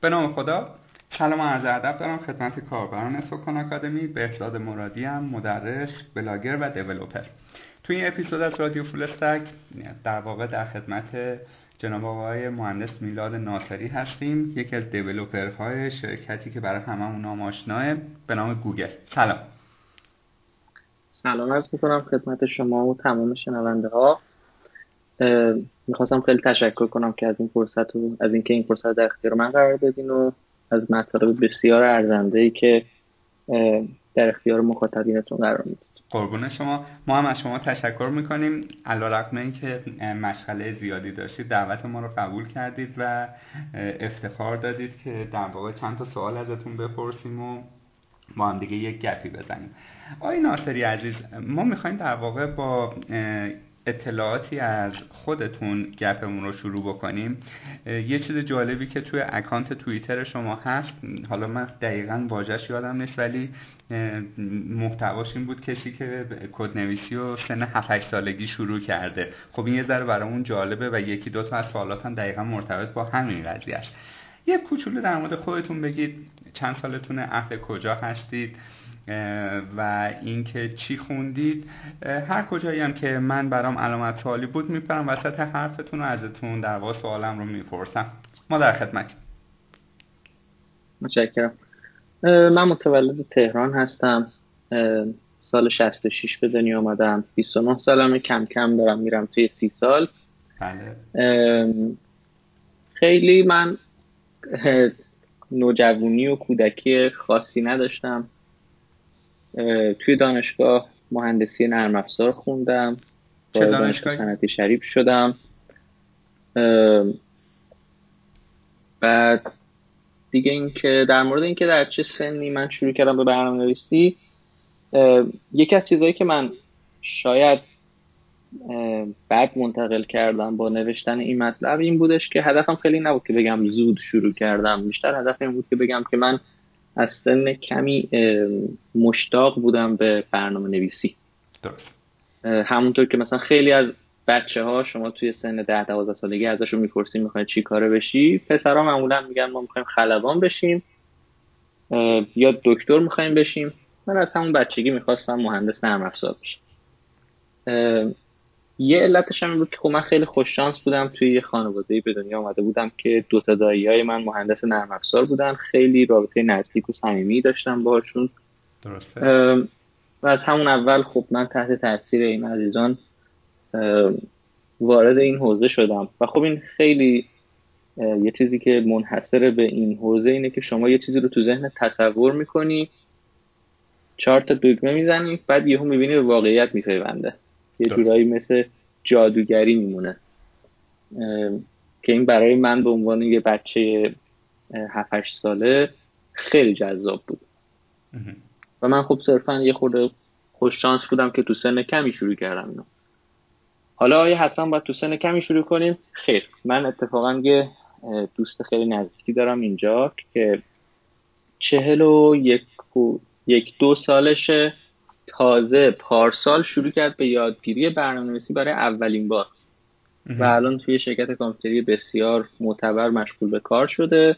به نام خدا. سلام عرض ادب دارم خدمت کاربران سکان آکادمی بهزاد مرادی هم مدرس بلاگر و developer. توی این اپیزود از رادیو فول در واقع در خدمت جناب آقای مهندس میلاد ناصری هستیم یکی از developer های شرکتی که برای هممون نام آشناه به نام گوگل. سلام. سلام عرض می‌کنم خدمت شما و تمام شنونده ها می‌خواستم خیلی تشکر کنم که از این فرصت و از اینکه این فرصت در اختیار من قرار بدین و از مطالب بسیار ارزنده ای که در اختیار مخاطبینتون قرار می‌دید. قربون شما. ما هم از شما تشکر می‌کنیم. علا رقم این که مشغله زیادی داشتید دعوت ما رو قبول کردید و افتخار دادید که در واقع چند تا سوال ازتون بپرسیم و با هم دیگه یک گپی بزنیم. آقای ناصری عزیز ما می‌خوایم در واقع با اطلاعاتی از خودتون گپمون رو شروع بکنیم. یه چیز جالبی که توی اکانت توییتر شما هست حالا من دقیقا واجهش یادم نیست ولی محتواش این بود کسی که کدنویسی و سن 7 سالگی شروع کرده. خب این یه ذره برامون جالبه و یکی دو تا از سوالات هم دقیقا مرتبط با همین قضیه است یه کوچولو در مورد خودتون بگید. چند سالتونه اهل کجا هستید؟ و اینکه چی خوندید. هر کجایی هم که من برام علامت سوالی بود میپرم وسط حرفتون و ازتون در واقع سوالم رو می‌پرسم. ما در خدمت. متشکرم. من متولد تهران هستم. سال 66 به دنیا آمدم. 29 سالمه. کم کم دارم میرم توی سی سال. بله. خیلی من نوجوانی و کودکی خاصی نداشتم. توی دانشگاه مهندسی نرم افزار خوندم چه دانشگاه صنعتی شریف شدم. بعد دیگه اینکه در مورد اینکه در چه سنی من شروع کردم به برنامه نویسی یکی از چیزهایی که من شاید بعد منتقل کردم با نوشتن این مطلب این بودش که هدفم خیلی نبود که بگم زود شروع کردم. بیشتر هدف این بود که بگم که من از سن کمی مشتاق بودم به برنامه نویسی همونطور که مثلا خیلی از بچه ها شما توی سن ده دوازده سالگی ازشون می‌پرسیم می‌خواین چی کاره بشی پسرها معمولا میگن ما می‌خوایم خلبان بشیم یا دکتر می‌خوایم بشیم. من از همون بچگی می‌خواستم مهندس نرم افزار بشم. یه علتش هم بود که خب من خیلی خوش شانس بودم توی یه خانواده به دنیا آمده بودم که دو تا های من مهندس نرم افزار بودن. خیلی رابطه نزدیک و صمیمی داشتم باهاشون. درسته. و از همون اول خب من تحت تاثیر این عزیزان وارد این حوزه شدم. و خب این خیلی یه چیزی که منحصر به این حوزه اینه که شما یه چیزی رو تو ذهن تصور می‌کنی چهار تا دگمه می‌زنی بعد یهو می‌بینی به واقعیت میپیونده. یه جورایی مثل جادوگری میمونه. که این برای من به عنوان یه بچه 7 ساله خیلی جذاب بود. و من خب صرفا یه خورده خوش شانس بودم که تو سن کمی شروع کردم اینو. حالا آیا حتما باید تو سن کمی شروع کنیم. خیر من اتفاقا یه دوست خیلی نزدیکی دارم اینجا که چهل و یک, یک دو سالشه. تازه پارسال شروع کرد به یادگیری برنامه‌نویسی برای اولین بار. و الان توی شرکت کامپیوتری بسیار معتبر مشغول به کار شده.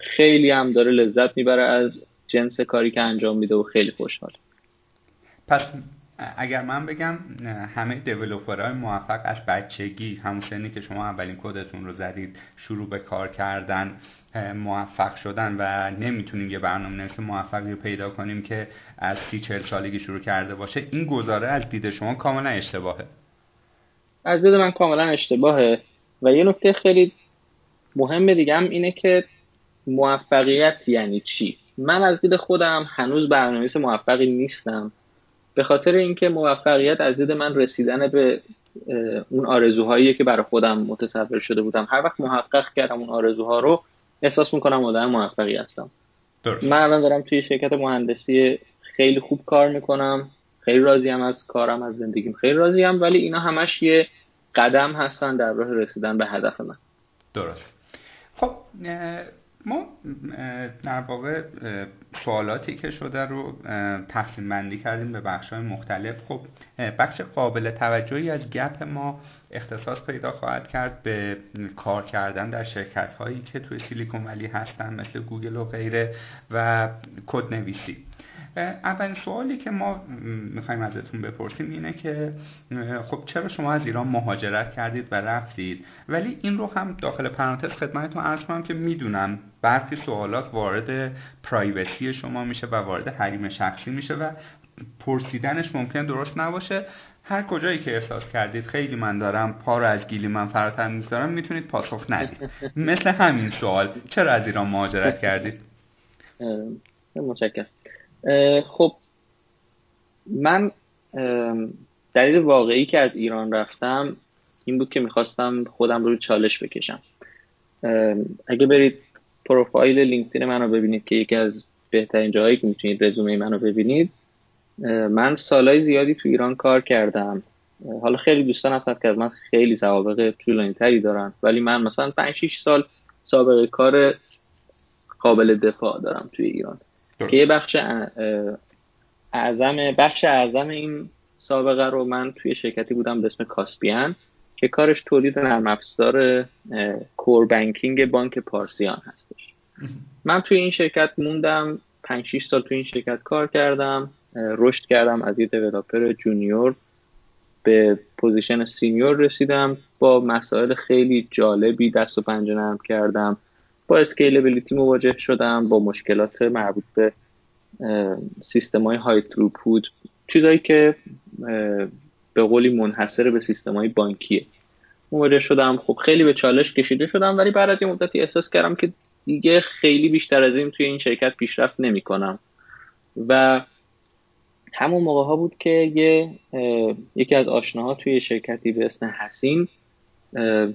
خیلی هم داره لذت می‌بره از جنس کاری که انجام میده و خیلی خوشحال. پس اگر من بگم همه های موفق از بچگی همون سنی که شما اولین کدتون رو زدید شروع به کار کردن موفق شدن و نمی‌تونیم یه برنامه نویس موفقی رو پیدا کنیم که از سی چهل سالگی شروع کرده باشه این گزاره از دید شما کاملا اشتباهه. از دید من کاملا اشتباهه و یه نکته خیلی مهم دیگه هم اینه که موفقیت یعنی چی؟ من از دید خودم هنوز برنامه‌نویس موفقی نیستم. به خاطر اینکه موفقیت از دید من رسیدن به اون آرزوهایی که برای خودم متصور شده بودم. هر وقت محقق کردم اون آرزوها رو احساس می‌کنم آدم موفقی هستم. درست. من الان دارم توی شرکت مهندسی خیلی خوب کار می‌کنم. خیلی راضیم از کارم از زندگیم. خیلی راضیم ولی اینا همش یه قدم هستن در راه رسیدن به هدف من. درست. خب ما در واقع سوالاتی که شده رو تقسیم بندی کردیم به بخش های مختلف. خب بخش قابل توجهی از گپ ما اختصاص پیدا خواهد کرد به کار کردن در شرکت هایی که توی Silicon Valley هستن مثل گوگل و غیره و کد نویسی. اولین سوالی که ما می‌خوایم ازتون بپرسیم اینه که خب چرا شما از ایران مهاجرت کردید و رفتید؟ ولی این رو هم داخل پرانتز خدمتتون عرض کنم که می‌دونم برخی سوالات وارد privacy شما میشه و وارد حریم شخصی میشه و پرسیدنش ممکن درست نباشه. هر کجایی که احساس کردید خیلی من دارم پا رو از گیلی من فراتر می‌ذارم می‌تونید پاسخ ندید. مثل همین سوال چرا از ایران مهاجرت کردید؟ متشکرم. خب من دلیل واقعی که از ایران رفتم این بود که می‌خواستم خودم رو چالش بکشم. اگه برید پروفایل لینکدین منو ببینید که یکی از بهترین جاهایی که می‌تونید رزومه منو ببینید من سالهای زیادی تو ایران کار کردم. حالا خیلی دوستان هستن که از من خیلی سوابق طولانی تری دارن ولی من مثلا 5 6 سال سابقه کار قابل دفاع دارم توی ایران. که یه بخش اعظم بخش اعظم این سابقه رو من توی شرکتی بودم به اسم کاسپیان که کارش تولید نرم افزار core banking بانک پارسیان هستش. من توی این شرکت موندم 5 6 سال توی این شرکت کار کردم رشد کردم از یه developer junior به position senior رسیدم با مسائل خیلی جالبی دست و پنجه نرم کردم. با scalability مواجه شدم با مشکلات مربوط به سیستم های high throughput چیزایی که به قولی منحصر به سیستم های بانکیه. مواجه شدم. خب خیلی به چالش کشیده شدم ولی بعد از این مدتی احساس کردم که دیگه خیلی بیشتر از این توی این شرکت پیشرفت نمی کنم و همون موقع ها بود که یه یکی از آشناها توی شرکتی به اسم حسین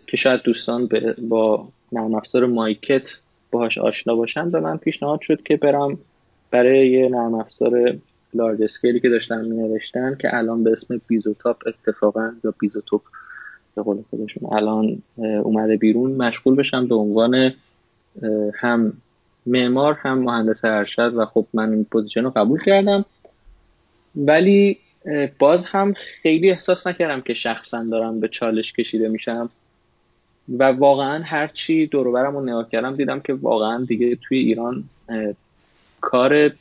که شاید دوستان با نرم افزار مایکت باهاش آشنا باشن به من پیشنهاد شد که برم برای یه نرم افزار large scale ی که داشتن می نوشتن که الان به اسم بیزوتاپ اتفاقا یا بیزوتوپ به قول خودشون الان اومده بیرون. مشغول بشم به عنوان هم معمار هم مهندس ارشد و خب من این position رو قبول کردم. ولی باز هم خیلی احساس نکردم که شخصا دارم به چالش کشیده میشم. و واقعا هرچی دوروبرم رو نگاه کردم دیدم که واقعا دیگه توی ایران کار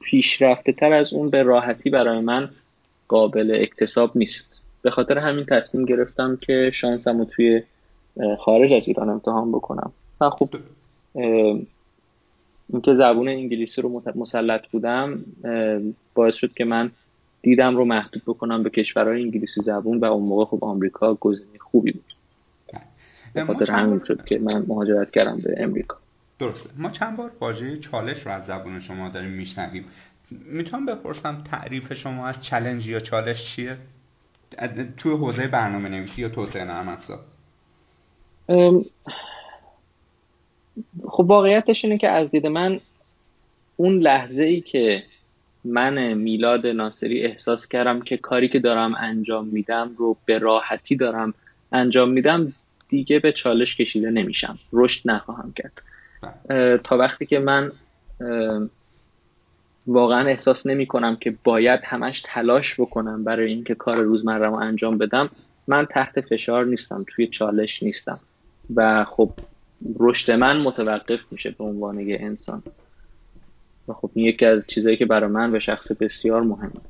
پیشرفته تر از اون به راحتی برای من قابل اکتساب نیست. به خاطر همین تصمیم گرفتم که شانسم رو توی خارج از ایران امتحان بکنم. و خب اینکه زبون انگلیسی رو مسلط بودم باعث شد که من دیدم رو محدود بکنم به کشورهای انگلیسی زبون و اون موقع خب آمریکا گزینه خوبی بود. به خاطر همین شد که من مهاجرت کردم به امریکا. درسته. ما چند بار واژه چالش رو از زبون شما داریم میشنویم. می‌تونم بپرسم تعریف شما از چلنج یا چالش چیه؟ توی حوزه برنامه نویسی یا توسعه نرم افزار؟ خب واقعیتش اینه که از دید من اون لحظه ای که من میلاد ناصری احساس کردم که کاری که دارم انجام میدم رو به راحتی دارم انجام میدم دیگه به چالش کشیده نمیشم. رشد نخواهم کرد. تا وقتی که من واقعا احساس نمی کنم که باید همش تلاش بکنم برای اینکه کار روزمره رو انجام بدم من تحت فشار نیستم توی چالش نیستم. و خب رشد من متوقف میشه به عنوان یه انسان. و خب این یکی از چیزایی که برای من به شخص بسیار مهمه.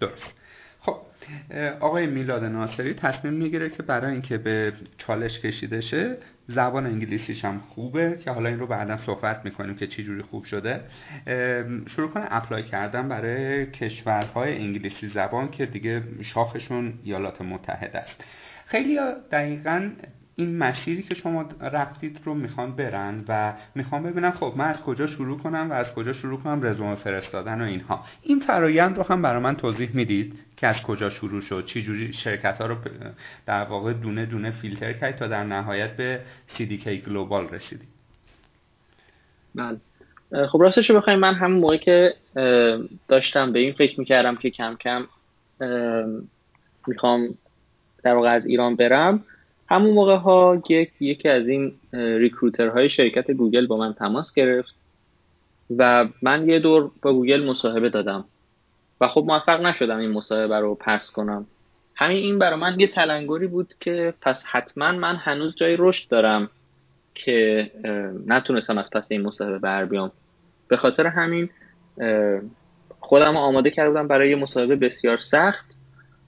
درست. آقای میلاد ناصری تصمیم می‌گیره که برای اینکه به چالش کشیده شه زبان انگلیسیش هم خوبه که حالا این رو بعدا صحبت می‌کنیم که چی جوری خوب شده. شروع کنه اپلای کردن برای کشورهای انگلیسی زبان که دیگه شاخشون ایالات متحده است. خیلی دقیقا این مسیری که شما رفتید رو می‌خوان برن و می‌خوان ببینن خب من از کجا شروع کنم و از کجا شروع کنم رزومه فرستادن و اینها. این فرایند رو هم برای من توضیح می‌دید که از کجا شروع شد چی جوری شرکت ها رو در واقع دونه دونه فیلتر کرد تا در نهایت به CDK Global رسیدید. بله. خب راستش رو بخوایم من همون موقعی که داشتم به این فکر می‌کردم که کم کم می‌خوام در واقع از ایران برم همون موقع ها یک یکی از این recruiter های شرکت گوگل با من تماس گرفت و من یه دور با گوگل مصاحبه دادم. و خب موفق نشدم این مصاحبه رو پس کنم. همین این برای من یه تلنگری بود که پس حتما من هنوز جای رشد دارم که نتونستم از پس این مصاحبه بر بیام. به خاطر همین خودم آماده کرده بودم برای یه مصاحبه بسیار سخت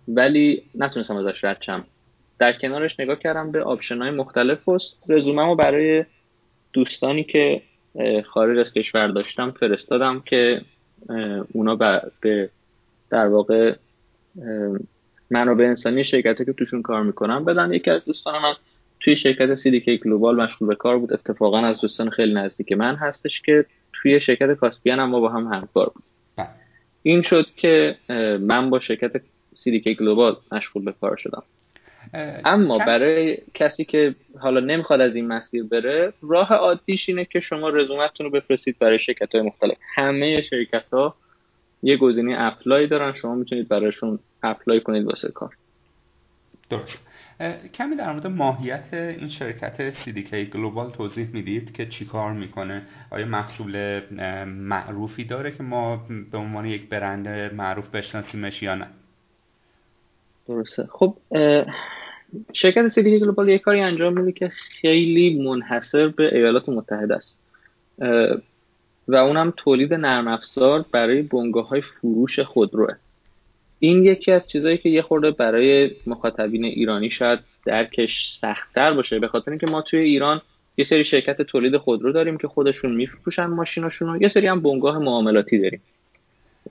ولی نتونستم ازش رد شم. در کنارش نگاه کردم به آپشن های مختلف و رزومه رو برای دوستانی که خارج از کشور داشتم فرستادم که اونا به در واقع منابع انسانی شرکت که توشون کار می‌کنم بدن. یکی از دوستان من توی شرکت CDK گلوبال مشغول به کار بود. اتفاقا از دوستان خیلی نزدیک من هستش که توی شرکت کاسپیان هم ما با هم همکار بود. بله. این شد که من با شرکت CDK گلوبال مشغول به کار شدم. اما برای کسی که حالا نمی‌خواد از این مسیر بره راه عادیش اینه که شما رزومتون رو بفرستید برای شرکت های مختلف. همه شرکت ها یه گزینه apply دارن شما می‌تونید برایشون apply کنید واسه کار. درست. کمی در مورد ماهیت این شرکت CDK Global توضیح می‌دید که چی کار می‌کنه. آیا محصول معروفی داره که ما به عنوان یک برند معروف بشناسیمش یا نه؟ درسته. خب شرکت CDK گلوبال یک کاری انجام میده که خیلی منحصر به ایالات متحده است. و اونم تولید نرم افزار برای بنگاه های فروش خودروه این یکی از چیزهایی که یه خورده برای مخاطبین ایرانی شاید درکش سختتر باشه به خاطر اینکه ما توی ایران یه سری شرکت تولید خودرو داریم که خودشون میفروشن ماشیناشون و یه سری هم بنگاه معاملاتی داریم.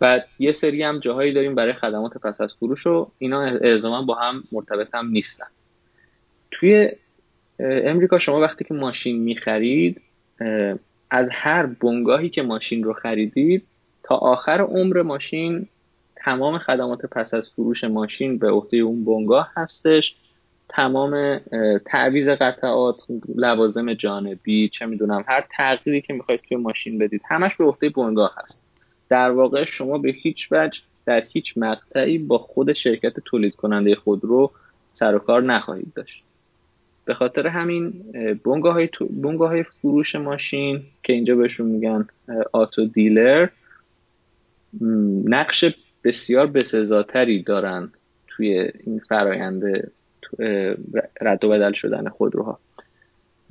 و یه سری هم جاهایی داریم برای خدمات پس از فروش و اینا الزاما با هم مرتبط هم نیستن. توی امریکا شما وقتی که ماشین می‌خرید از هر بنگاهی که ماشین رو خریدید تا آخر عمر ماشین تمام خدمات پس از فروش ماشین به عهده اون بنگاه هستش. تمام تعویض قطعات لوازم جانبی چه می‌دونم هر تغییری که می‌خواید توی ماشین بدید همش به عهده بنگاه هست. در واقع شما به هیچ وجه در هیچ مقطعی با خود شرکت تولید کننده خودرو سر و کار نخواهید داشت. به خاطر همین بنگاه های, های فروش ماشین که اینجا بهشون میگن آتو دیلر نقش بسیار بسزاتری دارن توی این فرایند رد و بدل شدن خودروها.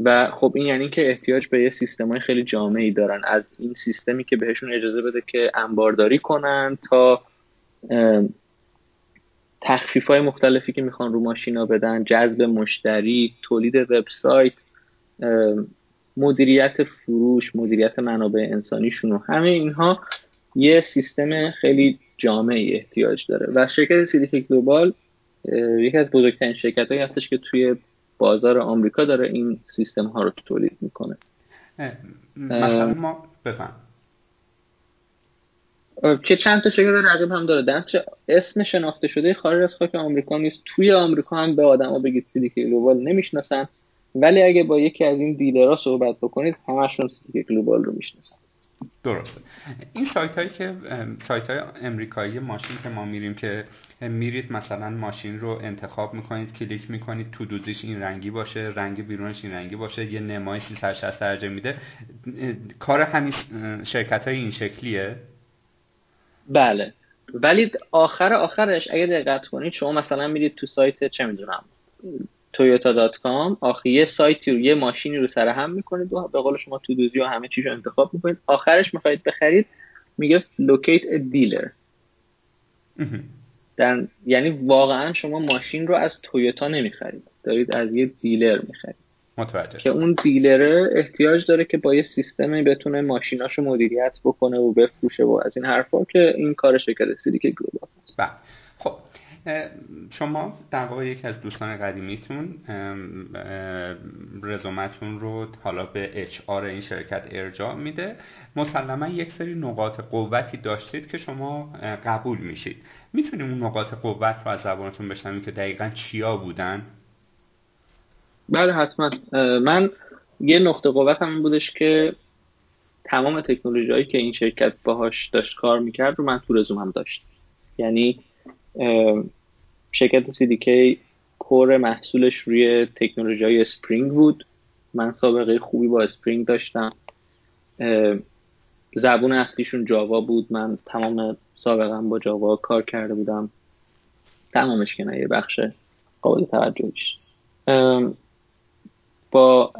و خب این یعنی که احتیاج به یه سیستم های خیلی جامعی دارن. از این سیستمی که بهشون اجازه بده که انبارداری کنن تا تخفیف های مختلفی که می‌خوان رو ماشینا بدن جذب مشتری تولید وبسایت مدیریت فروش مدیریت منابع انسانیشون و همه اینها یه سیستم خیلی جامعی احتیاج داره. و شرکت سیدیک گلوبال یکی از بزرگترین شرکت هایی هستش که توی بازار آمریکا داره این سیستم ها رو تولید می‌کنه. مثلا ما بفهم. که چند تا شرکت رقیب هم داره. در اسم شناخته شده خارج از خاک آمریکا نیست. توی آمریکا هم به آدما بگید CDK Global نمی‌شناسن. ولی اگه با یکی از این dealer ها صحبت بکنید همشون CDK Global رو می‌شناسن. درسته. این سایت هایی که سایت های امریکایی ماشین که ما میریم که میرید مثلا ماشین رو انتخاب می‌کنید کلیک می‌کنید تودوزیش این رنگی باشه رنگ بیرونش این رنگی باشه یه نمای 360 درجه میده. کار همین شرکت های این شکلیه؟ بله. ولی آخر آخرش اگه دقت کنید شما مثلا میرید تو سایت چه می‌دونم تویوتا دات کام آخر یه سایتی رو یه ماشینی رو سر هم می‌کنید. و به قول شما تو دوزی و همه چیز رو انتخاب می‌کنید. آخرش می‌خواید بخرید میگه locate a dealer. در یعنی واقعا شما ماشین رو از تویوتا نمی‌خرید. دارید از یه دیلر می‌خرید. متوجه که اون دیلره احتیاج داره که با یه سیستمی بتونه ماشیناشو مدیریت بکنه و بفروشه و از این حرفا که این کار شرکت سیدیک گلوبال شما در واقع یکی از دوستان قدیمیتون رزومتون رو حالا به اچ آر این شرکت ارجاع میده. مسلما یک سری نقاط قوتی داشتید که شما قبول میشید. می‌تونیم اون نقاط قوت رو از زبانتون بشنویم که دقیقا چیا بودن؟ بله حتما. من یه نقطه قوت هم بودش که تمام تکنولوژی هایی که این شرکت باهاش داشت کار می‌کرد رو من تو رزومم داشت. یعنی شرکت CDK core محصولش روی تکنولوژی های Spring بود. من سابقه خوبی با Spring داشتم. زبون اصلیشون جاوا بود. من تمام سابقا با جاوا کار کرده بودم. تمامش که یه بخش قابل توجهش با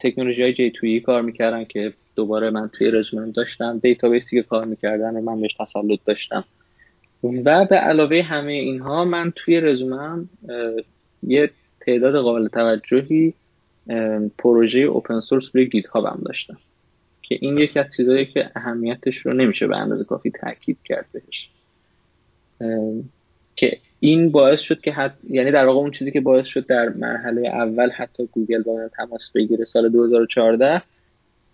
تکنولوژی های J2EE کار می‌کردن که دوباره من توی رزومم داشتم. database ی که کار می‌کردن و من بهش تسلط داشتم. و به علاوه همه اینها من توی رزومم یه تعداد قابل توجهی پروژه open source روی GitHub هم داشتم. که این یکی از چیزهایی که اهمیتش رو نمیشه به اندازه کافی تاکید کرد بهش. که این باعث شد که حت... یعنی در واقع اون چیزی که باعث شد در مرحله اول حتی گوگل با من تماس بگیره سال 2014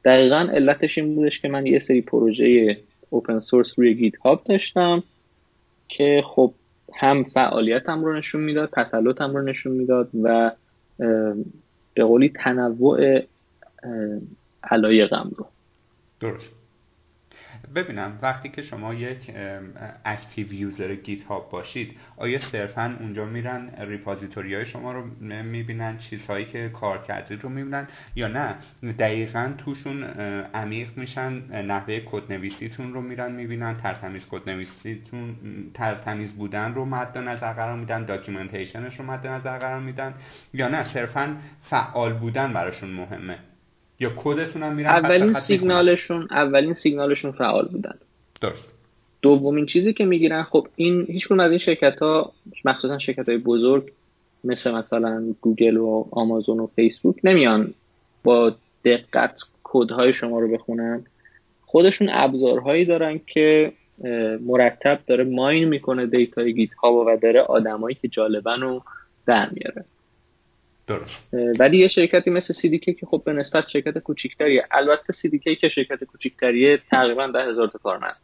دقیقا علتش این بودش که من یه سری پروژه اوپن سورس روی گیت هاب داشتم. که خب هم فعالیتم رو نشون می‌داد تسلطم رو نشون می‌داد و به قولی تنوع علایقم رو. درست. ببینم وقتی که شما یک active user GitHub باشید آیا صرفا اونجا میرن repository های شما رو می‌بینن چیزهایی که کار کردید رو می‌بینن یا نه؟ دقیقا توشون عمیق میشن نحوه کد نویسیتون رو میرن می‌بینن ترتمیز کد نویسیتون ترتمیز بودن رو مد نظر قرار میدن documentation ش رو مد نظر قرار میدن یا نه؟ صرفا فعال بودن براشون مهمه. یا کدتون هم میرن اولین سیگنالشون اولین سیگنالشون فعال بودن. درست. دومین چیزی که می‌گیرن خب این هیچ از این شرکت ها مخصوصا شرکت های بزرگ مثل مثلا گوگل و آمازون و فیسبوک نمیان با دقت کدهای شما رو بخونن. خودشون ابزارهایی دارن که مرتب داره mine می‌کنه data ی GitHub و داره آدمایی که جالبن رو در میاره. درست. ولی یه شرکتی مثل CDK که خب به نسبت شرکت کوچیکتریه. البته CDK که شرکت کوچیکتریه تقریبا ده هزار تا کارمند.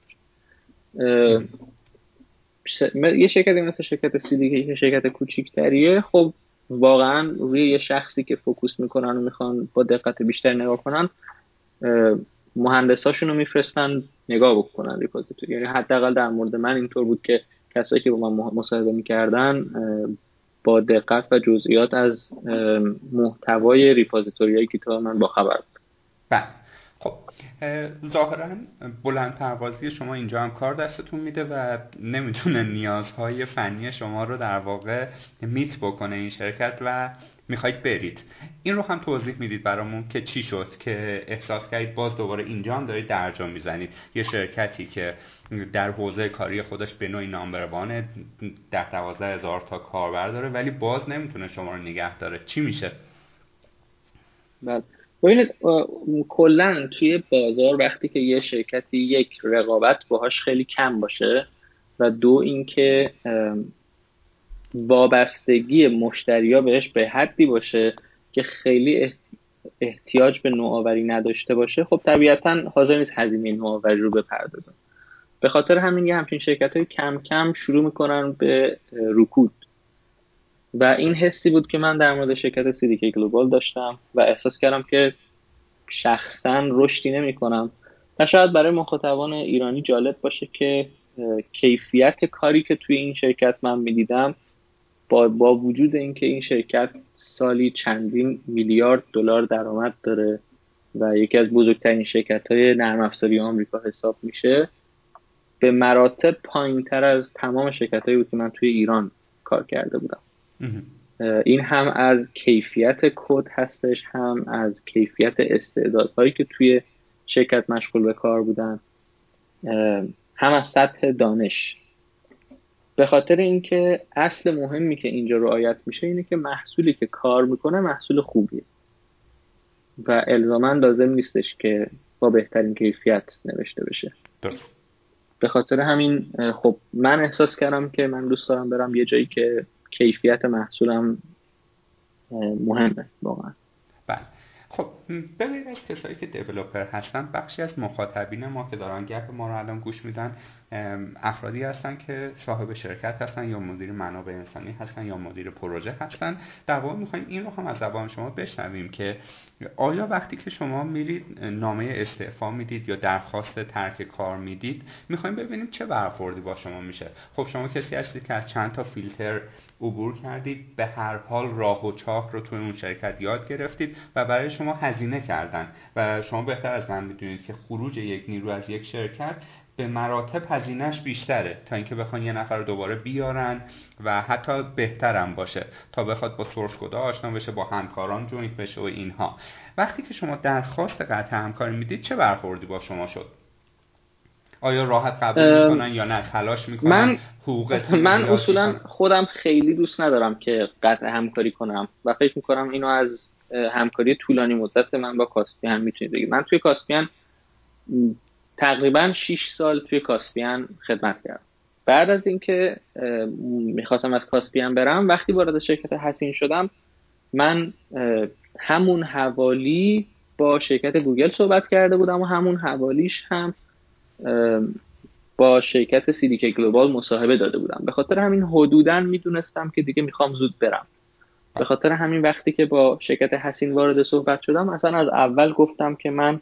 یه شرکتی مثل شرکت CDK که شرکت کوچیکتریه خب واقعا روی یه شخصی که focus می‌کنن و می‌خوان با دقت بیشتر نگاه کنن مهندساشون رو میفرستن نگاه بکنن repository. یعنی حداقل در مورد من اینطور بود که کسایی که با من مصاحبه می‌کردن با دقت و جزئیات از محتوای ریپازیتوری های کتاب من با خبر بله. خب ظاهرا بلند پروازی شما اینجا هم کار دستتون میده و نمی‌تونه نیازهای فنی شما رو در واقع میت بکنه این شرکت و می‌خواید برید. این رو هم توضیح می‌دید برامون که چی شد که احساس کردید باز دوباره اینجا هم دارید درجا می‌زنید. یه شرکتی که در حوزه کاری خودش به نوعی نامبروانه ده دوازده هزار تا کاربر داره ولی باز نمی‌تونه شما رو نگه داره. چی میشه؟ بله. ببینید کلا توی بازار وقتی که یه شرکتی یک رقابت باهاش خیلی کم باشه و دو اینکه وابستگی مشتریا بهش به حدی باشه که خیلی احتیاج به نوآوری نداشته باشه خب طبیعتا حاضر نیست هزینه نوآوری رو بپردازن به خاطر همین یه همچین شرکت های کم کم شروع می‌کنن به رکود. و این حسی بود که من در مورد شرکت سیدیکی گلوبال داشتم و احساس کردم که شخصا رشدی نمی کنم و شاید برای مخاطبان ایرانی جالب باشه که کیفیت کاری که توی این شرکت من می‌دیدم با, با وجود اینکه این شرکت سالی چندین میلیارد دلار درآمد داره و یکی از بزرگترین شرکت های نرم افزاری آمریکا حساب میشه به مراتب پایین تر از تمام شرکت هایی بود که من توی ایران کار کرده بودم. این هم از کیفیت کد هستش هم از کیفیت استعدادهایی که توی شرکت مشغول به کار بودن هم از سطح دانش. به خاطر اینکه اصل مهمی که اینجا رعایت میشه اینه که محصولی که کار می‌کنه محصول خوبیه. و الزاما لازم نیستش که با بهترین کیفیت نوشته بشه. به خاطر همین خب من احساس کردم که من دوست دارم برم یه جایی که کیفیت محصولم مهمه واقعا. بله. خب ببینید کسایی که دیولوپر هستن بخشی از مخاطبین ما که دارن گپ ما رو الان گوش میدن افرادی هستن که صاحب شرکت هستن یا مدیر منابع انسانی هستن یا مدیر پروژه هستن. در واقع می‌خوایم این رو هم از زبان شما بشنویم که آیا وقتی که شما میرید نامه استعفا می‌دید یا درخواست ترک کار می‌دید می‌خوایم ببینیم چه برخوردی با شما میشه؟ خب شما کسی هستید که از چند تا فیلتر عبور کردید به هر حال راه و چاه رو توی اون شرکت یاد گرفتید و برای شما هزینه کردن. و شما بهتر از من می‌دونید که خروج یک نیرو از یک شرکت به مراتب هزینهش بیشتره تا اینکه بخوان یه نفر رو دوباره بیارن و حتی بهترم باشه تا بخواد با source code آشنا بشه با همکاران joint بشه و اینها. وقتی که شما درخواست قطع همکاری می‌دید چه برخوردی با شما شد؟ آیا راحت قبول می‌کنن یا نه؟ تلاش می‌کنن؟ من من اصولا خودم خیلی دوست ندارم که قطع همکاری کنم و فکر می‌کنم اینو از همکاری طولانی مدت من با کاسپیان می‌تونید بگید. من توی کاسپیان تقریبا 6 سال توی کاسپیان خدمت کردم. بعد از اینکه می‌خواستم از کاسپیان برم وقتی وارد شرکت حسین شدم من همون حوالی با شرکت گوگل صحبت کرده بودم و همون حوالیش هم با شرکت CDK Global مصاحبه داده بودم. به خاطر همین حدودا می‌دونستم که دیگه می‌خوام زود برم. به خاطر همین وقتی که با شرکت حسین وارد صحبت شدم اصلا از اول گفتم که من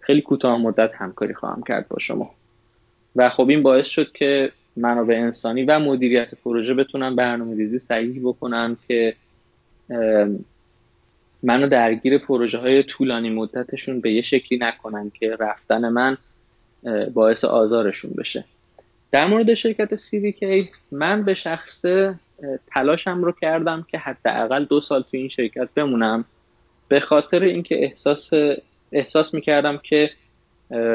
خیلی کوتاه مدت همکاری خواهم کرد با شما. و خب این باعث شد که منابع انسانی و مدیریت پروژه بتونن برنامه ریزی صحیح بکنن که منو درگیر پروژه های طولانی مدتشون به یه شکلی نکنن که رفتن من باعث آزارشون بشه. در مورد شرکت CDK من به شخص تلاشم رو کردم که حداقل دو سال تو این شرکت بمونم. به خاطر اینکه احساس احساس می‌کردم که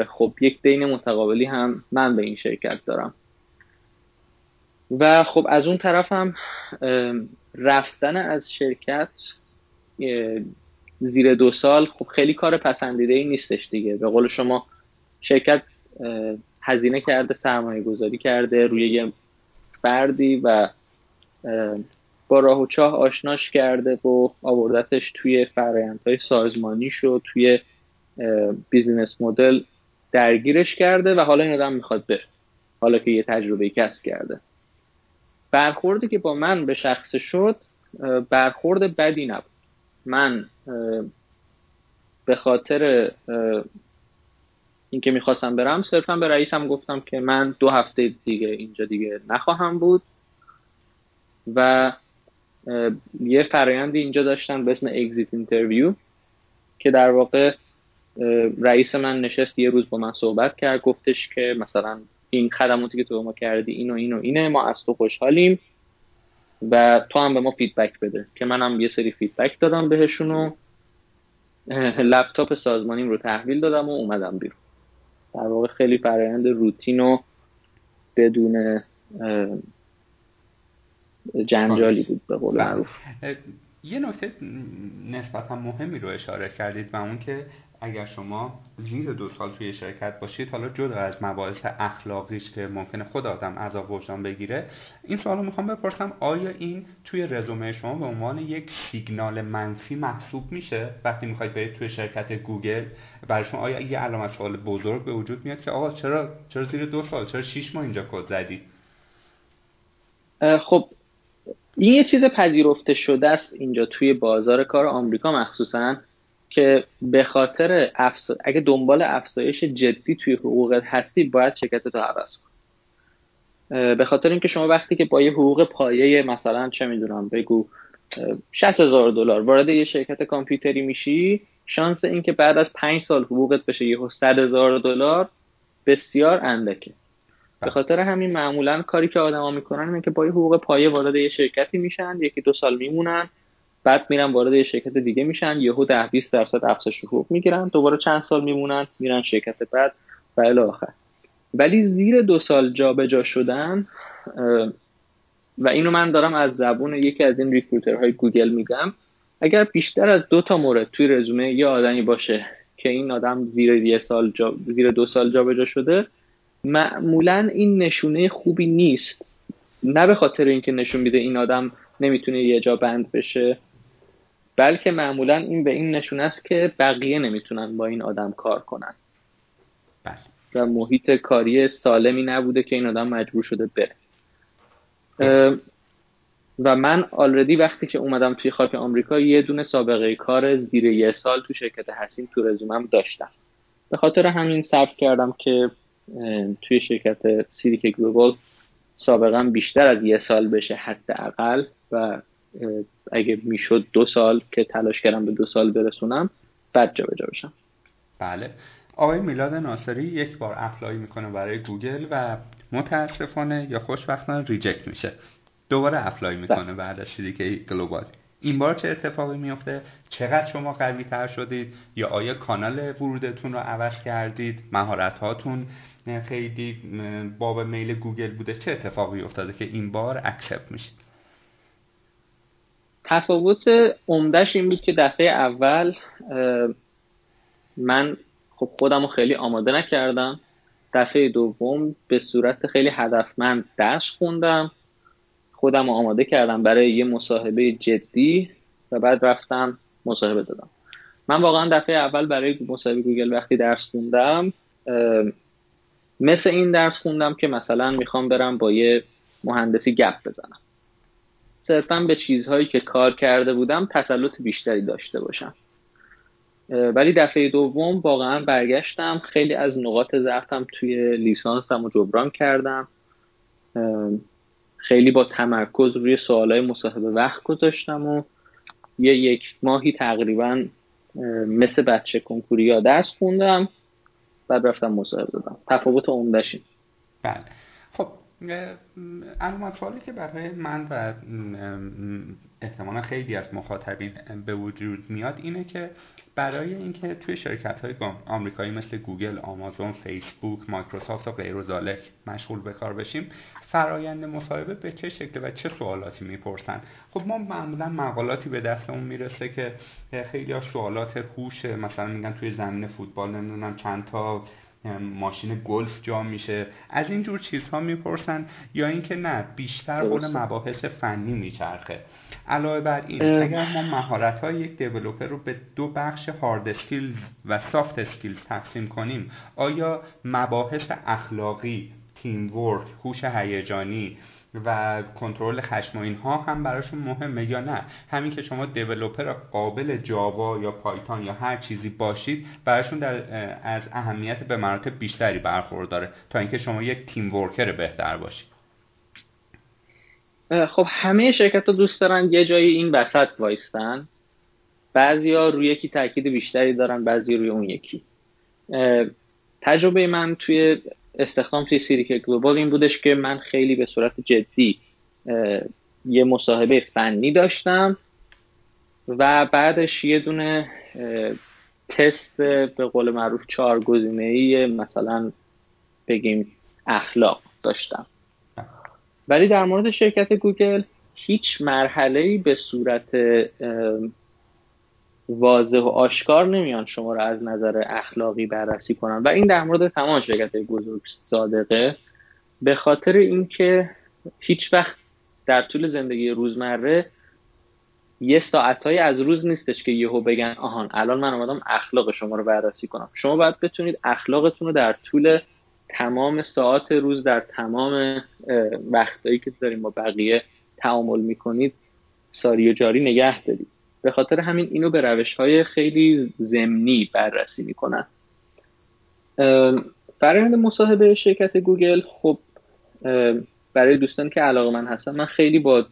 خب یک دین متقابلی هم من به این شرکت دارم. و خب از اون طرفم رفتن از شرکت زیر دو سال خب خیلی کار پسندیده ای نیستش دیگه. به قول شما شرکت هزینه کرده سرمایه گذاری کرده روی یه فردی و با راه و چاه آشناش کرده و آوردتش توی فرایندهای سازمانی شد توی بیزینس مدل درگیرش کرده و حالا این آدم می‌خواد بره. حالا که یه تجربه کسب کرده. برخوردی که با من به شخص شد برخورد بدی نبود. من به خاطر اینکه می‌خواستم برم صرفا به رئیسم گفتم که من دو هفته دیگه اینجا دیگه نخواهم بود. و یه فرایندی اینجا داشتن به اسم exit interview که در واقع رئیس من نشست یه روز با من صحبت کرد گفتش که مثلا این خدماتی که تو ما کردی اینو اینو اینه ما از تو خوشحالیم و تو هم به ما feedback بده که منم یه سری feedback دادم بهشون و لپتاپ سازمانیم رو تحویل دادم و اومدم بیرون. در واقع خیلی فرایند روتین و بدون جنجالی بود به قول بله. معروف. یه نکته نسبتا مهمی رو اشاره کردید و اون که اگر شما زیر دو سال توی شرکت باشید حالا جدا از مباحث اخلاقیش که ممکنه خود آدم عذاب وجدان بگیره این سوال رو می‌خوام بپرسم آیا این توی رزومه شما به عنوان یک سیگنال منفی محسوب میشه؟ وقتی می‌خواید برید توی شرکت گوگل برای شما آیا یه علامت سوال بزرگ به وجود میاد که آقا چرا چرا زیر دو سال چرا شیش ماه اینجا کد زدی؟ خب این یه چیز پذیرفته شده است اینجا توی بازار کار آمریکا مخصوصا که به خاطر افز... اگه دنبال افزایش جدی توی حقوقت هستی باید شرکت رو عوض کن. به خاطر اینکه شما وقتی که با یه حقوق پایه مثلا چه می‌دونم بگو 60 هزار دلار وارد یه شرکت کامپیوتری میشی شانس اینکه بعد از 5 سال حقوقت بشه یه 100 هزار دلار بسیار اندکه. به خاطر همین معمولا کاری که آدما می‌کنن اینه که با حقوق پایه وارد یه شرکتی میشن یکی دو سال میمونن بعد میرن وارد یه شرکت دیگه میشن یهو 10 20 درصد افزایش حقوق می‌گیرن دوباره چند سال میمونن میرن شرکت بعد و الی آخر. ولی زیر دو سال جابجا جا شدن و اینو من دارم از زبون یکی از این ریکروترهای گوگل میگم اگر بیشتر از دو تا مورد توی رزومه یه آدمی باشه که این آدم زیر یه سال جا... زیر دو سال جابجا شده معمولا این نشونه خوبی نیست. نه به خاطر اینکه نشون میده این آدم نمی‌تونه یه جا بند بشه بلکه معمولا این به این نشونه است که بقیه نمی‌تونن با این آدم کار کنن. بله. و محیط کاری سالمی نبوده که این آدم مجبور شده بره. و من already وقتی که اومدم توی خاک آمریکا یه دونه سابقه کار زیر یه سال تو شرکت حسین تو رزومم داشتم. به خاطر همین ثبت کردم که توی شرکت CDK Global سابقا بیشتر از یه سال بشه حداقل و اگه می‌شد دو سال که تلاش کردم به دو سال برسونم بعد جابجا بشم. بله. آقای میلاد ناصری یک بار اپلای می‌کنه برای گوگل و متاسفانه یا خوشبختانه reject میشه. دوباره apply می‌کنه بله. بعد از CDK Global. این بار چه اتفاقی میفته چقدر شما قوی تر شدید؟ یا آیا کانال ورودتون رو عوض کردید؟ مهارت هاتون خیلی باب میل گوگل بوده. چه اتفاقی افتاده که این بار accept میشید؟ تفاوت عمدهش این بود که دفعه اول من خب خودم رو خیلی آماده نکردم. دفعه دوم به صورت خیلی هدفمند درس خوندم. خودم رو آماده کردم برای یه مصاحبه جدی و بعد رفتم مصاحبه دادم. من واقعا دفعه اول برای مصاحبه گوگل وقتی درس خوندم مثل این درس خوندم که مثلا می‌خوام برم با یه مهندسی گپ بزنم. صرفا به چیزهایی که کار کرده بودم تسلط بیشتری داشته باشم. ولی دفعه دوم واقعا برگشتم خیلی از نقاط ضعفم توی لیسانسم و جبران کردم. خیلی با تمرکز روی سوالای مصاحبه وقت گذاشتم و یه یک ماهی تقریبا مثل بچه کنکوری یا درس خوندم بعد رفتم مصاحبه دادم. تفاوت عمدهش بله. علامت که برای من و احتمالا خیلی از مخاطبین به وجود میاد اینه که برای اینکه توی شرکت های آمریکایی مثل گوگل، آمازون، فیسبوک، مایکروسافت و غیر ذالک مشغول به کار بشیم فرایند مصاحبه به چه شکل و چه سوالاتی می‌پرسن؟ خب ما معمولا مقالاتی به دستمون می‌رسه که خیلی از سوالات هوش مثلا میگن توی زمین فوتبال نمی‌دونم چند تا ماشین گلف جا میشه. از این جور چیزها می‌پرسن یا اینکه نه بیشتر حول مباحث فنی میچرخه. علاوه بر این اگر ما مهارت های یک developer رو به دو بخش hard skill و soft skill تقسیم کنیم آیا مباحث اخلاقی teamwork هوش هیجانی و کنترل خشم و اینها هم براشون مهمه یا نه. همین که شما developer قابل جاوا یا پایتون یا هر چیزی باشید براشون در از اهمیت به مراتب بیشتری برخورداره تا اینکه شما یک team worker بهتر باشید. خب همه شرکت ها دوست دارن یه جایی این وسط وایستن. ها روی یکی تاکید بیشتری دارن بعضی روی اون یکی. تجربه من توی استخدام توی سیریک گلوبال این بودش که من خیلی به صورت جدی یه مصاحبه فنی داشتم و بعدش یه دونه تست به قول معروف چهار گزینه ای مثلا بگیم اخلاق داشتم. ولی در مورد شرکت گوگل هیچ مرحله به صورت واضح و آشکار نمیان شما رو از نظر اخلاقی بررسی کنن. و این در مورد تمام شرکت بزرگ صادقه. به خاطر اینکه هیچ وقت در طول زندگی روزمره یه ساعتهایی از روز نیستش که یهو بگن آهان الان من آمدم اخلاق شما رو بررسی کنم. شما باید بتونید اخلاقتون رو در طول تمام ساعت روز در تمام وقتهایی که داریم با بقیه تعامل می‌کنید ساری و جاری نگه دارید. به خاطر همین اینو به روش های خیلی زمینی بررسی می‌کنن. فرآیند مصاحبه شرکت گوگل خب برای دوستان که علاقه من هستن من خیلی با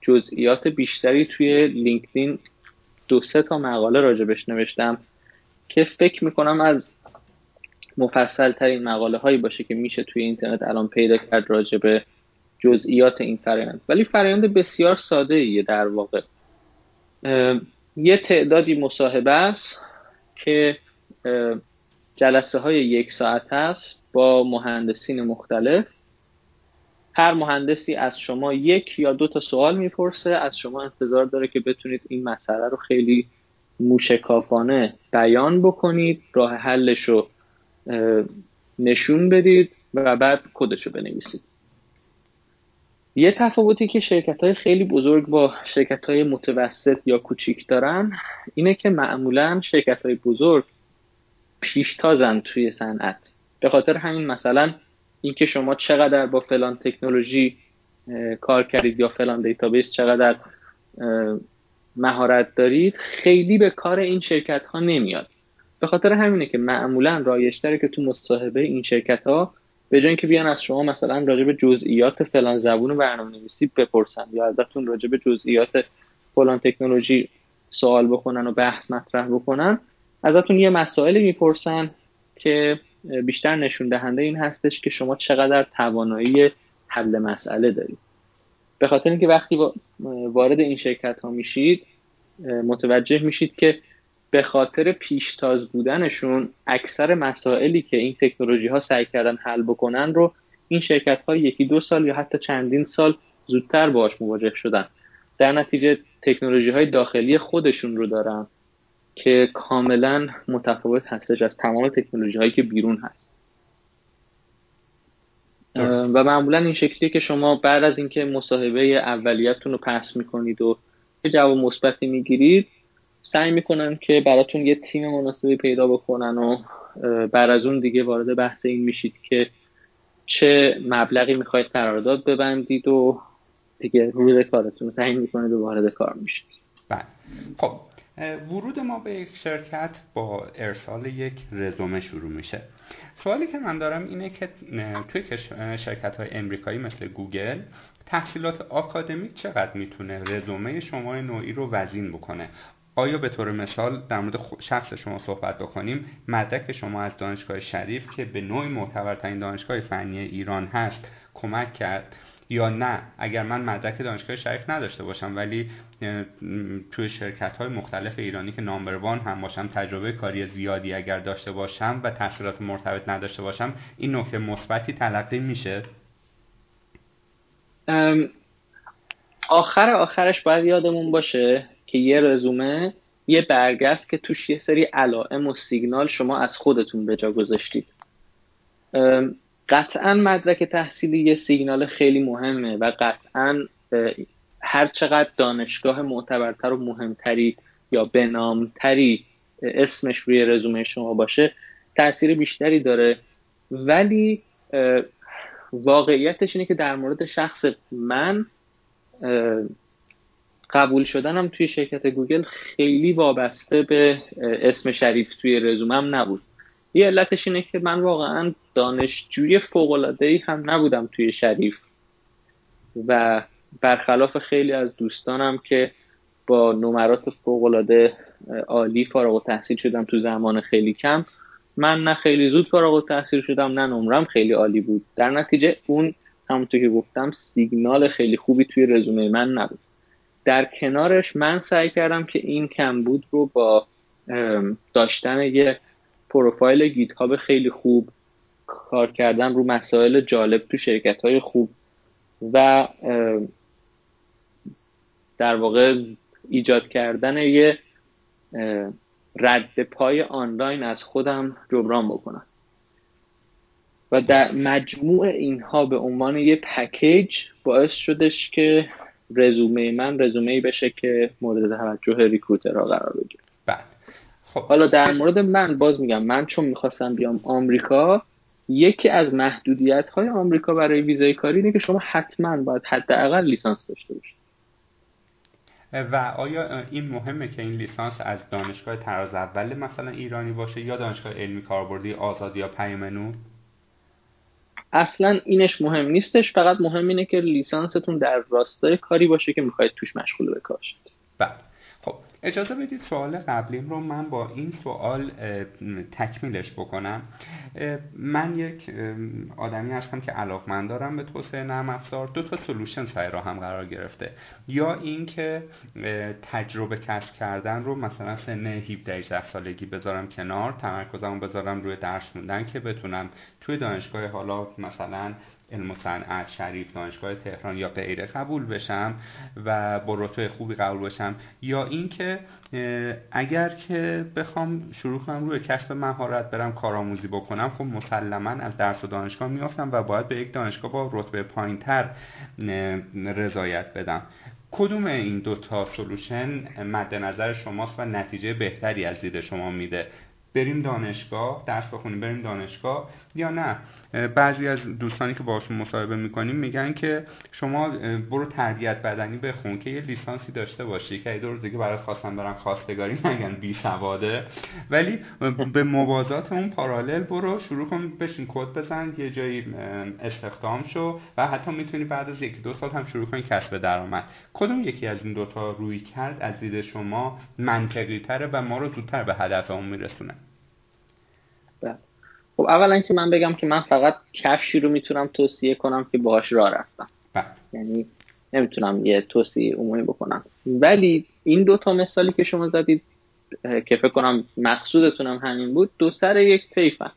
جزئیات بیشتری توی لینکدین دو سه تا مقاله راجبش نوشتم که فکر می‌کنم از مفصل ترین مقاله هایی باشه که میشه توی اینترنت الان پیدا کرد راجب جزئیات این فرایند. ولی فرایند بسیار ساده ایه در واقع. یه تعدادی مصاحبه است که جلسه های یک ساعت است با مهندسین مختلف. هر مهندسی از شما یک یا دو تا سوال می‌پرسه از شما انتظار داره که بتونید این مسئله رو خیلی موشکافانه بیان بکنید راه حلش رو نشون بدید و بعد کدش رو بنویسید. یه تفاوتی که شرکت های خیلی بزرگ با شرکت های متوسط یا کوچیک دارن اینه که معمولا شرکت های بزرگ پیشتازن توی صنعت. به خاطر همین مثلا اینکه شما چقدر با فلان تکنولوژی کار کردید یا فلان database چقدر مهارت دارید خیلی به کار این شرکت ها نمیاد. به خاطر همینه که معمولا رایشتره که تو مصاحبه این شرکت ها به جای اینکه بیان از شما مثلا راجع به جزئیات فلان زبون برنامه نویسی بپرسن یا ازتون راجع به جزئیات فلان تکنولوژی سوال بکنن و بحث مطرح بکنن ازتون یه مسائلی می‌پرسن که بیشتر نشون دهنده این هستش که شما چقدر توانایی حل مسئله دارید. به خاطر اینکه وقتی وارد این شرکت ها میشید متوجه میشید که به خاطر پیشتاز بودنشون اکثر مسائلی که این تکنولوژی ها سعی کردن حل بکنن رو این شرکت ها یکی دو سال یا حتی چندین سال زودتر باش مواجه شدن. در نتیجه تکنولوژی های داخلی خودشون رو دارن که کاملا متفاوت هستش از تمام تکنولوژی هایی که بیرون هست. و معمولا این شکلیه که شما بعد از اینکه مصاحبه اولیتتون رو پس می‌کنید و جواب مثبتی می‌گیرید سعی می‌کنن که براتون یه تیم مناسبی پیدا بکنن و بعد از اون دیگه وارد بحث این میشید که چه مبلغی می‌خواید قرارداد ببندید و دیگه روز کارتون رو تعیین می‌کنید و وارد کار میشید. بله. خب ورود ما به یک شرکت با ارسال یک رزومه شروع میشه. سوالی که من دارم اینه که توی شرکت های امریکایی مثل گوگل تحصیلات آکادمیک چقدر می‌تونه رزومه شما نوعی رو وزین بکنه؟ آیا به طور مثال در مورد شخص شما صحبت بکنیم مدرک شما از دانشگاه شریف که به نوعی معتبرترین دانشگاه فنی ایران هست کمک کرد یا نه؟ اگر من مدرک دانشگاه شریف نداشته باشم ولی توی شرکت های مختلف ایرانی که نامبر وان هم باشم تجربه کاری زیادی اگر داشته باشم و تحصیلات مرتبط نداشته باشم این نکته مثبتی تلقی میشه؟ آخر آخرش باید یادمون باشه که یه رزومه یه برگست که توش یه سری علائم و سیگنال شما از خودتون به جا گذاشتید. قطعا مدرک تحصیلی یه سیگنال خیلی مهمه و قطعا هر چقدر دانشگاه معتبرتر و مهمتری یا بنامتری اسمش روی رزومه شما باشه تاثیر بیشتری داره. ولی واقعیتش اینه که در مورد شخص من قبول شدنم توی شرکت گوگل خیلی وابسته به اسم شریف توی رزومم نبود. یه علتش اینه که من واقعا دانشجوی ای هم نبودم توی شریف. و برخلاف خیلی از دوستانم که با نمرات فوقالعاده عالی فارغ و تحصیل شدم تو زمان خیلی کم من نه خیلی زود فارغ و تحصیل شدم نه نمرم خیلی عالی بود. در نتیجه اون همونطور که گفتم سیگنال خیلی خوبی توی رزومه من نبود. در کنارش من سعی کردم که این کمبود رو با داشتن یه پروفایل گیت هاب خیلی خوب کار کردن رو مسائل جالب تو شرکت های خوب و در واقع ایجاد کردن یه رد پای آنلاین از خودم جبران بکنم. و در مجموع اینها به عنوان یه پکیج باعث شدش که رزومه من رزومه ای بشه که مورد توجه ریکروترها قرار بگیره. بله. خب. حالا در مورد من باز میگم من چون می‌خواستم بیام آمریکا یکی از محدودیت های آمریکا برای ویزای کاری اینه که شما حتما باید حداقل لیسانس داشته باشید. و آیا این مهمه که این لیسانس از دانشگاه تراز اول مثلا ایرانی باشه یا دانشگاه علمی کاربردی آزاد یا پیمنو اصلا اینش مهم نیستش فقط مهم اینه که لیسانستون در راستای کاری باشه که می‌خواید توش مشغول به کار بله. اجازه بدید سوال قبلیم رو من با این سوال تکمیلش بکنم. من یک آدمی هستم که علاقمند دارم به توسعه نرم افزار. دو تا سلوشن سر راه هم قرار گرفته. یا اینکه تجربه کسب کردن رو مثلا سن 17 18 سالگی بذارم کنار تمرکزمو بذارم روی درس خوندن که بتونم توی دانشگاه حالا مثلا علم و صنعت شریف دانشگاه تهران یا غیره قبول بشم و با رتبه خوبی قبول بشم. یا اینکه اگر که بخوام شروع کنم روی کسب مهارت برم کارآموزی بکنم خب مسلما از درس و دانشگاه میافتم و باید به یک دانشگاه با رتبه پایینتر رضایت بدم. کدوم این دو تا سلوشن مد نظر شماست و نتیجه بهتری از دید شما میده؟ بریم دانشگاه درس بخونیم بریم دانشگاه. یا نه. بعضی از دوستانی که باشون مصاحبه می‌کنیم میگن که شما برو تربیت بدنی بخون که یه لیسانسی داشته باشی که دو روز دیگه برات خواستن برن خواستگاری نگن بی سواده. ولی به موازات اون پارالل برو شروع کن بشین کد بزن یه جایی استخدام شو و حتی می‌تونی بعد از یکی دو سال هم شروع کنی کسب درآمد. کدوم یکی از این دوتا روی کرد از دید شما منطقی تره و ما رو زودتر به هدفمون میرسونه. خب اولا که من بگم که من فقط کفشی رو می‌تونم توصیه کنم که باهاش راه رفتم. بله. یعنی نمی‌تونم یه توصیه عمومی بکنم. ولی این دوتا مثالی که شما زدید که فکر کنم مقصودتونم همین بود دو سر یک طیفن.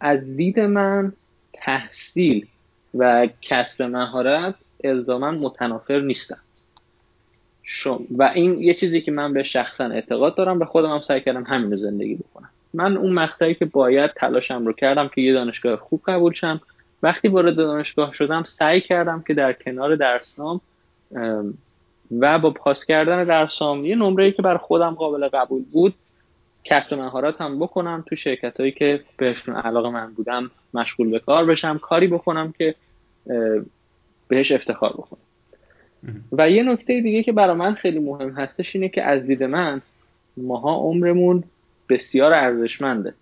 از دید من تحصیل و کسب مهارت الزاما متنافر نیستن. و این یه چیزی که من به شخصا اعتقاد دارم به خودم هم سعی کردم همین رو زندگی بکنم. من اون مقطعی که باید تلاشم رو کردم که یه دانشگاه خوب قبول شم. وقتی وارد دانشگاه شدم سعی کردم که در کنار درسام و با پاس کردن درسام یه نمره که بر خودم قابل قبول بود کسب مهارت هم بکنم تو شرکت هایی که بهشون علاقه من بودم مشغول به کار بشم کاری بکنم که بهش افتخار بکنم. و یه نکته دیگه که برای من خیلی مهم هستش اینه که از دید من ماها عمرمون بسیار ارزشمنده.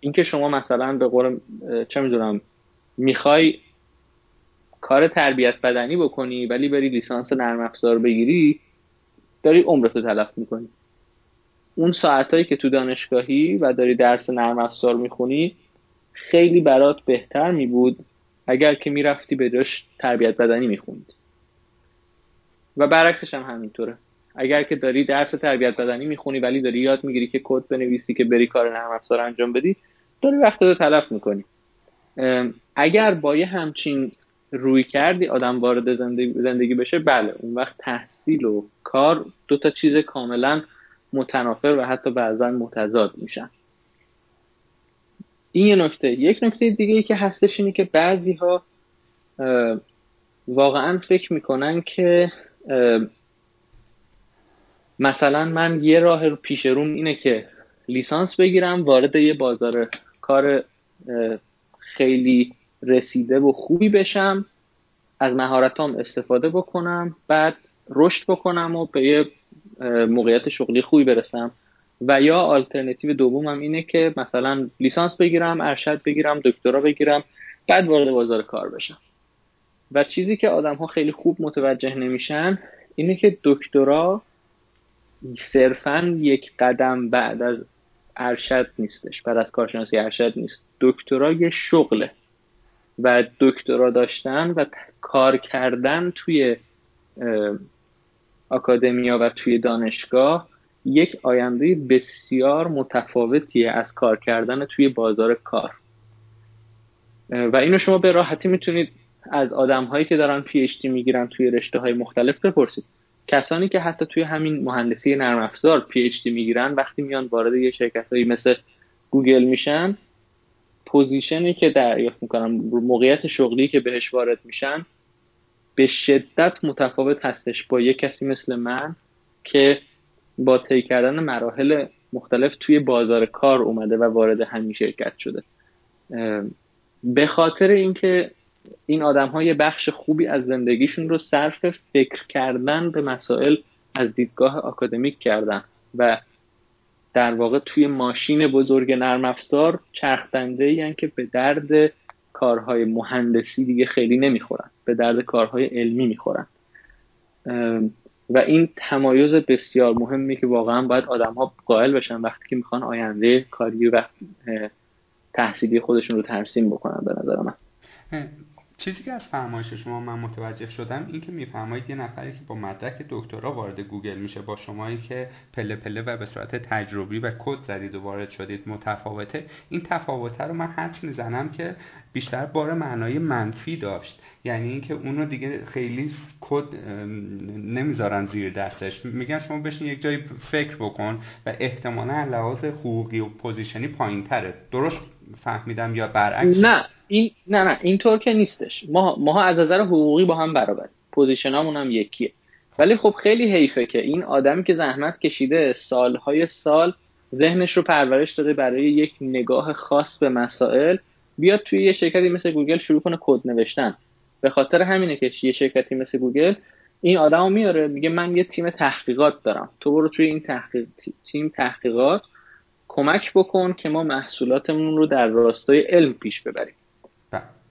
اینکه شما مثلا به قول چه می‌دونم می‌خوای کار تربیت بدنی بکنی ولی بری لیسانس نرم افزار بگیری داری عمرتو تلف می‌کنی. اون ساعتهایی که تو دانشگاهی و داری درس نرم افزار می‌خونی خیلی برات بهتر میبود اگر که می‌رفتی به تربیت بدنی می‌خوند. و برعکسش هم همینطوره. اگر که داری درس تربیت بدنی می‌خونی ولی داری یاد می‌گیری که کد بنویسی که بری کار نرم افزار انجام بدی داری وقت رو تلف می‌کنی. اگر با یه همچین روی کردی آدم وارد زندگی, بشه بله اون وقت تحصیل و کار دو تا چیز کاملا متنافر و حتی بعضا متضاد میشن. این یه نکته. یک نکته دیگه ای که هستش اینه که بعضی ها واقعا فکر می‌کنن که مثلا من یه راه پیش روم اینه که لیسانس بگیرم وارد یه بازار کار خیلی رسیده و خوبی بشم از مهارتام استفاده بکنم بعد رشد بکنم و به یه موقعیت شغلی خوبی برسم. و یا آلترنتیو دومم اینه که مثلا لیسانس بگیرم ارشد بگیرم دکترا بگیرم بعد وارد بازار کار بشم. و چیزی که آدم ها خیلی خوب متوجه نمیشن اینه که دکترا صرفا یک قدم بعد از ارشد نیستش بعد از کارشناسی ارشد نیست. دکترا یه شغله و دکترا داشتن و کار کردن توی اکادمیا و توی دانشگاه یک آینده بسیار متفاوتیه از کار کردن توی بازار کار. و اینو شما به راحتی می‌تونید از آدم هایی که دارن پی اچ می‌گیرن توی رشته های مختلف بپرسید. کسانی که حتی توی همین مهندسی نرم افزار PhD می‌گیرن وقتی میان وارد یه شرکت هایی مثل گوگل میشن position ی که دریافت می‌کنن موقعیت شغلی که بهش وارد میشن به شدت متفاوت هستش با یه کسی مثل من که با طی کردن مراحل مختلف توی بازار کار اومده و وارد همین شرکت شده. به خاطر اینکه این آدم ها یه بخش خوبی از زندگیشون رو صرف فکر کردن به مسائل از دیدگاه آکادمیک کردن و در واقع توی ماشین بزرگ نرم افزار چرخدنده یعنی که به درد کارهای مهندسی دیگه خیلی نمی‌خورن به درد کارهای علمی می‌خورن. و این تمایز بسیار مهمی که واقعا باید آدم ها قائل بشن وقتی که می‌خوان آینده کاری و تحصیلی خودشون رو ترسیم بکنن به نظر من. چیزی که از فرمایش شما من متوجه شدم این که میفرمایید یه نفری که با مدرک دکترا وارد گوگل میشه با شمایی که پله پله و به صورت تجربی و کد زدید و وارد شدید متفاوته این تفاوته رو من حدس می‌زنم که بیشتر بار معنای منفی داشت. یعنی اینکه اونو دیگه خیلی کد نمی‌ذارن زیر دستش. میگن شما بشین یک جایی فکر بکن و احتمالا لحاظ حقوقی و position ی پایین تره درست فهمیدم یا برعکس؟ نه. این نه نه اینطور که نیستش. ما ما از نظر حقوقی با هم برابر position امون هم یکیه. ولی خب خیلی حیفه که این آدمی که زحمت کشیده سالهای سال ذهنش رو پرورش داده برای یک نگاه خاص به مسائل بیاد توی یه شرکتی مثل گوگل شروع کنه کد نوشتن. به خاطر همینه که یه شرکتی مثل گوگل این آدمو میاره میگه من یه تیم تحقیقات دارم. تو برو توی این تحقیق تیم تحقیقات کمک بکن که ما محصولاتمون رو در راستای علم پیش ببریم.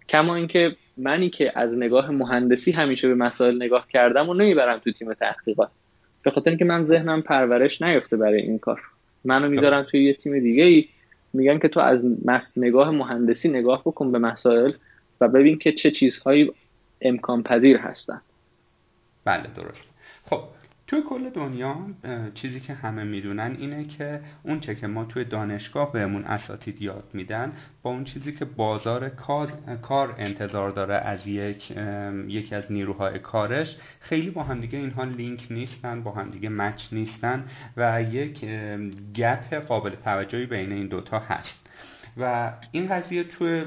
کما اینکه منی که از نگاه مهندسی همیشه به مسائل نگاه کردم و نمی‌برم تو تیم تحقیقات. به خاطر اینکه من ذهنم پرورش نیفته برای این کار. منو می‌ذارم توی یه تیم دیگه ای میگن که تو از نگاه مهندسی نگاه بکن به مسائل و ببین که چه چیزهایی امکان پذیر هستن. بله درست. خب توی کل دنیا چیزی که همه می‌دونن اینه که اون چه که ما توی دانشگاه بهمون اساتید یاد میدن با اون چیزی که بازار کار, انتظار داره از یک یکی از نیروهای کارش خیلی با همدیگه اینها لینک نیستن با همدیگه مچ نیستن و یک گپ قابل توجهی بین این دوتا هست. و این قضیه توی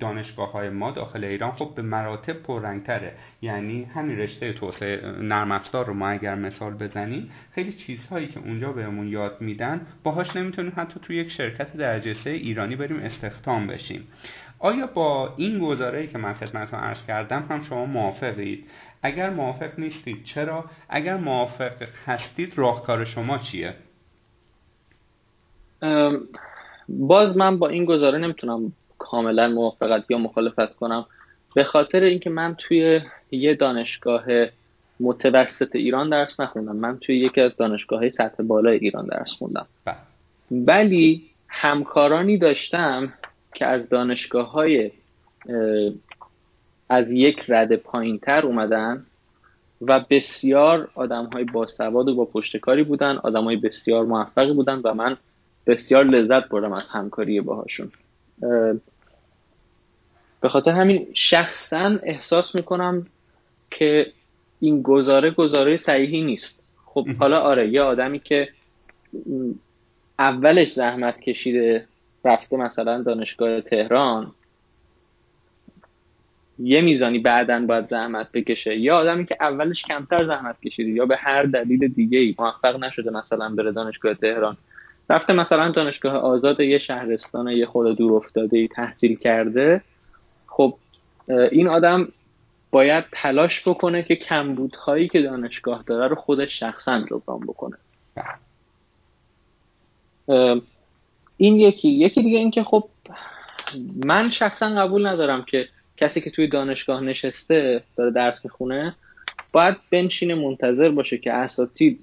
دانشگاه های ما داخل ایران خب به مراتب پررنگتره. یعنی همین رشته توسعه نرم افزار رو ما اگر مثال بزنیم خیلی چیزهایی که اونجا بهمون یاد میدن باهاش نمی‌تونیم حتی توی یک شرکت درجه سه ایرانی بریم استخدام بشیم. آیا با این گزاره که من خدمتتون عرض کردم هم شما موافقید؟ اگر موافق نیستید چرا؟ اگر موافق هستید راهکار شما چیه؟ باز من با این گزاره نمی‌تونم کاملا موافقت یا مخالفت کنم. به خاطر اینکه من توی یه دانشگاه متوسط ایران درس نخوندم. من توی یکی از دانشگاه سطح بالای ایران درس خوندم. بله. ولی همکارانی داشتم که از دانشگاه های از یک رد پایین تر اومدن و بسیار آدم های باسواد و با پشتکاری بودن آدم های بسیار موفقی بودن و من بسیار لذت بردم از همکاری باهاشون. به خاطر همین شخصا احساس می‌کنم که این گزاره گزاره صحیحی نیست. خب حالا آره یه آدمی که اولش زحمت کشیده رفته مثلا دانشگاه تهران یه میزانی بعدا باید زحمت بکشه. یا آدمی که اولش کمتر زحمت کشیده یا به هر دلیل دیگه ای موفق نشده مثلا بره دانشگاه تهران. رفته مثلا دانشگاه آزاد یه شهرستان یه خود دور افتاده ای تحصیل کرده. خب این آدم باید تلاش بکنه که کمبودهایی که دانشگاه داره رو خودش شخصا جبران بکنه. این یکی. یکی دیگه این که خب من شخصا قبول ندارم که کسی که توی دانشگاه نشسته داره درس می‌خونه باید بنشینه منتظر باشه که اساتید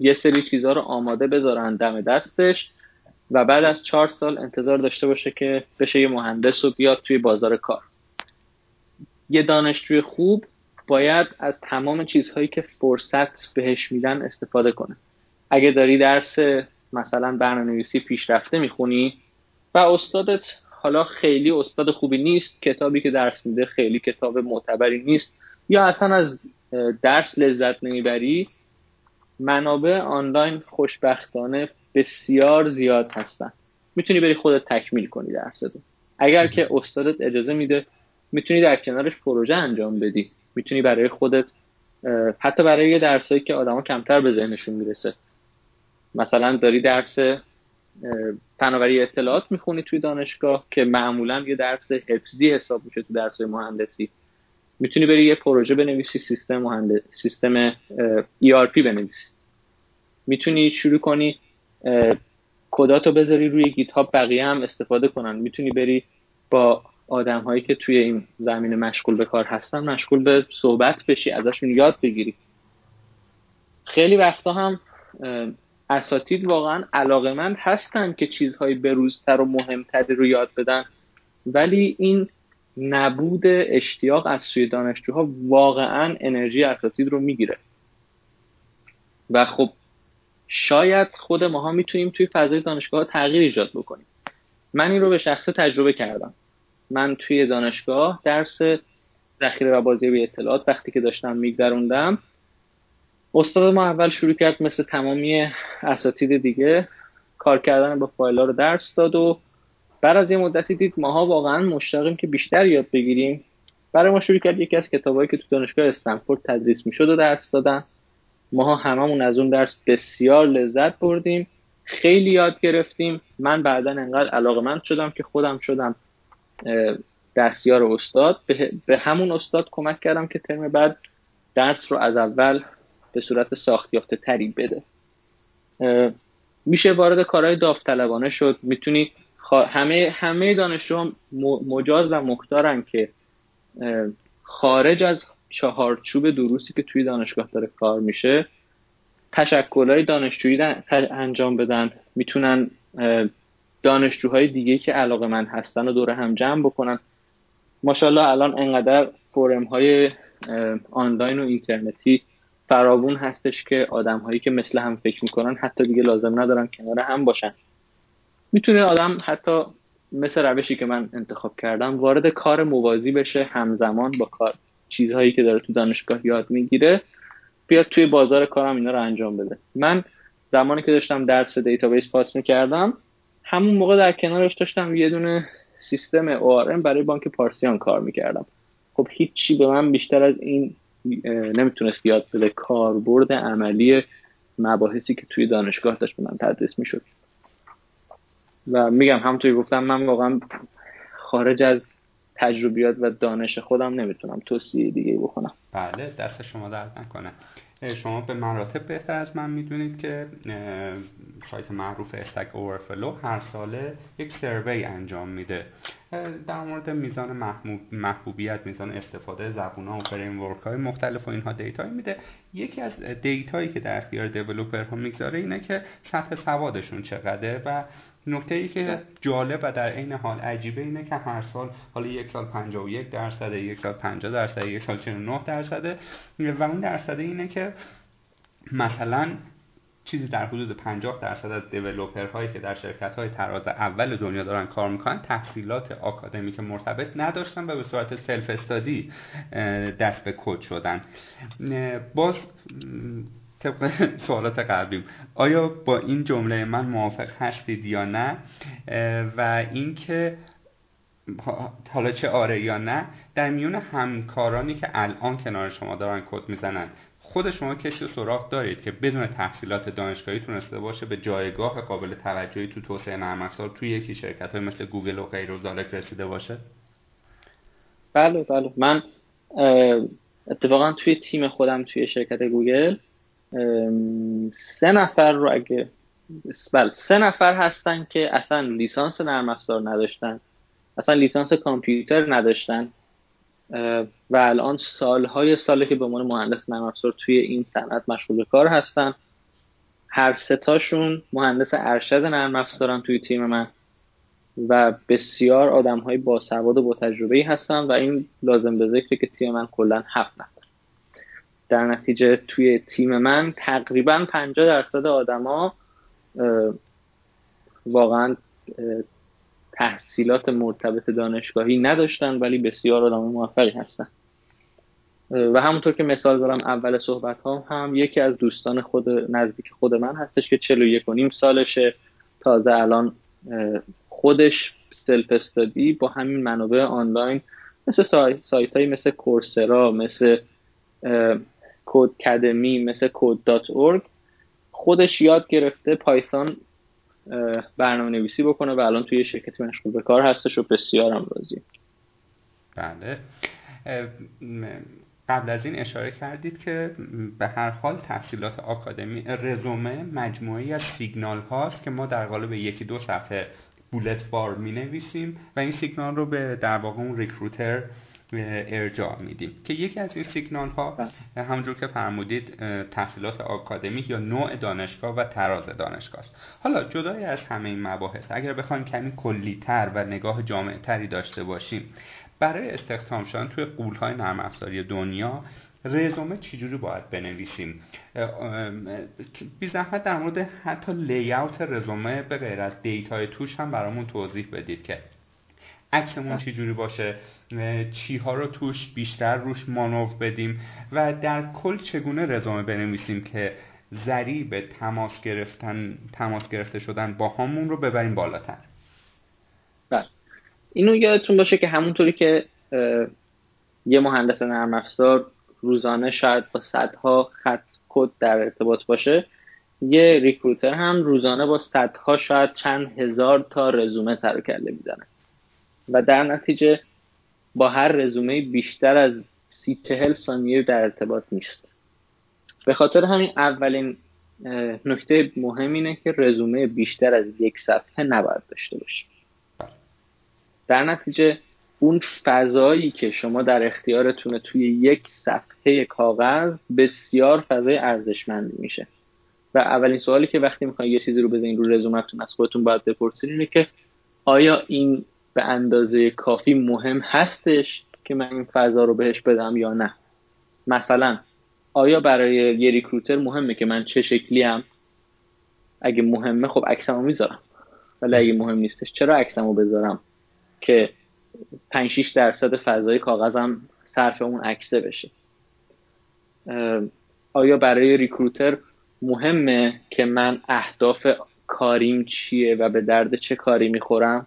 یه سری چیزها رو آماده بذارن دم دستش و بعد از چهار سال انتظار داشته باشه که بشه یه مهندس و بیاد توی بازار کار. یه دانشجوی خوب باید از تمام چیزهایی که فرصت بهش میدن استفاده کنه. اگه داری درس مثلا برنامه‌نویسی پیشرفته می‌خونی و استادت حالا خیلی استاد خوبی نیست کتابی که درس میده خیلی کتاب معتبری نیست یا اصلا از درس لذت نمی‌بری منابع آنلاین خوشبختانه بسیار زیاد هستن. می‌تونی بری خودت تکمیل کنی درستو اگر که استادت اجازه میده می‌تونی در کنارش پروژه انجام بدی. می‌تونی برای خودت حتی برای یه درسایی که آدما کمتر به ذهنشون می‌رسه. مثلا داری درس فناوری اطلاعات می‌خونی توی دانشگاه که معمولا یه درس حفظی حساب میشه تو درس مهندسی. می‌تونی بری یه پروژه بنویسی سیستم مهندس سیستم ERP بنویسی. می‌تونی شروع کنی کداتو بذاری روی گیت هاب بقیه هم استفاده کنن. می‌تونی بری با آدم هایی که توی این زمینه مشغول به کار هستن مشغول به صحبت بشی ازشون یاد بگیری. خیلی وقتا هم اساتید واقعا علاقمند هستن که چیزهای بروزتر و مهمتری رو یاد بدن ولی این نبود اشتیاق از سوی دانشجوها واقعا انرژی اساتید رو می‌گیره. و خب شاید خود ماها می‌تونیم توی فضای دانشگاه تغییر ایجاد بکنیم. من این رو به شخص تجربه کردم. من توی دانشگاه درس ذخیره و بازی اطلاعات وقتی که داشتم میگذروندم استاد ما اول شروع کرد مثل تمامی اساتید دیگه کار کردن با فایل رو درس داد و بعد از یه مدتی دید ماها واقعا مشتاقیم که بیشتر یاد بگیریم. برای ما شروع کرد یکی از کتابایی که تو دانشگاه استنفورد تدریس می‌شد و درس دادن. ماها هممون از اون درس بسیار لذت بردیم. خیلی یاد گرفتیم. من بعدا انقدر علاقه شدم که خودم شدم دستیار استاد. به همون استاد کمک کردم که ترم بعد درس رو از اول به صورت ساختیافته تری بده. میشه وارد کارهای داوطلبانه شد. می‌تونی همه همه دانشجو مجاز و مختارن که خارج از چهارچوب دروسی که توی دانشگاه داره کار میشه تشکلهای دانشجویی انجام بدن. می‌تونن دانشجوهای دیگه که علاقه من هستن رو دور هم جمع بکنن. ماشاءالله الان انقدر فورم های آنلاین و اینترنتی فراوون هستش که آدم هایی که مثل هم فکر می‌کنن حتی دیگه لازم ندارن کنار هم باشن. می‌تونه آدم حتی مثل روشی که من انتخاب کردم وارد کار موازی بشه همزمان با کار چیزهایی که داره تو دانشگاه یاد می‌گیره بیاد توی بازار کارم اینا رو انجام بده. من زمانی که داشتم درس database پاس می‌کردم همون موقع در کنارش داشتم یه دونه سیستم ORM برای بانک پارسیان کار می‌کردم. خب هیچی به من بیشتر از این نمی‌تونست یاد بده. کاربرد عملی مباحثی که توی دانشگاه داشت به من تدریس می‌شد. و میگم همونطوری گفتم من واقعا خارج از تجربیات و دانش خودم نمی‌تونم توصیه دیگه بکنم. بله دست شما درد نکنه. شما به مراتب بهتر از من می‌دونید که سایت معروف Stack Overflow هر ساله یک survey انجام میده. در مورد میزان محبوب، محبوبیت میزان استفاده زبون ها و فریم های مختلف و اینها data یی میده. یکی از data یی که در اختیار developer ها می‌گذاره اینه که سطح سوادشون چقدره و نکته ای که جالب و در عین حال عجیبه اینه که هر سال حالا یک سال 51 درصد یک سال 50 درصد یک سال 49 درصده و اون درصد اینه که مثلا چیزی در حدود 50 درصد از developer هایی که در شرکت های تراز اول دنیا دارن کار می‌کنن تحصیلات آکادمیک مرتبط نداشتن و به صورت self-study دست به کد شدن. باز طبق سوالات قبلیم. آیا با این جمله من موافق هستید یا نه؟ و اینکه حالا چه آره یا نه در میون همکارانی که الان کنار شما دارن کد می‌زنن خود شما کسی سراغ دارید که بدون تحصیلات دانشگاهی تونسته باشه به جایگاه قابل توجهی تو توسعه نرم افزار توی یکی شرکت های مثل گوگل و غیر و رسیده باشه؟ بله بله. من اتفاقا توی تیم خودم توی شرکت گوگل سه نفر رو اگه بله سه نفر هستن که اصلا لیسانس نرم افزار نداشتن. اصلا لیسانس کامپیوتر نداشتن. و الان سالهای ساله که به عنوان مهندس نرم افزار توی این صنعت مشغول کار هستن. هر ستاشون مهندس ارشد نرم افزارن توی تیم من. و بسیار آدم های باسواد و با تجربه هستن و این لازم به ذکره که تیم من کلا هفت نفر. در نتیجه توی تیم من تقریبا 50 درصد آدما واقعا تحصیلات مرتبط دانشگاهی نداشتن ولی بسیار آدم موفقی هستن. و همونطور که مثال دارم اول صحبت هم هم یکی از دوستان خود نزدیک خود من هستش که 41 و نیم سالشه. تازه الان خودش self-study با همین منابع آنلاین مثل سایت هایی مثل Coursera مثل Codecademy مثل code.org خودش یاد گرفته پایتون برنامه نویسی بکنه و الان توی شرکتی مشغول به کار هستش و بسیار هم راضی. بله. قبل از این اشاره کردید که به هر حال تحصیلات آکادمی رزومه مجموعی از سیگنال هاست که ما در قالب یکی دو صفحه بولت بار می نویسیم و این سیگنال رو به در واقع اون ریکروتر ارجاع میدیم که یکی از این سیگنال ها بله. همونجور که فرمودید تحصیلات آکادمیک یا نوع دانشگاه و تراز دانشگاه است حالا جدای از همه این مباحث اگر بخوایم کمی کلیتر و نگاه جامع تری داشته باشیم برای استخدام شدن توی غول های نرم افزاری دنیا رزومه چجوری باید بنویسیم بی زحمت در مورد حتی layout رزومه به غیر از data ی توش هم برامون توضیح بدید که عکسمون بله. چی جوری باشه چی ها رو توش بیشتر روش مانور بدیم و در کل چگونه رزومه بنویسیم که ذریب تماس گرفتن تماس گرفته شدن با همون رو ببریم بالاتر؟ بله. اینو یادتون باشه که همونطوری که یه مهندس نرم افزار روزانه شاید با صدها خط کد در ارتباط باشه یه ریکروتر هم روزانه با صدها شاید چند هزار تا رزومه سر کله می‌زنه. و در نتیجه با هر رزومه بیشتر از سی چهل ثانیه در ارتباط نیست. به خاطر همین اولین نکته مهم اینه که رزومه بیشتر از یک صفحه نباید داشته باشه. در نتیجه اون فضایی که شما در اختیارتونه توی یک صفحه کاغذ بسیار فضای ارزشمندی میشه. و اولین سوالی که وقتی می‌خواین یه چیزی رو بزنین رو رزومتون از خودتون باید بپرسین اینه که آیا این به اندازه کافی مهم هستش که من این فضا رو بهش بدم یا نه. مثلا آیا برای یه ریکروتر مهمه که من چه شکلی هم اگه مهمه خب عکسمو می‌ذارم. ولی اگه مهم نیستش چرا عکسمو بذارم؟ که 5 6 درصد فضای کاغذم صرف اون عکسه بشه. آیا برای ریکروتر مهمه که من اهداف کاریم چیه و به درد چه کاری می‌خورم؟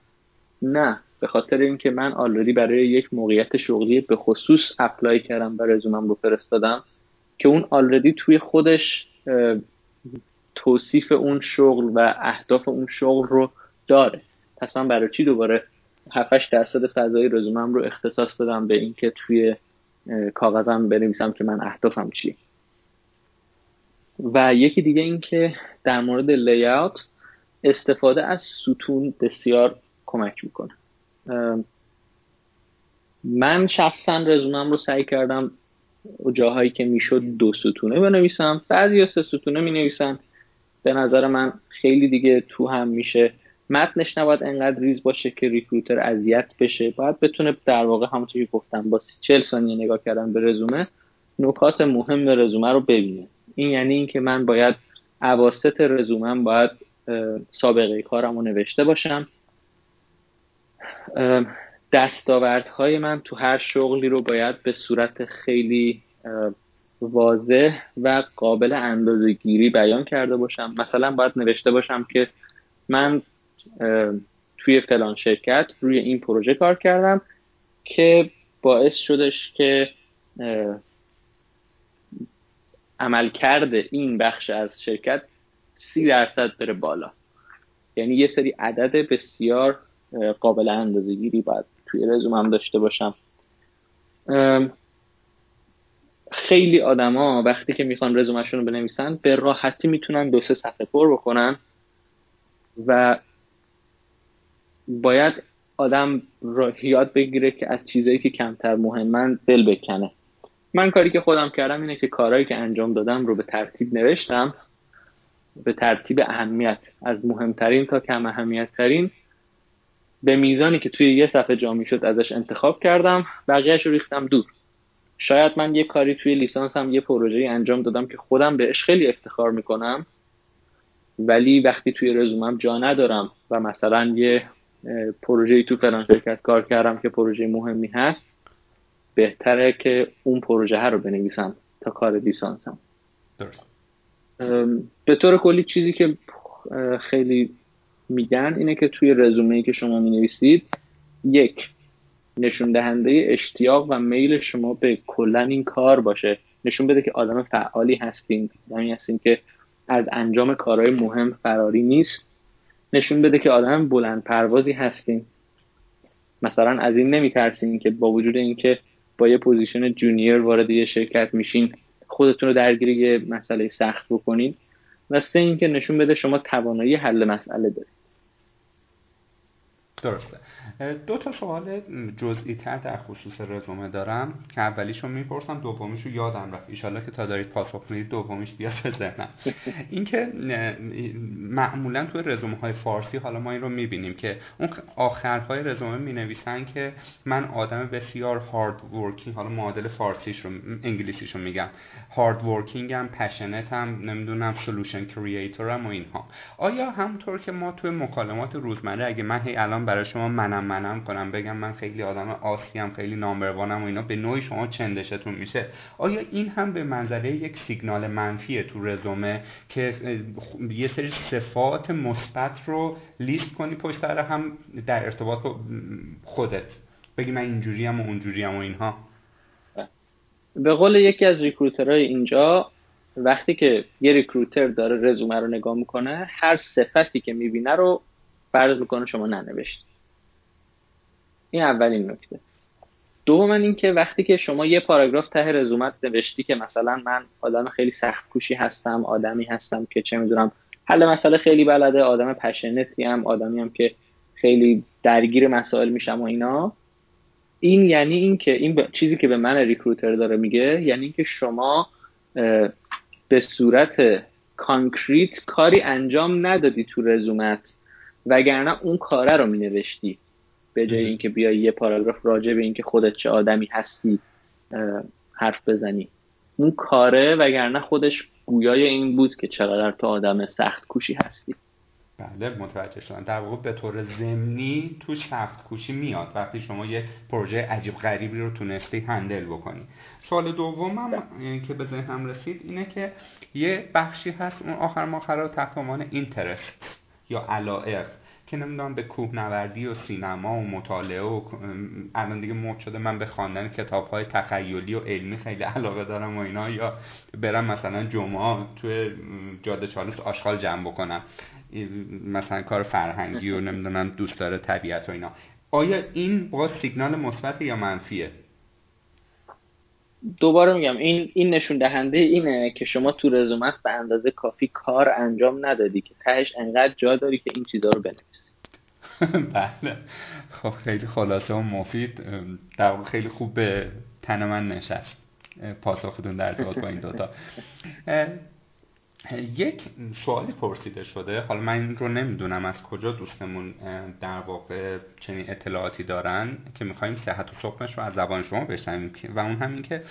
نه به خاطر اینکه من آلردی برای یک موقعیت شغلی به خصوص اپلای کردم و رزومم رو فرستادم که اون آلردی توی خودش توصیف اون شغل و اهداف اون شغل رو داره. پس من برای چی دوباره 7 درصد فضای رزومم رو اختصاص بدم به اینکه توی کاغذم بنویسم که من اهدافم چیه و یکی دیگه این که در مورد لیاوت استفاده از ستون بسیار کمک می‌کنه. من شخصا رزومم رو سعی کردم جاهایی که می‌شد دو ستونه بنویسم. بعضی سه ستونه می نویسم به نظر من خیلی دیگه تو هم میشه. متنش نباید انقدر ریز باشه که ریکروتر اذیت بشه. باید بتونه در واقع همونطور که گفتم با 40 ثانیه نگاه کردن به رزومه نکات مهم رزومه رو ببینه. این یعنی اینکه من باید اواسط رزومم باید سابقه کارم رو نوشته باشم. دستاوردهای من تو هر شغلی رو باید به صورت خیلی واضح و قابل اندازه گیری بیان کرده باشم. مثلا باید نوشته باشم که من توی فلان شرکت روی این پروژه کار کردم که باعث شدش که عملکرد این بخش از شرکت سی درصد بره بالا. یعنی یه سری عدد بسیار قابل اندازه گیری باید توی رزومم داشته باشم. خیلی آدما وقتی که می‌خوان رزومشون رو بنویسن به راحتی می‌تونن دو سه صفحه پر بکنن و باید آدم را یاد بگیره که از چیزایی که کمتر مهمن دل بکنه. من کاری که خودم کردم اینه که کارهایی که انجام دادم رو به ترتیب نوشتم به ترتیب اهمیت از مهمترین تا کم اهمیت ترین به میزانی که توی یه صفحه جا شد ازش انتخاب کردم بقیهش رو ریختم دور. شاید من یه کاری توی لیسانس هم یه پروژه انجام دادم که خودم بهش خیلی افتخار می‌کنم ولی وقتی توی رزومم جا ندارم و مثلا یه پروژه تو فلان شرکت کار کردم که پروژه مهمی هست بهتره که اون پروژه رو بنویسم تا کار لیسانسم. درست. به طور کلی چیزی که خیلی میگن اینه که توی رزومه ای که شما می نویسید یک نشون دهنده اشتیاق و میل شما به کلا این کار باشه. نشون بده که آدم فعالی هستین. آدمی هستین که از انجام کارهای مهم فراری نیست. نشون بده که آدم بلند پروازی هستین. مثلا از این نمیترسین که با وجود اینکه با یه position junior وارد یه شرکت میشین خودتون رو درگیر یه مسئله سخت بکنید و سه اینکه نشون بده شما توانایی حل مسئله دارید درسته. دو تا سوال جزئی تر در خصوص رزومه دارم که اولیشو می‌پرسم دومیشو یادم رفت. ایشالله که تا دارید پاسخ می‌دید دومیش بیاد به ذهنم. اینکه معمولا توی رزومه های فارسی حالا ما این رو می‌بینیم که اون آخرهای رزومه می نویسن که من آدم بسیار hard working حالا معادل فارسیش رو انگلیسیش رو میگم. hard working م patient م نمی‌دونم solution creator م و اینها. آیا همونطور که ما توی مکالمات روزمره اگه من هی الان برای شما منم منم کنم. بگم من خیلی آدم آسم خیلی number one م و اینا. به نوعی شما چندشتون میشه. آیا این هم به منظره یک سیگنال منفیه تو رزومه که یه سری صفات مثبت رو لیست کنی پشت سر هم در ارتباط با خودت؟ بگی من اینجوری هم و اونجوری هم و اینها. به قول یکی از ریکروترهای اینجا وقتی که یه ریکروتر داره رزومه رو نگاه می‌کنه هر صفتی که می‌بینه رو فرض می‌کنه شما ننوشت این اولین نکته. دوم این که وقتی که شما یه پاراگراف ته رزومت نوشتی که مثلا من آدم خیلی سخت کوشی هستم آدمی هستم که چه می‌دونم حل مسئله خیلی بلده آدم patient ی هم آدمی هم که خیلی درگیر مسائل میشم و اینا. این یعنی این که این چیزی که به من recruiter داره میگه یعنی اینکه شما به صورت concrete کاری انجام ندادی تو رزومت. وگرنه اون کاره رو مینوشتی. به جای اینکه بیای یه پاراگراف راجع به اینکه خودت چه آدمی هستی حرف بزنی. اون کاره وگرنه خودش گویای این بود که چقدر تو آدم سخت کوشی هستی. بله متوجه شدن در واقع به طور ضمنی تو سخت کوشی میاد. وقتی شما یه پروژه عجیب غریبی رو تونستی هندل بکنی. سوال دومم که به ذهنم رسید اینه که یه بخشی هست اون آخر ماخرا تحت عنوان اینترست. یا علائق که نمی‌دونم به کوهنوردی و سینما و مطالعه و الان دیگه مد شده من به خواندن کتاب های تخیلی و علمی خیلی علاقه دارم و اینا یا برم مثلا جمعه توی جاده چالوس آشغال جمع بکنم. مثلا کار فرهنگی و نمی‌دونم دوست داره طبیعت و اینا. آیا این با سیگنال مثبت یا منفیه؟ دوباره میگم این این نشون دهنده اینه که شما تو رزومت به اندازه کافی کار انجام ندادی که تهش انقدر جا داری که این چیزها رو بنویسی. بله. خب خیلی خلاصه و مفید. در خیلی خوب به تن من نشست. پاسختون در ارتباط با این دوتا. یک سوالی پرسیده شده. حالا من این رو نمی‌دونم از کجا دوستمون در واقع چنین اطلاعاتی دارن که می‌خوایم صحت و صحبش رو از زبان شما بشنویم. و اون همین که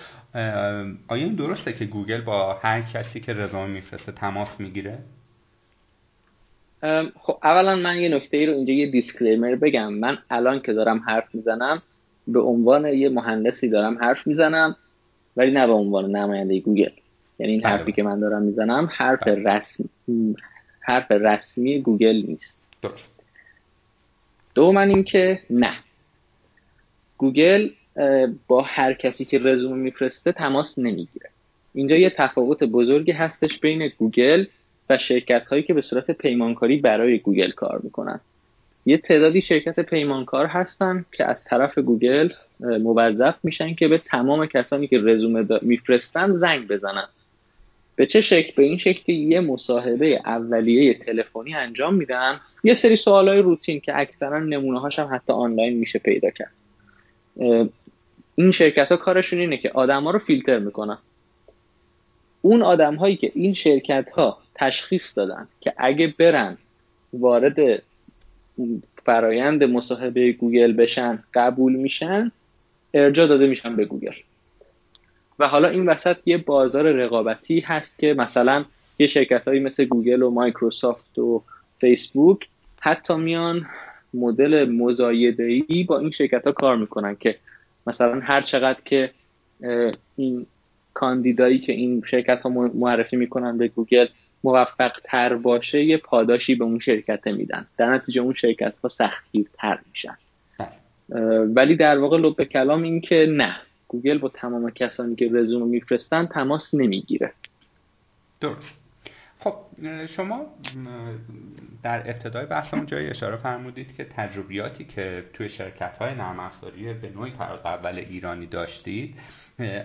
آیا این درسته که گوگل با هر کسی که رزومه میفرسته تماس می‌گیره؟ خب اولا من یه نکته ای رو اینجا یه disclaimer بگم. من الان که دارم حرف می‌زنم به عنوان یه مهندسی دارم حرف می‌زنم ولی نه به عنوان نماینده گوگل. یعنی این حرفی بله. که من دارم می‌زنم حرف بله. رسمی حرف رسمی گوگل نیست. دو من این که نه. گوگل با هر کسی که رزومه میفرسته تماس نمی‌گیره. اینجا یه تفاوت بزرگی هستش بین گوگل و شرکت هایی که به صورت پیمانکاری برای گوگل کار می‌کنن. یه تعدادی شرکت پیمانکار هستن که از طرف گوگل موظف میشن که به تمام کسانی که رزومه میفرستن زنگ بزنن. به چه شکل؟ به این شکل که یه مصاحبه اولیه تلفنی انجام میدن. یه سری سوالای روتین که اکثرا نمونه هاش هم حتی آنلاین میشه پیدا کرد. این شرکت ها کارشون اینه که آدما رو فیلتر می‌کنن. اون آدم هایی که این شرکت ها تشخیص دادن که اگه برن وارد فرایند مصاحبه گوگل بشن قبول میشن ارجاع داده میشن به گوگل. و حالا این وسط یه بازار رقابتی هست که مثلا یه شرکت هایی مثل گوگل و مایکروسافت و فیسبوک حتی میان مدل مزایده ای با این شرکت ها کار می‌کنن که مثلا هر چقدر که این کاندیدایی که این شرکت ها معرفی می‌کنن به گوگل موفق تر باشه یه پاداشی به اون شرکت میدن. در نتیجه اون شرکت ها سختگیرتر میشن. ولی در واقع لب کلام این که نه. گوگل با تمام کسانی که رزومه میفرستن تماس نمی‌گیره. درست. خب شما در ابتدای بحثمون جایی اشاره فرمودید که تجربیاتی که توی شرکت های نرم افزاری به نوعی طراز اول ایرانی داشتید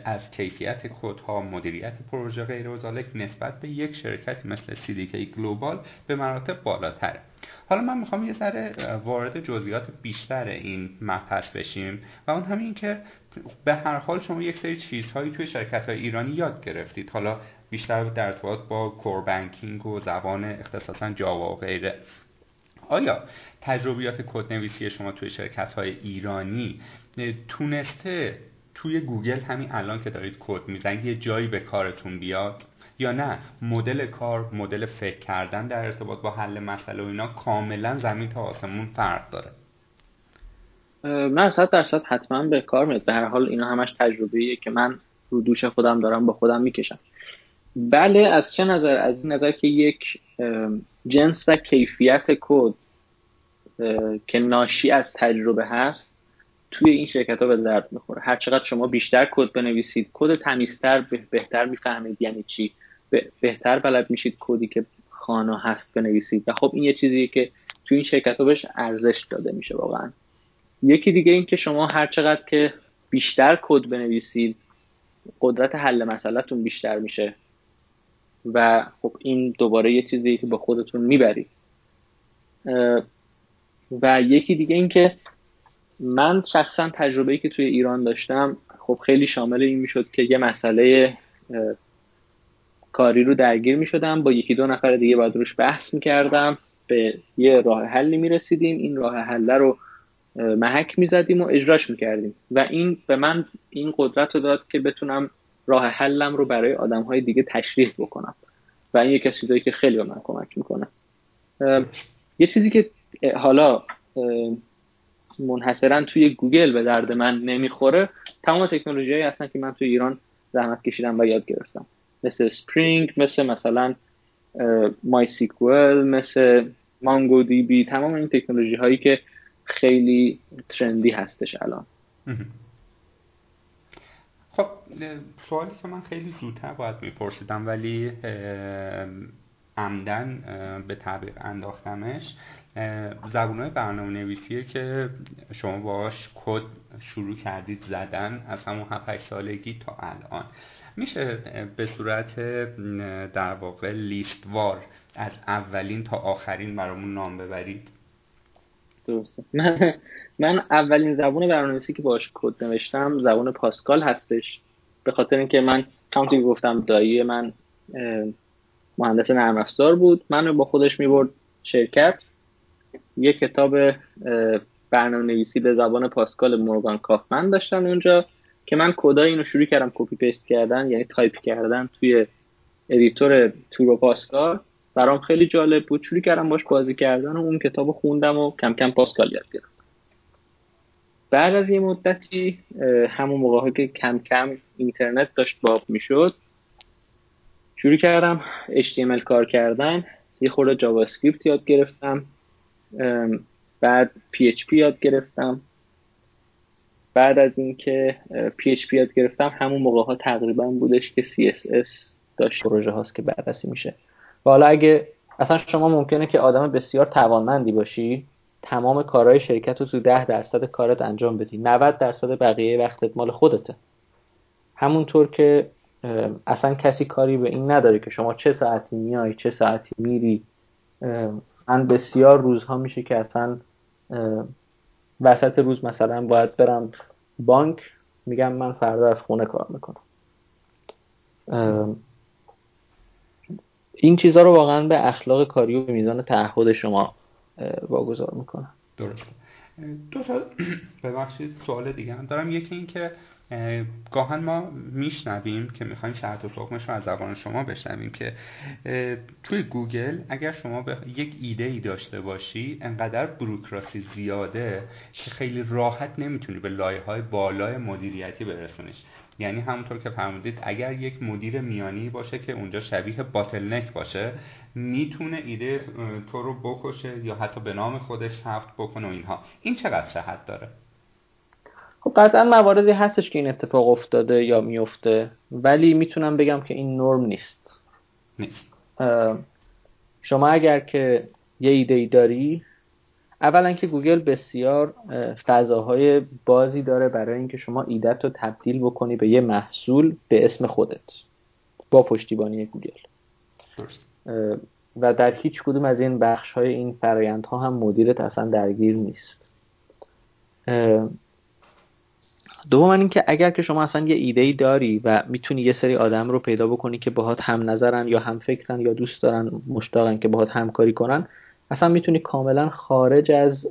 از کیفیت کدها مدیریت پروژه غیر نسبت به یک شرکتی مثل CDK گلوبال به مراتب بالاتره. حالا من می‌خوام یه ذره وارد جزئیات بیشتر این مبحث بشیم و اون همین که به هر حال شما یک سری چیزهایی توی شرکت های ایرانی یاد گرفتید. حالا بیشتر در ارتباط با core banking و زبان اختصاصا Java و غیره. آیا تجربیات کدنویسی شما توی شرکت های ایرانی تونسته توی گوگل همین الان که دارید کد می‌زنید یه جایی به کارتون بیاد؟ یا نه مدل کار مدل فکر کردن در ارتباط با حل مسئله و اینا کاملا زمین تا آسمون فرق داره؟ من صد درصد حتما به کار میاد. به هر حال اینا همش تجربه که من رو دوش خودم دارم با خودم می‌کشم. بله از چه نظر؟ از این نظر که یک جنس و کیفیت کد که ناشی از تجربه هست توی این شرکت ها به درد می‌خوره. هر چقدر شما بیشتر کد بنویسید کد تمیزتر بهتر می‌فهمید یعنی چی. بهتر بلد میشید کدی که خانه هست بنویسید. و خب این یه چیزیه که تو این شرکت بهش ارزش داده میشه واقعا. یکی دیگه این که شما هر چقدر که بیشتر کد بنویسید قدرت حل مسئلهتون بیشتر میشه و خب این دوباره یه چیزی که با خودتون می‌برید. و یکی دیگه این که من شخصا تجربه که توی ایران داشتم خب خیلی شامل این می‌شد که یه مسئله کاری رو درگیر می‌شدم با یکی دو نفر دیگه باید روش بحث می‌کردم به یه راه حلی می‌رسیدیم این راه حل رو محک می‌زدیم و اجراش می‌کردیم. و این به من این قدرت رو داد که بتونم راه حلم رو برای آدم های دیگه تشریح بکنم. و این یکی از چیزایی که خیلی به من کمک می‌کنه. یه چیزی که حالا منحصرا توی گوگل به درد من نمی‌خوره تمام تکنولوژی هایی هستن که من توی ایران زحمت کشیدم و یاد گرفتم. مثل Spring مثل مثلا MySQL مثل MongoDB تمام این تکنولوژی هایی که خیلی trend ی هستش الان. خب سوالی که من خیلی زودتر باید میپرسیدم ولی عمداً به تأخیر انداختمش زبون های برنامه نویسیه که شما باش کد شروع کردید زدن از همون 7 سالگی تا الان. میشه به صورت در واقع لیستوار از اولین تا آخرین برامون نام ببرید؟ درسته. من, من اولین زبون برنامه‌نویسی که باش کد نوشتم زبون پاسکال هستش. به خاطر اینکه من همونطوری گفتم دایی من مهندس نرم افزار بود. منو با خودش می‌برد شرکت. یه کتاب برنامه نویسی به زبان پاسکال مورگان کافمن داشتن اونجا که من کدای اینو شروع کردم copy paste کردن یعنی تایپ کردن توی editor Turbo Pascal. برام خیلی جالب بود. شروع کردم باش بازی کردن و اون کتاب خوندم و کم کم Pascal یاد گرفتم. بعد از یه مدتی همون موقع که کم کم اینترنت داشت باب می‌شد شروع کردم HTML کار کردن. یه خورده JavaScript یاد گرفتم. بعد PHP یاد گرفتم. بعد از اینکه PHP یاد گرفتم همون موقع ها تقریبا بودش که CSS داشت. پروژه هاست که بررسی میشه. و حالا اگه اصلا شما ممکنه که آدم بسیار توانمندی باشی تمام کارهای شرکت رو تو ده درصد کارت انجام بدی. 90 درصد بقیه وقتت مال خودته. همونطور که اصلا کسی کاری به این نداره که شما چه ساعتی میای چه ساعتی میری. من بسیار روزها میشه که اصلا وسط روز مثلا باید برم بانک میگم من فردا از خونه کار می‌کنم. این چیزها رو واقعا به اخلاق کاری و به میزان تعهد شما واگذار می‌کنم. درست. دو تا ببخشید سوال دیگه هم دارم. یکی این که گاهن ما میشنویم که می‌خوایم شرط و رو از زبان شما بشنویم که توی گوگل اگر شما به یک ایده ای داشته باشی انقدر بروکراسی زیاده که خیلی راحت نمی‌تونی به لایه های بالای مدیریتی برسونیش. یعنی همونطور که فرمودید اگر یک مدیر میانی باشه که اونجا شبیه باتلنک باشه می‌تونه ایده تو رو بکشه یا حتی به نام خودش حفت بکنه و اینها. این چقدر صحت داره؟ خب قطعا مواردی هستش که این اتفاق افتاده یا میفته ولی می‌تونم بگم که این نرم نیست. نیست. شما اگر که یه ایده ای داری اولا که گوگل بسیار فضاهای بازی داره برای اینکه شما ایدت رو تبدیل بکنی به یه محصول به اسم خودت با پشتیبانی گوگل. و در هیچ کدوم از این بخش های این فرایندها هم مدیرت اصلا درگیر نیست. دوم اینکه اگر که شما اصلا یه ایده ای داری و می‌تونی یه سری آدم رو پیدا بکنی که باهات هم نظرن یا هم فکرن یا دوست دارن مشتاقن که باهات همکاری کنن اصلا می‌تونی کاملا خارج از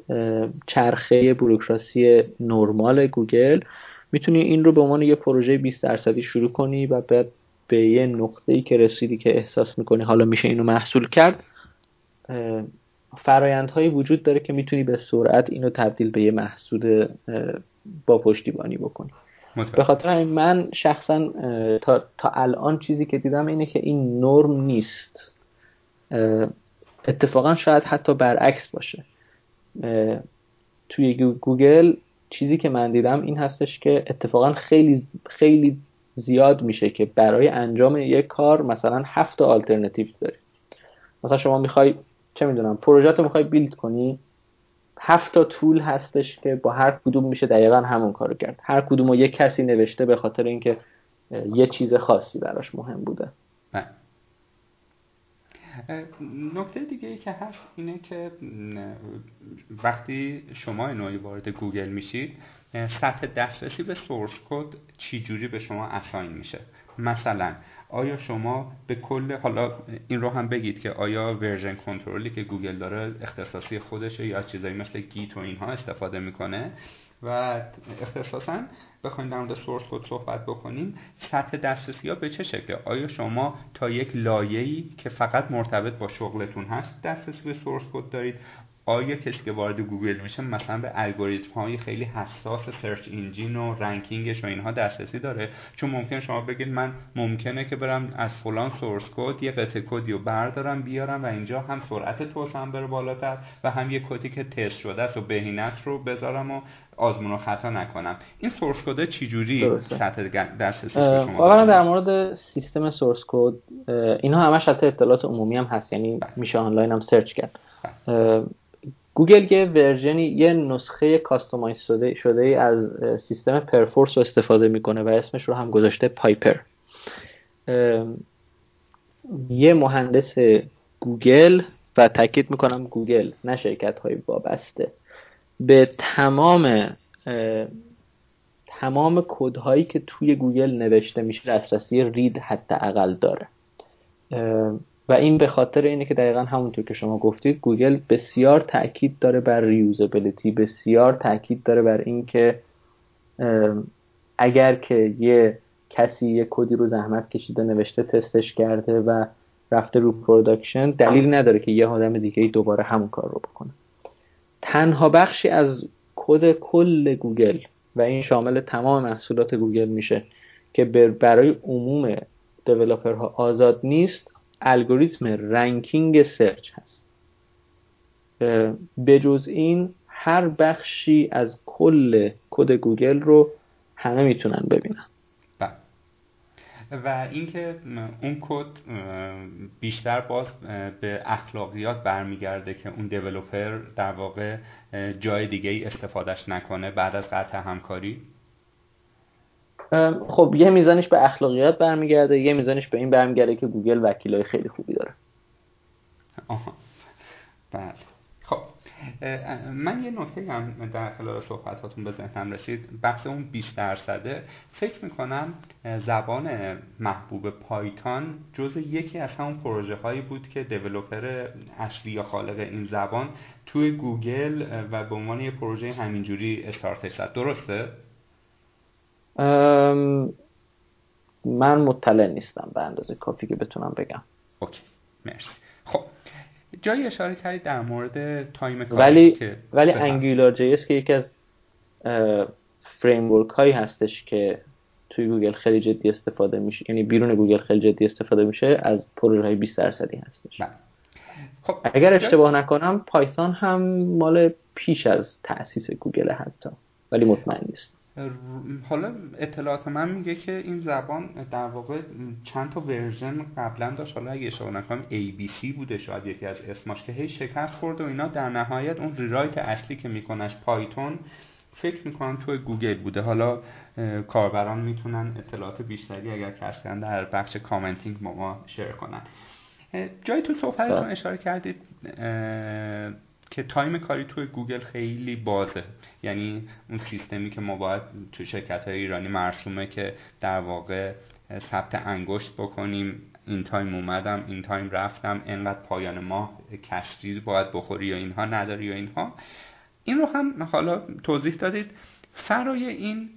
چرخه بروکراسی نرمال گوگل می‌تونی این رو به عنوان یه پروژه 20 درصدی شروع کنی و بعد به یه نقطه ای که رسیدی که احساس می‌کنی حالا میشه اینو محصول کرد. فرایندهایی وجود داره که می‌تونی به سرعت اینو تبدیل به یه محصول با پشتیبانی بکنی. به خاطر من شخصا تا, تا الان چیزی که دیدم اینه که این نرم نیست. اتفاقا شاید حتی برعکس باشه. توی گوگل چیزی که من دیدم این هستش که اتفاقا خیلی خیلی زیاد میشه که برای انجام یک کار مثلا هفت آلترناتیو داری. مثلا شما می‌خوای چه می‌دونم پروژه رو می‌خوای بیلد کنی هفت تا طول هستش که با هر کدوم میشه دقیقا همون کارو کرد. هر کدوم رو یک کسی نوشته به خاطر اینکه یه چیز خاصی براش مهم بوده. بله. نکته دیگه ای که هست اینه که وقتی شما نوعی وارد گوگل میشید سطح دسترسی به source code چی جوری به شما assign میشه؟ مثلا آیا شما به کل حالا این رو هم بگید که آیا version control ی که گوگل داره اختصاصی خودشه یا چیزایی مثل Git و اینها استفاده می‌کنه؟ و اختصاصا بخوایم در مورد source code صحبت بکنیم سطح دسترسی ها به چه شکله؟ آیا شما تا یک لایه‌ای که فقط مرتبط با شغلتون هست دسترسی به source code دارید؟ آیا کسی که وارد گوگل میشه مثلا به الگوریتم های خیلی حساس search engine و ranking ش و اینها دسترسی داره؟ چون ممکنه شما بگید من ممکنه که برم از فلان source code یه قطعه کدی رو بردارم بیارم و اینجا هم سرعت توسعه بره بالاتر و هم یه کدی که تست شده است و بهینه رو بذارم و آزمون و خطا نکنم. این source code چجوری سطح دسترسی شما واقعا در مورد سیستم source code اینها همش حتی اطلاعات عمومی هم هست یعنی بله. میشه آنلاین هم search کرد. بله. گوگل یه version ی یه نسخه customize شده, شده از سیستم Perforce رو استفاده می‌کنه و اسمش رو هم گذاشته Piper. یه مهندس گوگل و تاکید می‌کنم گوگل نه شرکت های وابسته. به تمام تمام کد که توی گوگل نوشته میشه دسترسی read حداقل داره. و این به خاطر اینه که دقیقا همونطور که شما گفتید گوگل بسیار تاکید داره بر reusability بسیار تاکید داره بر اینکه اگر که یه کسی یه کدی رو زحمت کشیده نوشته تستش کرده و رفته رو production دلیل نداره که یه آدم دیگه ای دوباره همون کار رو بکنه. تنها بخشی از کد کل گوگل و این شامل تمام محصولات گوگل میشه که برای عموم developer ها آزاد نیست. الگوریتم ranking search هست. به جز این هر بخشی از کل کد گوگل رو همه می‌تونن ببینن. بله. و اینکه اون کد بیشتر باز به اخلاقیات برمیگرده که اون دیولوپر در واقع جای دیگه ای استفادهش نکنه بعد از قطع همکاری. خب یه میزانش به اخلاقیات برمیگرده یه میزانش به این برمیگرده که گوگل وکیلای خیلی خوبی داره. آها. بله. خب من یه نکته هم در خلال صحبتاتون به ذهنم رسید. بحث اون 20 درصده. فکر می‌کنم زبان محبوب Python جز یکی از همون پروژه هایی بود که developer اصلی یا خالق این زبان توی گوگل و به عنوان یه پروژه همینجوری استارتش زد. درسته؟ من مطلع نیستم به اندازه کافی که بتونم بگم. Okay. مرسی. خب جایی اشاره کردید در مورد time کاری ولی که ولی Angular JS که یکی از فریم هایی هستش که توی گوگل خیلی جدی استفاده میشه یعنی بیرون گوگل خیلی جدی استفاده میشه از پروژه های 20 درصدی هستش. بله. خب اگر اشتباه نکنم Python هم مال پیش از تأسیس گوگل حتی ولی مطمئن نیستم حالا اطلاعات من میگه که این زبان در واقع چند تا version قبلا داشت. حالا اگه اشتباه نکنم ABC بوده شاید یکی از اسماش که هی شکست خورد و اینا. در نهایت اون rewrite اصلی که میکنش Python فکر می‌کنم توی گوگل بوده. حالا کاربران می‌تونن اطلاعات بیشتری اگر هست در بخش commenting با ما share کنن. جایی تو صحبتتون بله. اشاره کردید. که تایم کاری توی گوگل خیلی بازه. یعنی اون سیستمی که ما باید تو شرکت های ایرانی مرسومه که در واقع ثبت انگشت بکنیم. این تایم اومدم این تایم رفتم. انقدر پایان ماه کشتی باید بخوری یا اینها نداری یا اینها. این رو هم حالا توضیح دادید. فرای این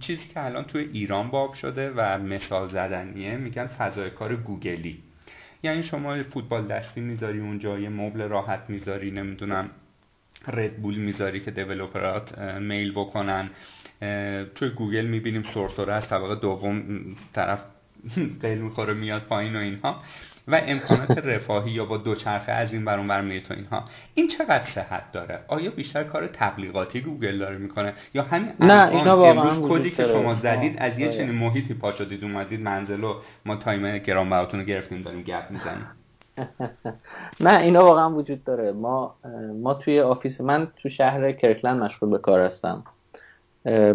چیزی که الان توی ایران باب شده و مثال زدنیه میگن فضای کار گوگلی. یعنی شما فوتبال دستی می‌ذاری اونجا یه مبل راحت می‌ذاری نمی‌دونم ردبول می‌ذاری که دیولوپرات میل بکنن. توی گوگل می‌بینیم سورسوره از طبقه دوم طرف قل می‌خوره میاد پایین و اینها. و امکانات رفاهی یا با دوچرخه از این ور اون ور میره تو اینها. این چقدر صحت داره؟ آیا بیشتر کار تبلیغاتی گوگل داره می‌کنه؟ یا همین نه اینا امروز کدی که شما زدید از یه چنین محیطی پا شدید اومدید منزل و ما تایم گران رو گرفتیم داریم گپ می‌زنیم. نه اینا واقعا وجود داره. ما ما توی office من تو شهر کرکلند مشغول به کار هستم.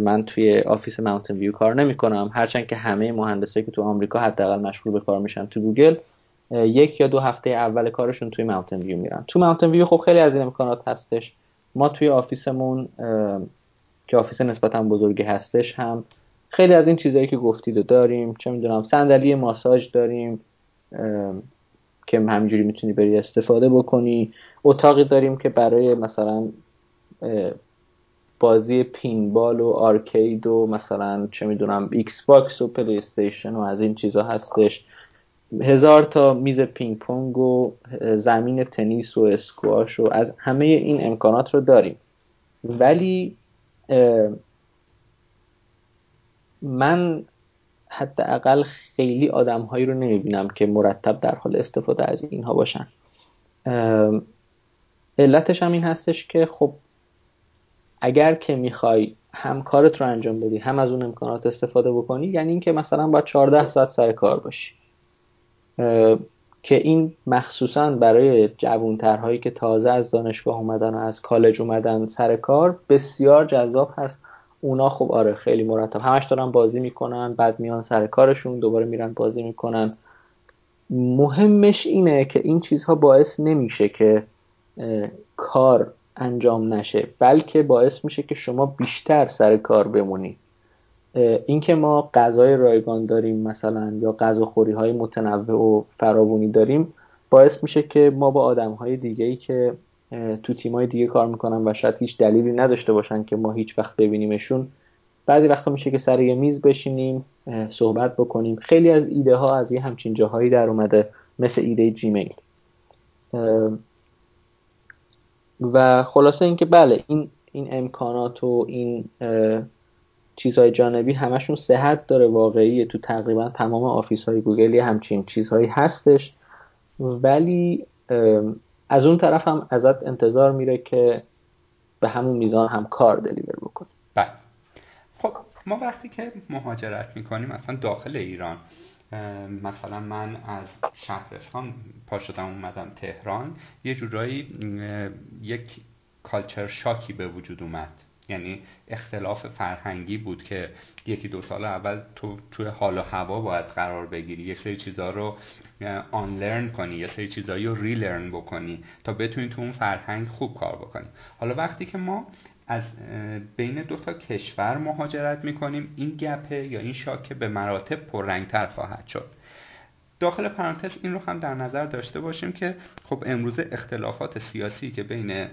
من توی office ماونتن ویو کار نمی کنم هرچند که همه مهندسایی که تو آمریکا حداقل مشغول به کار میشن تو گوگل. یک یا دو هفته اول کارشون توی ماونتن ویو میرن. تو ماونتن ویو خب خیلی از این امکانات هستش. ما توی office مون که office نسبتا بزرگی هستش هم خیلی از این چیزهایی که گفتید داریم. چه می‌دونم صندلی ماساژ داریم که همینجوری می‌تونی بری استفاده بکنی. اتاقی داریم که برای مثلا بازی pinball و arcade و مثلا چه می‌دونم ایکس باکس و پلی استیشن و از این چیزا هستش. هزار تا میز پینگ پونگ و زمین تنیس و اسکواش و از همه این امکانات رو داریم. ولی من حداقل خیلی آدم هایی رو نمی‌بینم که مرتب در حال استفاده از اینها باشن. علتش هم این هستش که خب اگر که می‌خوای هم کارت رو انجام بدی هم از اون امکانات استفاده بکنی یعنی اینکه مثلا باید 14 ساعت سر کار باشی. که این مخصوصا برای جوانترهایی که تازه از دانشگاه اومدن و از کالج اومدن سر کار بسیار جذاب هست. اونا خب آره خیلی مرتب. همش دارن بازی می‌کنن بعد میان سر کارشون دوباره میرن بازی می‌کنن. مهمش اینه که این چیزها باعث نمیشه که کار انجام نشه بلکه باعث میشه که شما بیشتر سر کار بمونید اینکه ما غذای رایگان داریم مثلا یا غذاخوری های متنوع و فراوانی داریم باعث میشه که ما با آدم های دیگه ای که تو تیمای دیگه کار می‌کنن و شاید هیچ دلیلی نداشته باشن که ما هیچ وقت ببینیمشون بعضی وقتا میشه که سر یه میز بشینیم صحبت بکنیم. خیلی از ایده ها از یه همچین جاهایی در اومده مثل ایده جیمیل و خلاصه اینکه بله این این امکانات و این چیزهای جانبی همشون صحت داره واقعی تو تقریبا تمام office های گوگل همچین چیزهایی هستش. ولی از اون طرف هم ازت انتظار میره که به همون میزان هم کار deliver بکنی. بله. خب ما وقتی که مهاجرت می‌کنیم مثلا داخل ایران مثلا من از شهرستان پا شدم اومدم تهران یه جورایی یک کالچر شاکی به وجود اومد. یعنی اختلاف فرهنگی بود که یکی دو سال اول تو توی حال و هوا باید قرار بگیری یه سری چیزها رو آن لرن کنی یه سری چیزهایی رو ری لرن بکنی تا بتونی تو اون فرهنگ خوب کار بکنی. حالا وقتی که ما از بین دو تا کشور مهاجرت می‌کنیم این گپه یا این شاکه به مراتب پررنگتر خواهد شد. داخل پرانتز این رو هم در نظر داشته باشیم که خب امروز اختلافات سیاسی که بین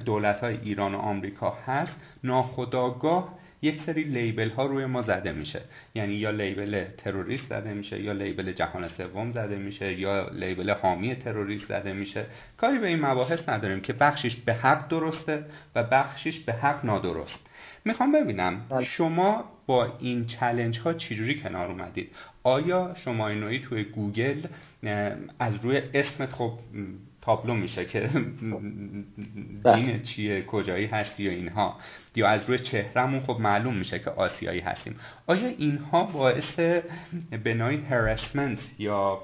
دولت های ایران و آمریکا هست ناخداگاه یک سری لیبل ها روی ما زده میشه. یعنی یا لیبل تروریست زده میشه یا لیبل جهان سوم زده میشه یا لیبل حامی تروریست زده میشه. کاری به این مباحث نداریم که بخشیش به حق درسته و بخشیش به حق نادرست. می‌خوام ببینم بله. شما با این challenge ها چجوری کنار اومدید؟ آیا شما اینو توی گوگل از روی اسمت خب تابلو میشه که بله. دین چیه کجایی هستی یا اینها. یا از روی چهرمون خب معلوم میشه که آسیایی هستیم. آیا اینها باعث بنای harassment یا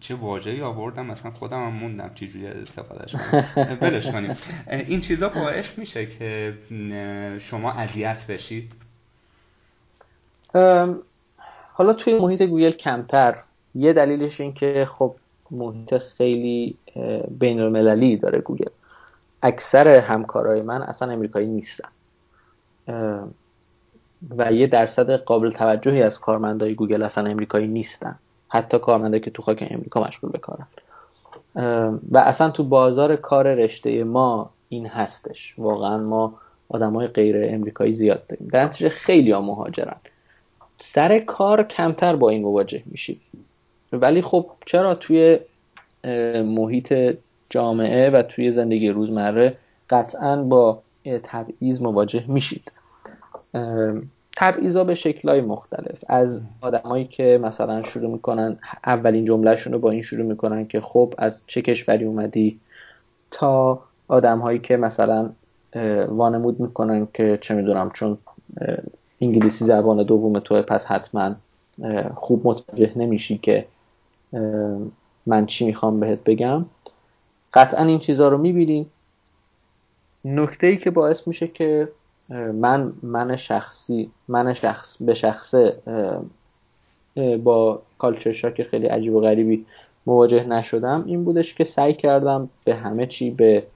چه واژه‌ای آوردم؟ مثلا خودم هم موندم چجوری استفادهش کنم ولش کنیم. این چیزا باعث میشه که شما اذیت بشید؟ حالا توی محیط گوگل کمتر. یه دلیلش این که خب محیط خیلی بین المللی داره گوگل. اکثر همکارای من اصلا امریکایی نیستن. و یه درصد قابل توجهی از کارمندای گوگل اصلا امریکایی نیستن. حتی کارمندایی که تو خاک امریکا مشغول به کارن. و اصلا تو بازار کار رشته ما این هستش. واقعا ما های غیر امریکایی زیاد داریم. در نتیجه خیلی ها مهاجرن. سر کار کمتر با این مواجه میشید ولی خب چرا توی محیط جامعه و توی زندگی روزمره قطعا با تبعیض مواجه میشید؟ تبعیضا به شکلهای مختلف. از آدمایی که مثلا شروع می‌کنن اولین جملهشون رو با این شروع می‌کنن که خب از چه کشوری اومدی؟ تا آدمهایی که مثلا وانمود می‌کنن که چه می‌دونم چون انگلیسی زبان دوم توه پس حتما خوب متوجه نمیشی که من چی می‌خوام بهت بگم؟ قطعا این چیزها رو می‌بینی. نکته ای که باعث میشه که من من شخصی من شخص به شخصه با کالچر شاک خیلی عجیب و غریبی مواجه نشدم این بودش که سعی کردم به همه چی به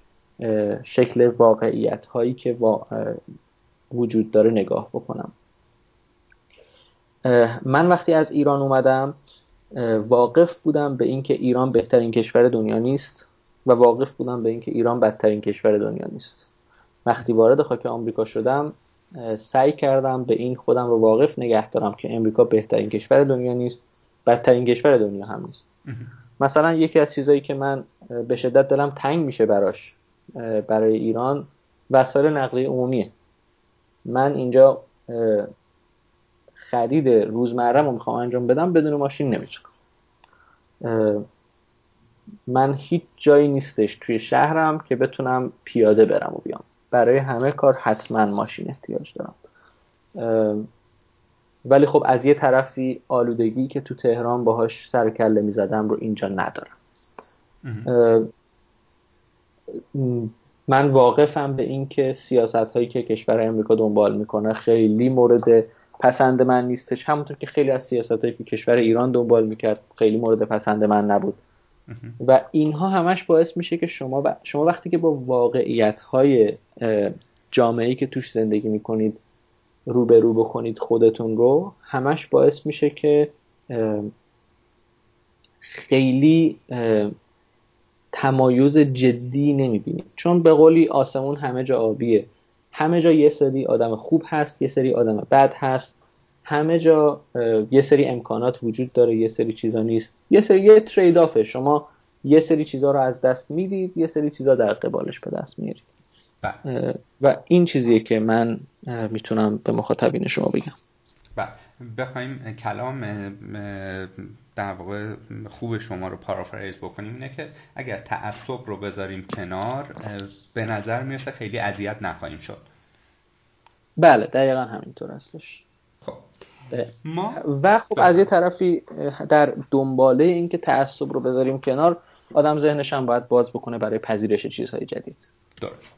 شکل واقعیت هایی که وجود داره نگاه بکنم. من وقتی از ایران اومدم واقف بودم به اینکه ایران بهترین کشور دنیا نیست و واقف بودم به اینکه ایران بدترین کشور دنیا نیست. وقتی وارد خاک آمریکا شدم سعی کردم به این خودم رو واقف نگه دارم که امریکا بهترین کشور دنیا نیست بدترین کشور دنیا هم نیست. مثلا یکی از چیزایی که من به شدت دلم تنگ میشه براش برای ایران وسایل نقلیه عمومیه. من اینجا خرید روزمره رو می‌خوام انجام بدم بدون ماشین نمی‌تونم من هیچ جایی نیستش توی شهرم که بتونم پیاده برم و بیام. برای همه کار حتما ماشین احتیاج دارم. ولی خب از یه طرفی آلودگی که تو تهران باهاش سر کله می‌زدم رو اینجا ندارم. من واقفم به این که سیاست هایی که کشور امریکا دنبال می‌کنه خیلی مورد پسند من نیستش. همونطور که خیلی از سیاست که کشور ایران دنبال می‌کرد خیلی مورد پسند من نبود. و اینها همش باعث میشه که شما شما وقتی که با واقعیت های جامعه که توش زندگی می‌کنید روبرو بکنید خودتون رو همش باعث میشه که خیلی تمایز جدی نمی‌بینید. چون به قولی آسمون همه جا آبیه. همه جا یه سری آدم خوب هست یه سری آدم بد هست. همه جا یه سری امکانات وجود داره یه سری چیزا نیست. یه سری یه ترید آفه شما یه سری چیزا رو از دست می‌دید یه سری چیزا در قبالش به دست میارید. بله. و این چیزیه که من می‌تونم به مخاطبین شما بگم. بله. بخوایم کلام در واقع خوب شما رو پارافریز بکنیم. اینه که اگر تعصب رو بذاریم کنار به نظر می‌رسه خیلی اذیت نخواهیم شد. بله دقیقا همینطور هستش. خب. ما و خب از یه طرفی در دنباله اینکه تعصب رو بذاریم کنار آدم ذهنش هم باید باز بکنه برای پذیرش چیزهای جدید. درست.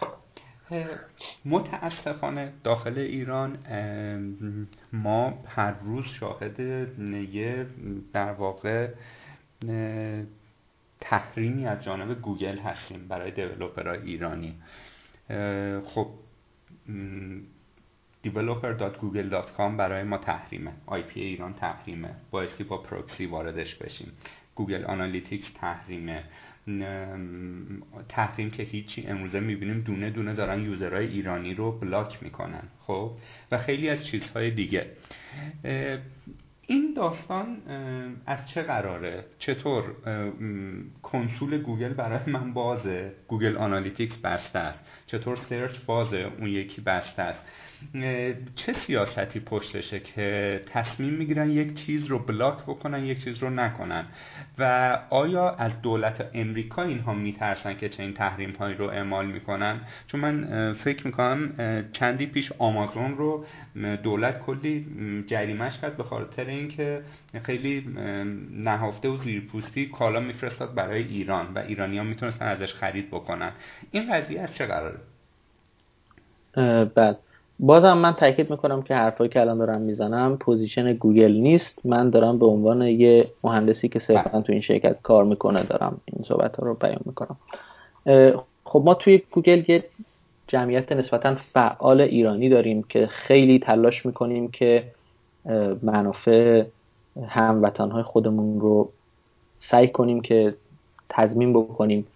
خب. متاسفانه داخل ایران ما هر روز شاهد یه در واقع تحریمی از جانب گوگل هستیم برای دیولوپرهای ایرانی. خب developer.google.com برای ما تحریمه IP ایران تحریمه بایستی با پروکسی واردش بشیم. گوگل آنالیتیکس تحریمه. تحریم که هیچی امروزه می‌بینیم دونه دونه دارن user های ایرانی رو block می‌کنن خب؟ و خیلی از چیزهای دیگه. این داستان از چه قراره؟ چطور؟ کنسول گوگل برای من بازه؟ گوگل آنالیتیکس بسته است. چطور search بازه؟ اون یکی بسته است. چه سیاستی پشتشه که تصمیم می‌گیرن یک چیز رو block بکنن یک چیز رو نکنن؟ و آیا از دولت امریکا اینها میترسن که چه این تحریم هایی رو اعمال می‌کنن؟ چون من فکر می‌کنم چندی پیش آمازون رو دولت کلی جریمش کرد به خاطر اینکه خیلی نهفته و زیرپوستی کالا میفرستاد برای ایران و ایرانی ها می‌تونستن ازش خرید بکنن. این قضیه از چه قراره؟ بله. بازم من تاکید می‌کنم که حرفایی که الان دارم می‌زنم position گوگل نیست. من دارم به عنوان یه مهندسی که صرفا تو این شرکت کار می‌کنه دارم این صحبت ها رو بیان می‌کنم. خب ما توی گوگل یه جمعیت نسبتا فعال ایرانی داریم که خیلی تلاش می‌کنیم که منافع هموطنهای خودمون رو سعی کنیم که تضمین بکنیم.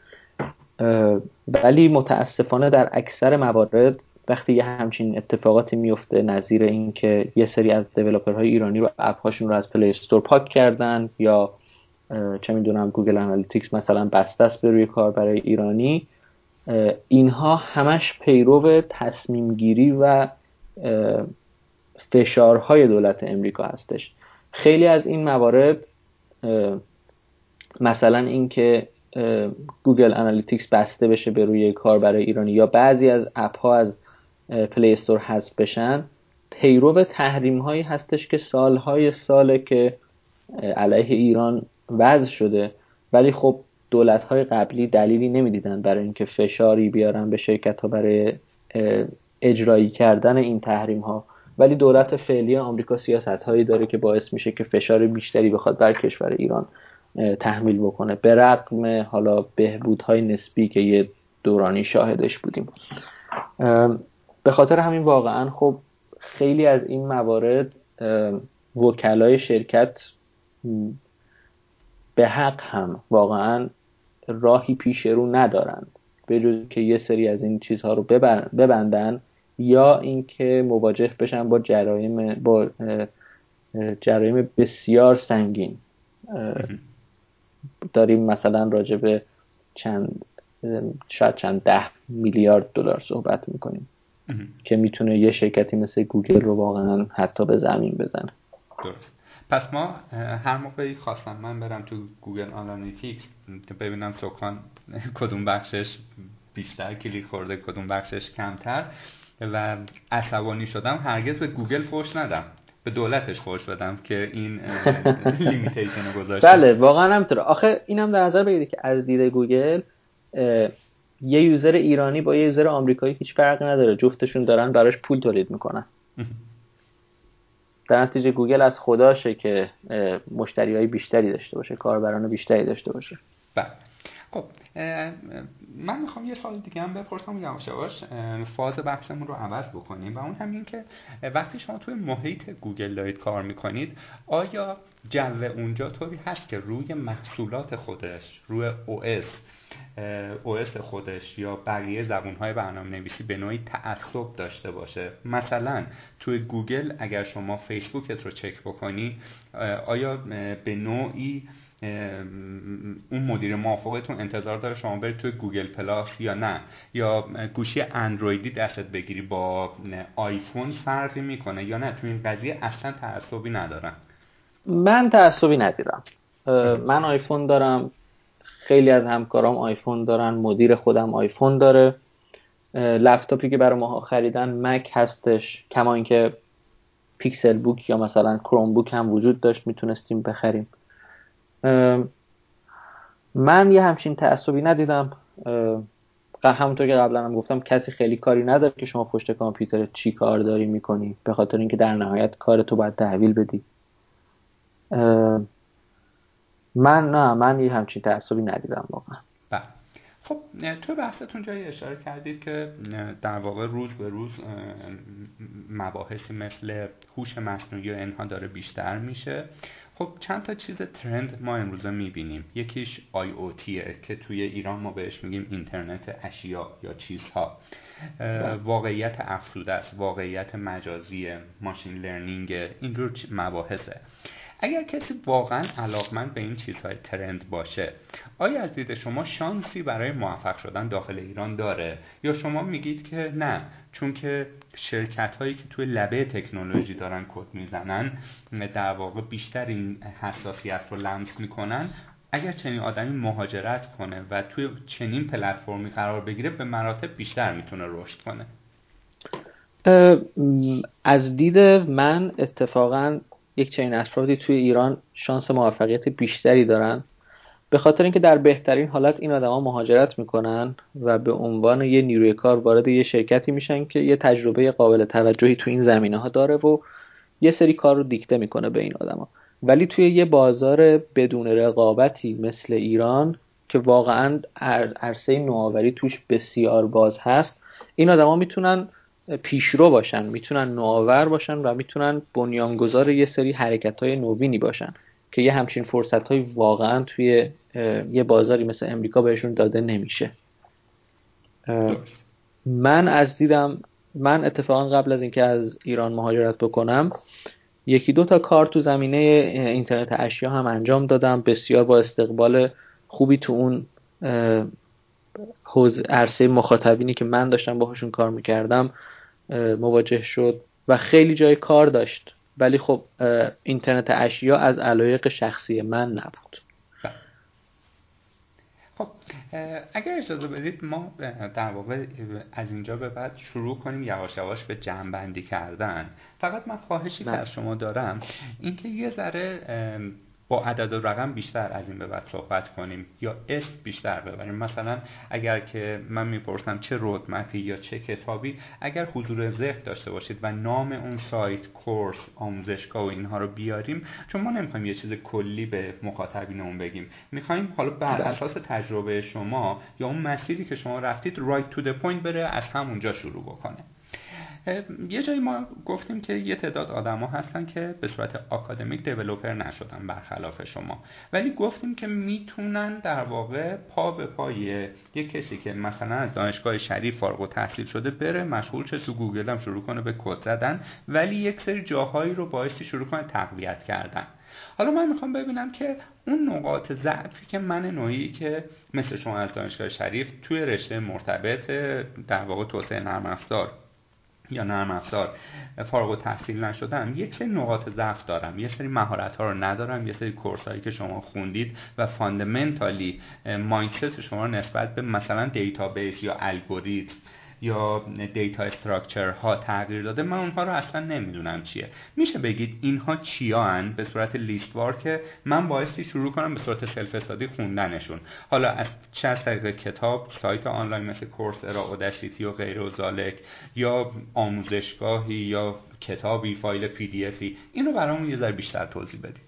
ولی متاسفانه در اکثر موارد وقتی یه همچین اتفاقاتی میفته نظیر اینکه یه سری از developer های ایرانی رو app هاشون رو از پلی استور پاک کردن یا چه می‌دونم گوگل انالیتیکس مثلا بسته است به روی کاربرای ایرانی اینها همش پیرو تصمیم گیری و فشارهای دولت امریکا هستش. خیلی از این موارد مثلا اینکه گوگل انالیتیکس بسته بشه به روی کاربرای ایرانی یا بعضی از app ها از پلی استور حذف بشن. پیرو تحریم هایی هستش که سالهای ساله که علیه ایران وضع شده ولی خب دولت های قبلی دلیلی نمی‌دیدن برای اینکه فشاری بیارن به شرکت ها برای اجرایی کردن این تحریم ها ولی دولت فعلی آمریکا سیاست هایی داره که باعث میشه که فشار بیشتری بخواد بر کشور ایران تحمیل بکنه. به رقم حالا بهبودهای نسبی که یه دورانی شاهدش بودیم. به خاطر همین واقعا خب خیلی از این موارد وکلای شرکت به حق هم واقعا راهی پیش رو ندارند. به جز که یه سری از این چیزها رو ببندن یا اینکه مواجه بشن با جرایم با جرایم بسیار سنگین. داریم مثلا راجع به چند شاید چند ده میلیارد دلار صحبت می‌کنیم. که می‌تونه یه شرکتی مثل گوگل رو واقعا حتی به زمین بزنه. درست. پس ما هر موقعی خواستم من برم تو Google Analytics ببینم سکان کدوم بخشش بیشتر کلیک خورده کدوم بخشش کمتر و عصبانی شدم. هرگز به گوگل فوش ندم. به دولتش فوش بدم که این limitation گذاشته بله واقعا همینطوره آخه اینم در نظر بگیرید که از دید گوگل یه user ایرانی با یه user آمریکایی هیچ فرقی نداره. جفتشون دارن براش پول تولید می‌کنن. در نتیجه گوگل از خداشه که مشتری های بیشتری داشته باشه کاربران بیشتری داشته باشه. بله. خب من می‌خوام یه سال دیگه هم بپرسم یواش یواش فاز بحثمون رو عوض بکنیم. و اون همین که وقتی شما توی محیط گوگل دارید کار می‌کنید آیا جو اونجا طوری هست که روی محصولات خودش روی OS OS خودش یا بقیه زبونهای برنامه نویسی به نوعی تعصب داشته باشه. مثلا توی گوگل اگر شما فیسبوکت رو چک بکنی آیا به نوعی اون مدیر مافوقتون انتظار داره شما برید توی Google Plus یا نه؟ یا گوشی اندرویدی دستت بگیری با آیفون فرقی می‌کنه یا نه؟ توی این قضیه اصلا تعصبی ندارم. من تعصبی ندیدم. من آیفون دارم. خیلی از همکارام آیفون دارن مدیر خودم آیفون داره. لپتاپی که برای ما خریدن مک هستش. کما اینکه پیکسل بوک یا مثلا کروم بوک هم وجود داشت می‌تونستیم بخریم. من یه همچین تعصبی ندیدم. همونطور که قبلا هم گفتم کسی خیلی کاری نداره که شما پشت کامپیوتر چی کار داری می‌کنی. به خاطر اینکه در نهایت کار تو باید تحویل بدی. من نه من یه همچین تعصبی ندیدم واقعا. بله. خب تو بحثتون جایی اشاره کردید که در واقع روز به روز مباحثی مثل هوش مصنوعی و اینها داره بیشتر میشه. خب چند تا چیز ترند ما امروزه می‌بینیم. یکیش IoTه که توی ایران ما بهش میگیم اینترنت اشیا یا چیزها. واقعیت افزوده است واقعیت مجازی ماشین لرنینگ اینجور مباحثه. اگر کسی واقعا علاقمند به این چیزهای ترند باشه آیا از دید شما شانسی برای موفق شدن داخل ایران داره؟ یا شما میگید که نه چون که شرکت هایی که توی لبه تکنولوژی دارن کد می‌زنن در واقع بیشتر این حساسیت رو لمس می‌کنن. اگر چنین آدمی مهاجرت کنه و توی چنین پلتفرمی قرار بگیره به مراتب بیشتر می‌تونه رشد کنه. از دید من اتفاقا یک چنین افرادی توی ایران شانس موفقیت بیشتری دارن. به خاطر اینکه در بهترین حالت این آدما مهاجرت می‌کنن و به عنوان یه نیروی کار وارد یه شرکتی میشن که یه تجربه قابل توجهی تو این زمینه ها داره و یه سری کار رو دیکته می‌کنه به این آدما ولی توی یه بازار بدون رقابتی مثل ایران که واقعا عرصه نوآوری توش بسیار باز هست این آدما می‌تونن پیشرو باشن می‌تونن نوآور باشن و می‌تونن بنیانگذار یه سری حرکت های نوینی باشن که یه همچین فرصت های واقعا توی یه بازاری مثل امریکا بهشون داده نمیشه. من از دیدم من اتفاقا قبل از اینکه از ایران مهاجرت بکنم یکی دو تا کار تو زمینه اینترنت اشیا هم انجام دادم. بسیار با استقبال خوبی تو اون حوز عرصه مخاطبینی که من داشتم باهاشون کار می‌کردم. مواجه شد و خیلی جای کار داشت. ولی خب اینترنت اشیا از علایق شخصی من نبود. خب اگر اجازه بدید ما در واقع از اینجا به بعد شروع کنیم یواش یواش به جمع کردن. فقط من خواهشی که از شما دارم اینکه یه ذره با عدد و رقم بیشتر از این به بعد صحبت کنیم یا اسم بیشتر ببریم. مثلا اگر که من می‌پرسم چه roadmap ی یا چه کتابی اگر حضور ذهن داشته باشید و نام اون سایت course آموزشگاه و اینها رو بیاریم چون ما نمی‌خوایم یه چیز کلی به مخاطبینمون بگیم. می‌خوایم حالا بر بله. اساس تجربه شما یا اون مسیری که شما رفتید right to the point بره از همونجا شروع بکنه. یه جایی ما گفتیم که یه تعداد آدما هستن که به صورت آکادمیک developer نشدن برخلاف شما. ولی گفتیم که می‌تونن در واقع پا به پای یه کسی که مثلا از دانشگاه شریف فارغ‌التحصیل شده بره مشغول چه تو گوگل هم شروع کنه به کد زدن ولی یک سری جاهایی رو بایستی شروع کنه تقویت کردن. حالا من می‌خوام ببینم که اون نقاط ضعفی که من نوعی که مثل شما از دانشگاه شریف توی رشته مرتبط در واقع توسعه نرم افزار یا نرم افزار فارغ‌التحصیل نشدم یک سری نقاط ضعف دارم یه سری مهارت ها رو ندارم یه سری course هایی که شما خوندید و fundamentally mindset شما نسبت به مثلا database یا الگوریتم یا data structure ها تغییر داده من اونها رو اصلا نمی‌دونم چیه. میشه بگید اینها چیان به صورت لیستوار که من بایستی شروع کنم به صورت self-study خوندنشون. حالا از چه از طریق کتاب سایت آنلاین مثل کورس ارا اوداسیتی و غیر و زالک یا آموزشگاهی یا کتابی فایل پی دی افی اینو برامون یه ذره بیشتر توضیح بدید.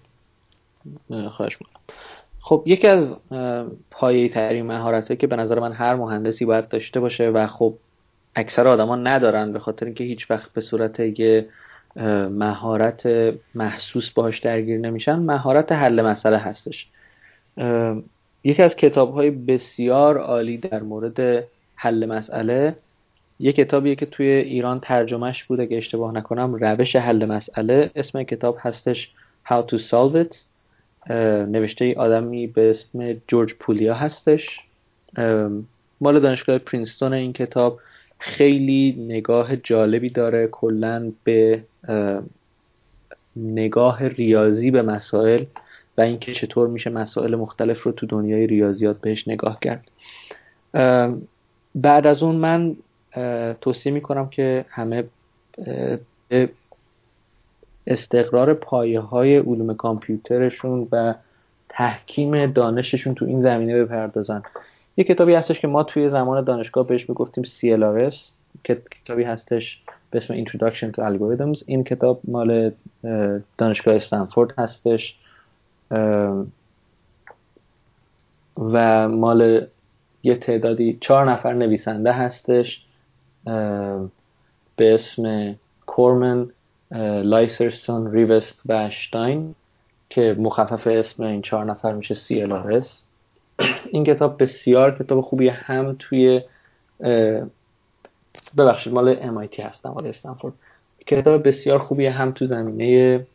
خواهش خب یکی از پایه ترین مهارت که به نظر من هر مهندسی باید داشته باشه و خب اکثر آدما ندارن به خاطر اینکه هیچ وقت به صورت یه مهارت محسوس باش درگیر نمیشن. مهارت حل مسئله هستش. یکی از کتاب های بسیار عالی در مورد حل مسئله یه کتابیه که توی ایران ترجمهش بوده که اشتباه نکنم روش حل مسئله. اسم کتاب هستش How to Solve It. نوشته آدمی به اسم جورج پولیا هستش. مال دانشگاه پرینستون این کتاب. خیلی نگاه جالبی داره. کلا به نگاه ریاضی به مسائل و اینکه چطور میشه مسائل مختلف رو تو دنیای ریاضیات بهش نگاه کرد. بعد از اون من توصیه می‌کنم که همه استقرار پایه های علوم کامپیوترشون و تحکیم دانششون تو این زمینه بپردازن. یه کتابی هستش که ما توی زمان دانشگاه بهش می‌گفتیم CLRS که کتابی هستش به اسم Introduction to Algorithms. این کتاب مال دانشگاه استنفورد هستش. و مال یه تعدادی چهار نفر نویسنده هستش. به اسم کورمن لایسرسون ریوست و اشتاین که مخفف اسم این چهار نفر میشه CLRS این کتاب بسیار کتاب خوبی هم توی ببخشید مال MIT هستم مال استنفورد. کتاب بسیار خوبی هم تو زمینه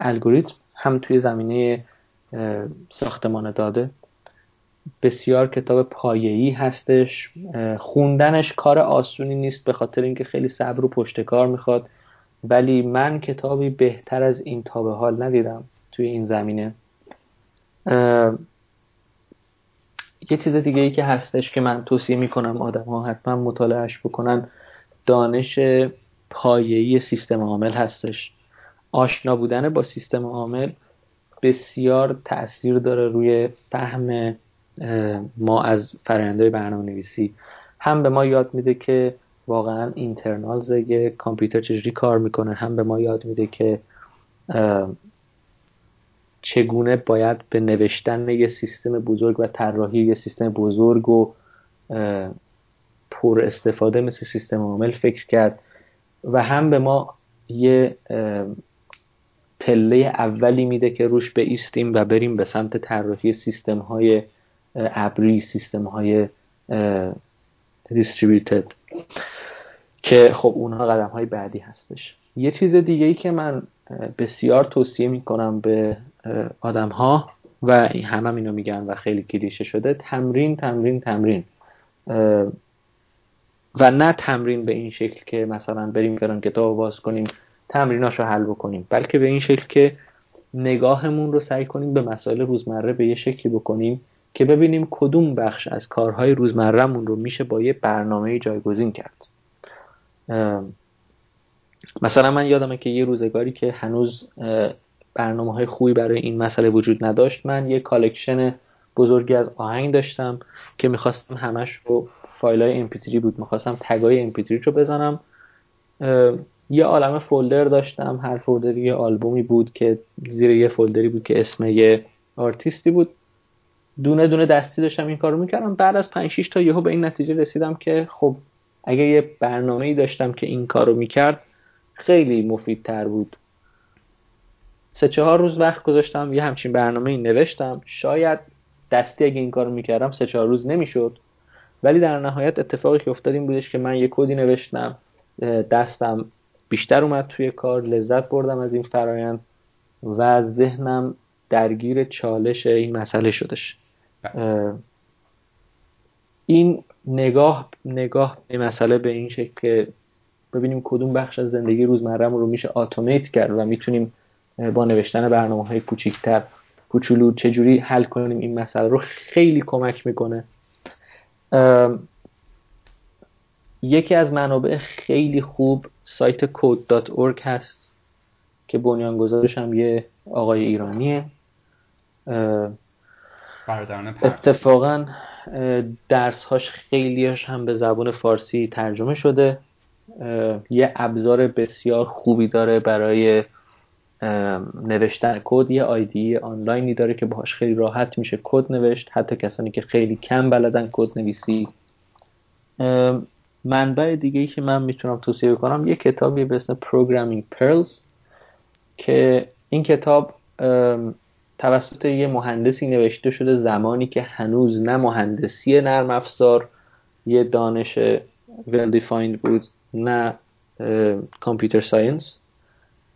الگوریتم هم توی زمینه ساختمان داده. بسیار کتاب پایه‌ای هستش. خوندنش کار آسونی نیست به خاطر اینکه خیلی صبر و پشتکار می‌خواد ولی من کتابی بهتر از این تا به حال ندیدم توی این زمینه. یه چیز دیگه ای که هستش که من توصیه می‌کنم آدم ها حتما مطالعهش بکنن دانش پایه‌ای سیستم عامل هستش. آشنا بودن با سیستم عامل بسیار تاثیر داره روی فهم ما از فرآیندهای برنامه نویسی هم به ما یاد میده که واقعا اینترنالز کامپیوتر چجوری کار می‌کنه. هم به ما یاد میده که چگونه باید به نوشتن یه سیستم بزرگ و طراحی یه سیستم بزرگ و پر استفاده مثل سیستم عامل فکر کرد و هم به ما یه پله اولی میده که روش ایستیم و بریم به سمت طراحی سیستم های ابری سیستم های دیستریبیوتد که خب اونها قدم های بعدی هستش. یه چیز دیگه ای که من بسیار توصیه می‌کنم به آدم ها و همه هم اینو میگن و خیلی کلیشه شده. تمرین تمرین تمرین. و نه تمرین به این شکل که مثلا بریم فلان کتاب باز کنیم تمریناش رو حل بکنیم بلکه به این شکل که نگاهمون رو سعی کنیم به مسائل روزمره به یه شکلی بکنیم که ببینیم کدوم بخش از کارهای روزمرهمون رو میشه با یه برنامه جایگزین کرد. مثلا من یادمه که یه روزگاری که هنوز برنامه های خوبی برای این مسئله وجود نداشت. من یه collection بزرگی از آهنگ داشتم که می‌خواستم همش رو فایل های MP3 بود. می‌خواستم تگای MP3 رو بزنم. یه عالم فولدر داشتم. هر فولدری یه آلبومی بود که زیر یه فولدری بود که اسم یه آرتیستی بود. دونه دونه دستی داشتم این کارو می‌کردم. بعد از 5 6 تا یهو به این نتیجه رسیدم که خب اگه یه برنامه ای داشتم که این کارو می‌کرد خیلی مفیدتر بود. سه چهار روز وقت گذاشتم یه همچین برنامه ای نوشتم. شاید دستی اگه این کارو می‌کردم سه چهار روز نمی‌شد. ولی در نهایت اتفاقی که افتاد این بودش که من یه کدی نوشتم دستم بیشتر اومد توی کار لذت بردم از این فرایند و ذهنم درگیر چالش این مسئله شدش. بله. این نگاه نگاه به مسئله به این شکل که ببینیم کدوم بخش از زندگی روزمرهمون رو میشه اتومات کرد و می‌تونیم با نوشتن برنامه های کوچیکتر. کوچولو چجوری حل کنیم این مسئله رو خیلی کمک می‌کنه. یکی از منابع خیلی خوب سایت code.org هست که بنیانگذارش هم یه آقای ایرانیه. اتفاقا درسهاش خیلیش هم به زبان فارسی ترجمه شده. یه ابزار بسیار خوبی داره برای نوشتن کد یه آیدی آنلاینی داره که باهاش خیلی راحت میشه کد نوشت. حتی کسانی که خیلی کم بلدن کد نویسی. منبع دیگه ای که من می‌تونم توصیه کنم یه کتابی به اسم Programming Pearls که این کتاب توسط یه مهندسی نوشته شده زمانی که هنوز نه مهندسی نرم افزار یه دانش well defined بود نه کامپیوتر ساینس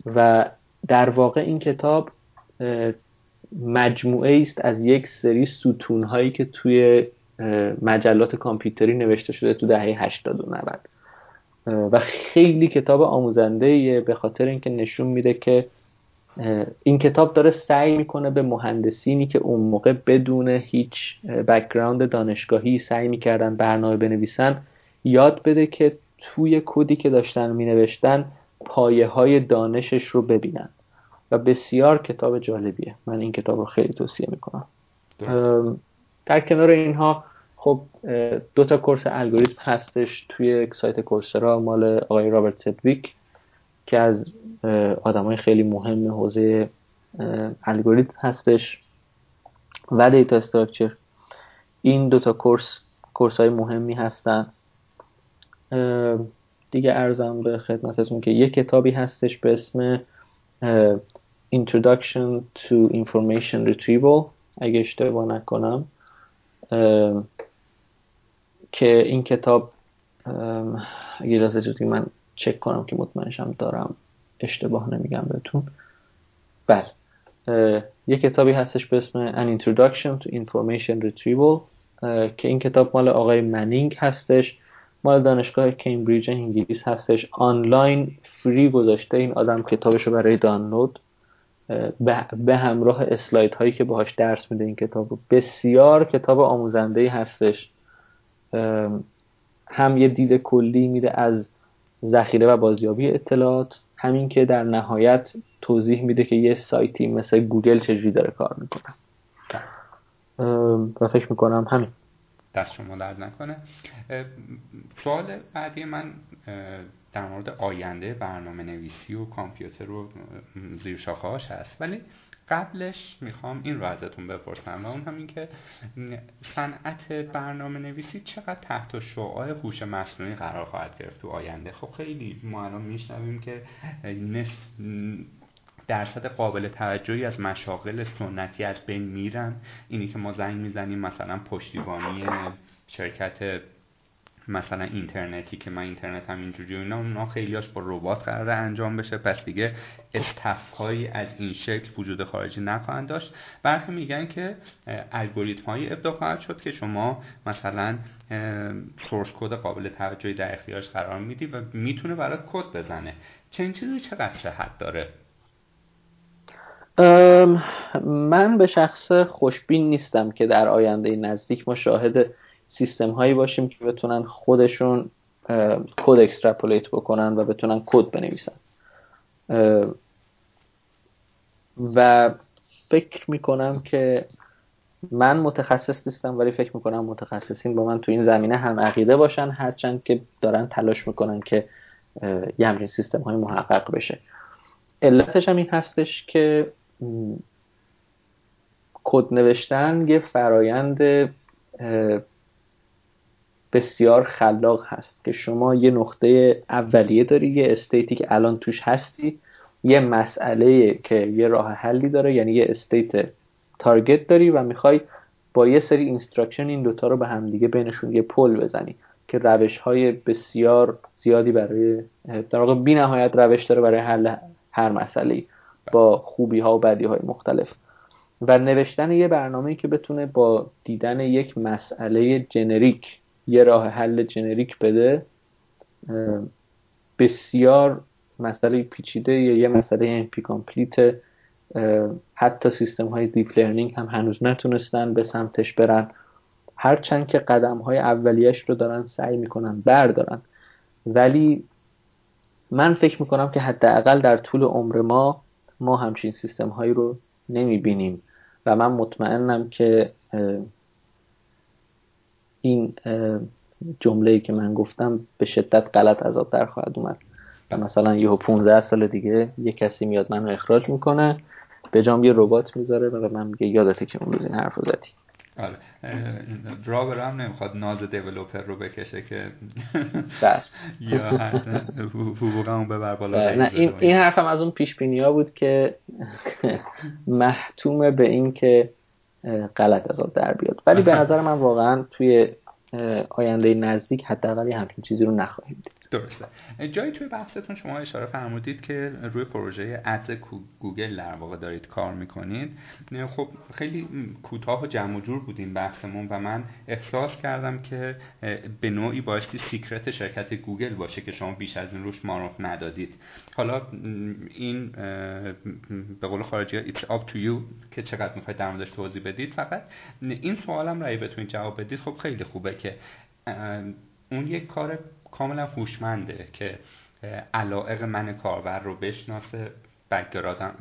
و در واقع این کتاب مجموعه است از یک سری ستون هایی که توی مجلات کامپیوتری نوشته شده تو دهه 80 و 90 و خیلی کتاب آموزنده به خاطر اینکه نشون میده که این کتاب داره سعی می‌کنه به مهندسینی که اون موقع بدون هیچ background دانشگاهی سعی می‌کردن برنامه بنویسن یاد بده که توی کدی که داشتن مینوشتن پایه های دانشش رو ببینن. و بسیار کتاب جالبیه. من این کتاب رو خیلی توصیه می‌کنم. در کنار اینها خب دو تا course الگوریتم هستش. توی سایت Coursera مال آقای رابرت سجویک که از آدمای خیلی مهم حوزه الگوریتم هستش و دیتا استراکچر. این دوتا کورس کورس های مهمی هستن. دیگه ارزم به خدمتتون که یه کتابی هستش به اسم Introduction to Information Retrieval. اگه اشتباه نکنم که این کتاب اگه اجازه من چک کنم که مطمئنشم دارم. اشتباه نمیگم بهتون. بله. یه کتابی هستش به اسم An Introduction to Information Retrieval که این کتاب مال آقای منینگ هستش. مال دانشگاه کمبریج انگلیس هستش. آنلاین فری گذاشته این آدم کتابش رو برای دانلود. به همراه اسلاید هایی که باهاش درس میده این کتاب. بسیار کتاب آموزنده هستش. هم یه دید کلی میده از ذخیره و بازیابی اطلاعات. همین که در نهایت توضیح میده که یه سایتی مثل گوگل چجوری داره کار می‌کنه. و فکر می‌کنم همین. دست شما درد نکنه. سوال بعدی من در مورد آینده برنامه نویسی و کامپیوتر و زیر شاخه هست. ولی قبلش می‌خوام این رو ازتون بپرسم و اون همین که صنعت برنامه نویسی چقدر تحت شعاع هوش مصنوعی قرار خواهد گرفت تو آینده؟ خب خیلی ما الان میشنویم که درصد قابل توجهی از مشاغل سنتی از بین میرن. اینی که ما زنگ می‌زنیم مثلا پشتیبانی شرکت مثلا اینترنتی که من اینترنت هم اینجوری اینا اونا خیلیاش با ربات قرار انجام بشه. پس دیگه استف هایی از این شکل وجود خارجی نخواهند داشت. برخی میگن که الگوریتم هایی ابداع خواهد شد که شما مثلا source code قابل توجهی در اختیارش قرار میدی و می‌تونه برای کد بزنه. چنین چیزی چقدر صحت داره؟ من به شخصه خوشبین نیستم که در آینده نزدیک ما سیستم هایی باشیم که بتونن خودشون کد extrapolate بکنن و بتونن کد بنویسن. و فکر می‌کنم که من متخصص نیستم ولی فکر می‌کنم متخصصین با من تو این زمینه هم عقیده باشن هرچند که دارن تلاش می‌کنن که یه همچین سیستم های محقق بشه. علتش هم این هستش که کد نوشتن یه فرایند بسیار خلاق هست که شما یه نقطه اولیه داری یه استیتی که الان توش هستی یه مسئله که یه راه حلی داره یعنی یه state target داری و می‌خوای با یه سری instruction این دوتا رو به همدیگه بینشون یه پل بزنی که روش های بسیار زیادی برای در واقع بی نهایت روش داره برای حل هر مسئله با خوبی ها و بدی های مختلف. و نوشتن یه برنامه که بتونه با دیدن یک مسئله generic یه راه حل generic بده بسیار مسئله پیچیده یا یه مسئله NP-complete حتی سیستم های deep learning هم هنوز نتونستن به سمتش برن. هرچند که قدم های اولیش رو دارن سعی می‌کنن بردارن. ولی من فکر می‌کنم که حداقل در طول عمر ما ما همچین سیستم هایی رو نمی‌بینیم. و من مطمئنم که این جمله که من گفتم به شدت غلط از آب در خواهد اومد. و مثلا یه 15 سال دیگه یه کسی میاد منو اخراج می‌کنه به جام یه ربات می‌ذاره و من میگه یادته که اون روز این حرف زدی. آره. رابر هم نمی‌خواد ناز دیولوپر رو بکشه که بله. یا حقوقمون ببر بالا نه این, این حرف هم از اون پیش ها بود که محتومه به این که غلط از در بیاد. ولی به نظر من واقعا توی آینده نزدیک حداقل همچین چیزی رو نخواهیم دید. درسته. جایی توی بحثتون شما اشاره فرمودید که روی پروژه Ads گوگل در واقع دارید کار می‌کنید. خب خیلی کوتاه و جمع و جور بود این بحثمون و من احساس کردم که به نوعی بایستی secret شرکت گوگل باشه که شما بیش از این روش مانور ندادید. حالا این به قول خارجی it's up to you که چقدر می‌خواید در توضیح بدید. فقط این سوالم رأی بتونید جواب بدید. خب خیلی خوبه که اون یک کار کاملا هوشمنده که علائق من کاربر رو بشناسه.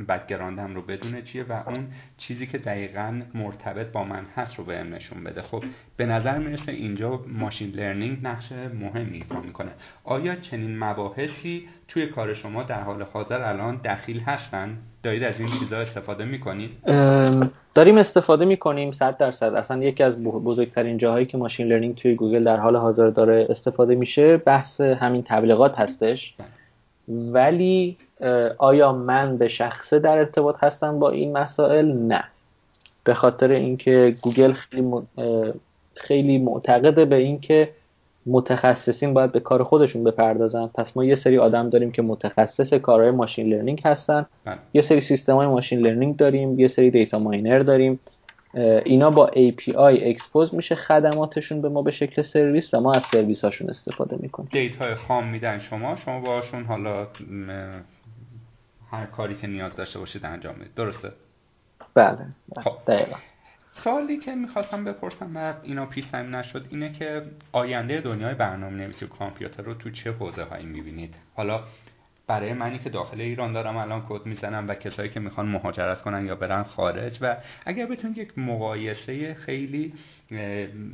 بکگراندم رو بدونه چیه و اون چیزی که دقیقا مرتبط با من هست رو بهم نشون بده. خب به نظر می‌رسه اینجا ماشین لرنینگ نقش مهمی ایفا می‌کنه. آیا چنین مباحثی توی کار شما در حال حاضر الان دخیل هستن؟ دارید از این چیزا استفاده می‌کنید؟ داریم استفاده می‌کنیم صد درصد. اصلا یکی از بزرگترین جاهایی که machine learning توی گوگل در حال حاضر داره استفاده میشه بحث همین تبلیغات هستش. ولی آیا من به شخصه در ارتباط هستم با این مسائل؟ نه. به خاطر اینکه گوگل خیلی خیلی معتقده به اینکه متخصصین باید به کار خودشون بپردازن. پس ما یه سری آدم داریم که متخصص کارهای machine learning هستن. بله. یه سری سیستم های machine learning داریم. یه سری data miner داریم. اینا با API expose میشه خدماتشون به ما به شکل سرویس و ما از سرویس هاشون استفاده می‌کنیم. data خام میدن شما. شما باشون حالا هر کاری که نیاز داشته باشید انجام می‌دید درسته بله, بله. خب. دقیقا سوالی که می‌خواستم بپرسم و اینا پیشم نشد اینه که آینده دنیای برنامه نویسی کامپیوتر رو تو چه حوزه هایی می‌بینید حالا برای منی که داخل ایران دارم الان کد می‌زنم و کسایی که می‌خوان مهاجرت کنن یا برن خارج. و اگر بتونید یک مقایسه خیلی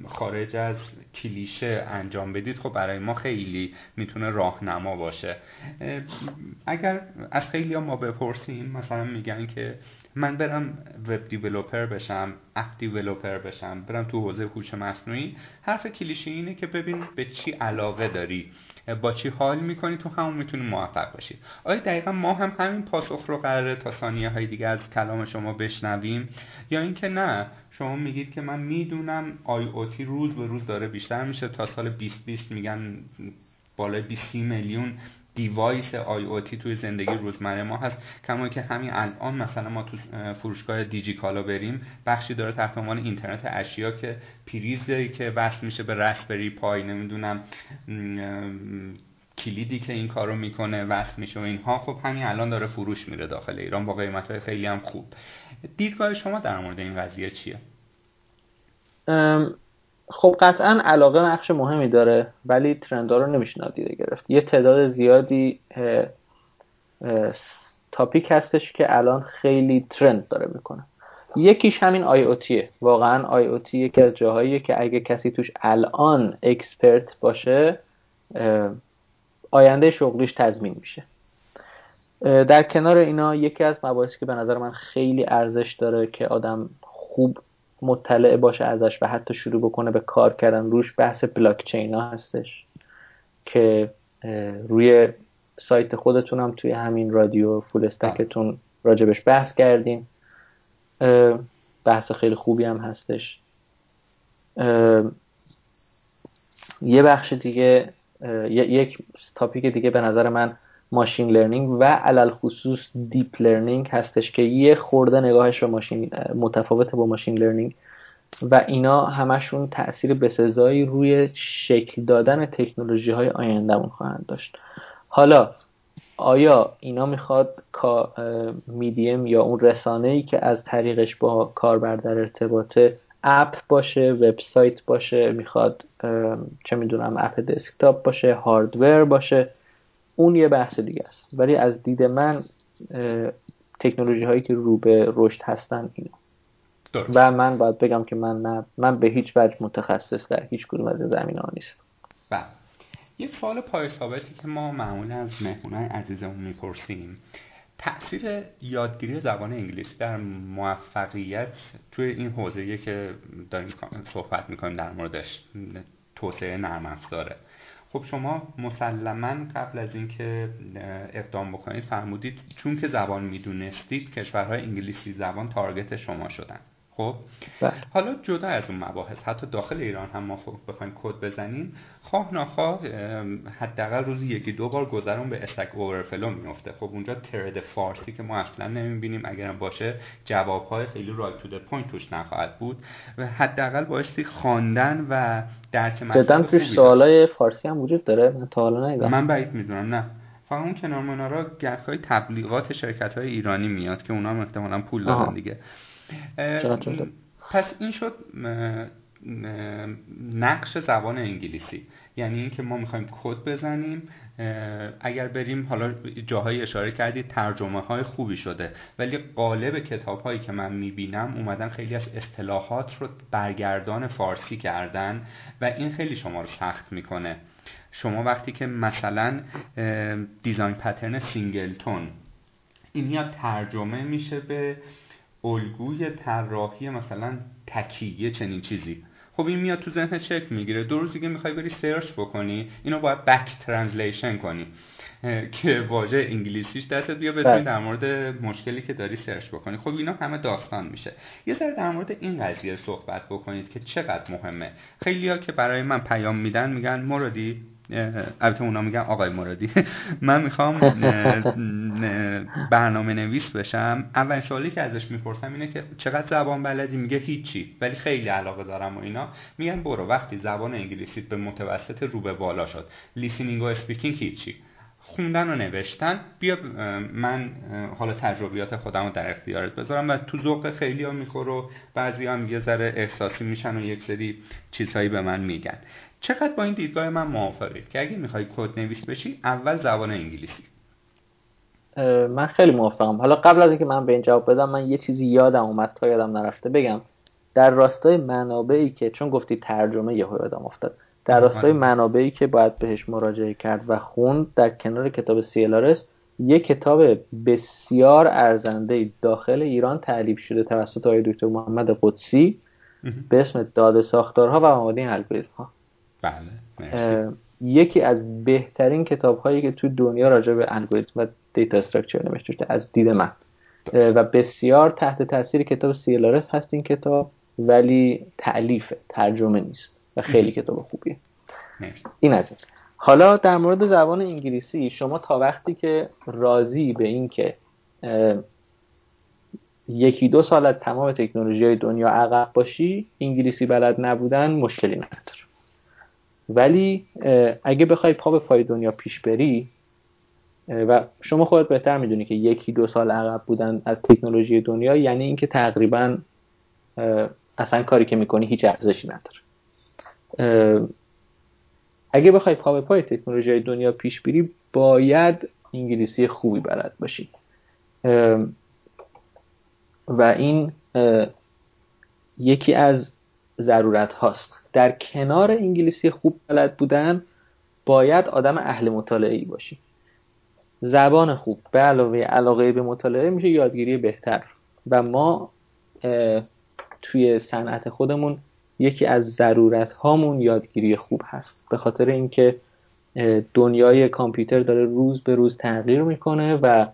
خارج از کلیشه انجام بدید خب برای ما خیلی می‌تونه راهنما باشه. اگر از خیلی ما بپرسیم مثلا میگن که من برم وب دیولوپر بشم اپ دیولوپر بشم برم تو حوزه هوش مصنوعی حرف کلیشه اینه که ببین به چی علاقه داری. با چی حال می‌کنی؟ تو همون می‌تونی موفق باشی. آیا دقیقا ما هم همین پاسخ رو قراره تا ثانیه های دیگه از کلام شما بشنویم؟ یا اینکه نه شما میگید که من می‌دونم IoT روز به روز داره بیشتر میشه. تا سال 2020 میگن بالای 20 میلیون device IoT توی زندگی روزمره ما هست. کما اینکه همین الان مثلا ما تو فروشگاه دیجی کالا بریم بخشی داره تحت عنوان اینترنت اشیا که پریزی که وصل میشه به Raspberry Pi نمی‌دونم کلیدی که این کارو می‌کنه وصل میشه و اینها. خب همین الان داره فروش میره داخل ایران با قیمت های خیلی هم خوب. دیدگاه شما در مورد این قضیه چیه؟ خب قطعا علاقه نقش مهمی داره ولی trend ها رو نمیشه نادیده گرفت. یه تعداد زیادی topic هستش که الان خیلی trend داره می‌کنه. یکیش همین IoT ه. واقعا IoT یکی از جاهاییه که اگه کسی توش الان expert باشه آینده شغلیش تضمین میشه. در کنار اینا یکی از مباحثی که به نظر من خیلی ارزش داره که آدم خوب مطلع باشه ازش و حتی شروع بکنه به کار کردن. روش بحث بلاک چین ها هستش که روی سایت خودتون هم توی همین رادیو فول استکتون راجبش بحث کردیم. بحث خیلی خوبی هم هستش. یه بخش دیگه یک topic دیگه به نظر من machine learning و علی‌الخصوص deep learning هستش که یه خورده نگاهش به ماشین متفاوته با machine learning. و اینا همشون تاثیر بسزایی روی شکل دادن تکنولوژی های آیندهمون خواهند داشت. حالا آیا اینا می‌خواد میدیم یا اون رسانه ای که از طریقش با کاربر در ارتباطه app باشه وبسایت باشه می‌خواد چه می‌دونم اپ دسکتاپ باشه هاردور باشه اون یه بحث دیگه است. ولی از دید من تکنولوژی هایی که رو به رشد هستن اینا. و من باید بگم که من نه من به هیچ وجه متخصص در هیچ کدوم از زمین ها نیستم. بله. یک سوال پای ثابتی که ما معمولا از مهمونای عزیزمون می‌پرسیم. تاثیر یادگیری زبان انگلیسی در موفقیت توی این حوزه‌ای که داریم صحبت می‌کنیم در موردش توسعه نرم افزاره. خب شما مسلما قبل از اینکه اقدام بکنید فرمودید چون که زبان می‌دونستید کشورهای انگلیسی زبان تارگت شما شدن. خب؟ بله. حالا جدا از اون مباحث حتی داخل ایران هم ما بخوایم کد بزنیم. خواه نخواه حداقل روزی یکی دو بار گذرون به استک اوورفلو میفته خب اونجا ترد فارسی که ما اصلا نمی‌بینیم. اگر باشه جوابهای خیلی رایت تو پوینت توش نخواهد بود. و حداقل بایستی خواندن و درک جدا توش سوالای فارسی هم وجود داره. من تا حالا من بعید می‌دونم نه. فقط اون کنار منارا گهگاهی تبلیغات شرکت های ایرانی میاد که اونا هم احتمالا پول دادن دیگه. پس این شد نقش زبان انگلیسی. یعنی اینکه ما می‌خوایم کد بزنیم اگر بریم حالا جاهای اشاره کردید ترجمه های خوبی شده. ولی غالب کتاب هایی که من می‌بینم اومدن خیلی از اصطلاحات رو برگردان فارسی کردن و این خیلی شما رو سخت می‌کنه. شما وقتی که مثلا design pattern singleton این میاد ترجمه میشه به الگوی طراحی مثلا تک یه چنین چیزی. خب این میاد تو ذهن شکل می‌گیره. دو روز دیگه می‌خوای بری search بکنی. اینو باید back translation کنی. که واژه انگلیسیش دستت بیا بتونی بله. در مورد مشکلی که داری سرچ بکنی. خب اینا همه داستان میشه. یه ذره در مورد این قضیه صحبت بکنید که چقدر مهمه. خیلیا که برای من پیام میدن میگن مرادی البته اونا میگن آقای مرادی. من می‌خوام برنامه نویس بشم. اول سوالی که ازش می‌پرسم اینه که چقدر زبان بلدی؟ میگه هیچی ولی خیلی علاقه دارم و اینا. میگن برو وقتی زبان انگلیسی به متوسط رو به بالا شد. listening و speaking هیچی. خوندن و نوشتن. بیا من حالا تجربیات خودم رو در اختیارت بذارم و تو ذوق خیلی ها میخور و بعضی هم یه ذره احساسی میشن و یک سری چیزهایی به من میگن. چقدر با این دیدگاه من موافقید که اگه می‌خوای کد نویس بشی اول زبان انگلیسی. من خیلی موافقم. حالا قبل از اینکه من به این جواب بدم من یه چیزی یادم اومد تا یادم نرفته بگم. در راستای منابعی که چون گفتی ترجمه یهو یادم افتاد. در راستای منابعی که باید بهش مراجعه کرد و خوند در کنار کتاب سیلارس یه کتاب بسیار ارزنده داخل ایران تعلیف شده توسط آقای دکتر محمد قدسی به اسم داده ساختارها و آماده الگوریتم ها بله یکی از بهترین کتاب هایی که تو دنیا راجع به الگوریتم و دیتا استراکچر نوشته شده از دید من. و بسیار تحت تاثیر کتاب سیلارس هست این کتاب ولی تعلیفه ترجمه نیست و خیلی کتاب خوبیه. این از حالا در مورد زبان انگلیسی شما تا وقتی که راضی به این که یکی دو سال از تمام تکنولوژی های دنیا عقب باشی انگلیسی بلد نبودن مشکلی نداره. ولی اگه بخوای پا به پای دنیا پیش بری و شما خودت بهتر می‌دونی که یکی دو سال عقب بودن از تکنولوژی دنیا یعنی اینکه تقریبا اصلا کاری که می‌کنی هیچ ارزشی نداره. اگه بخوای پا به پای تکنولوژی دنیا پیش بری باید انگلیسی خوبی بلد باشی. و این یکی از ضرورت هاست در کنار انگلیسی خوب بلد بودن باید آدم اهل مطالعه ای باشی. زبان خوب به علاوه علاقه به مطالعه میشه یادگیری بهتر. و ما توی صنعت خودمون یکی از ضرورت هامون یادگیری خوب هست. به خاطر اینکه دنیای کامپیوتر داره روز به روز تغییر می‌کنه و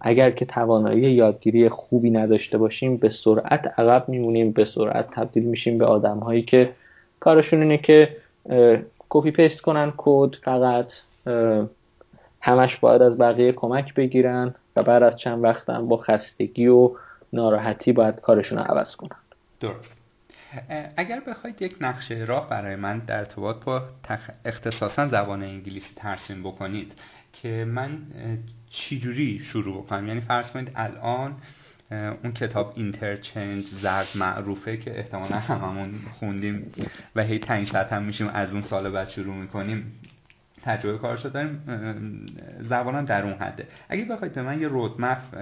اگر که توانایی یادگیری خوبی نداشته باشیم به سرعت عقب میمونیم به سرعت تبدیل میشیم به آدم هایی که کارشون اینه که copy paste کنن کد فقط همش باید از بقیه کمک بگیرن و بعد از چند وقت با خستگی و ناراحتی باید کارشون رو عوض کنن. درست. اگر بخواید یک نقشه راه برای من در ارتباط با تخ... اختصاصا زبان انگلیسی ترسیم بکنید که من چجوری شروع بکنم؟ یعنی فرض کنید الان اون کتاب اینترچنج زرد معروفه که احتمالا هممون خوندیم و هی تنگ هم میشیم از اون سال بعد شروع می‌کنیم. تجربه کارشو داریم زبانم در اون حده. اگه بخواید به من یه رودمپ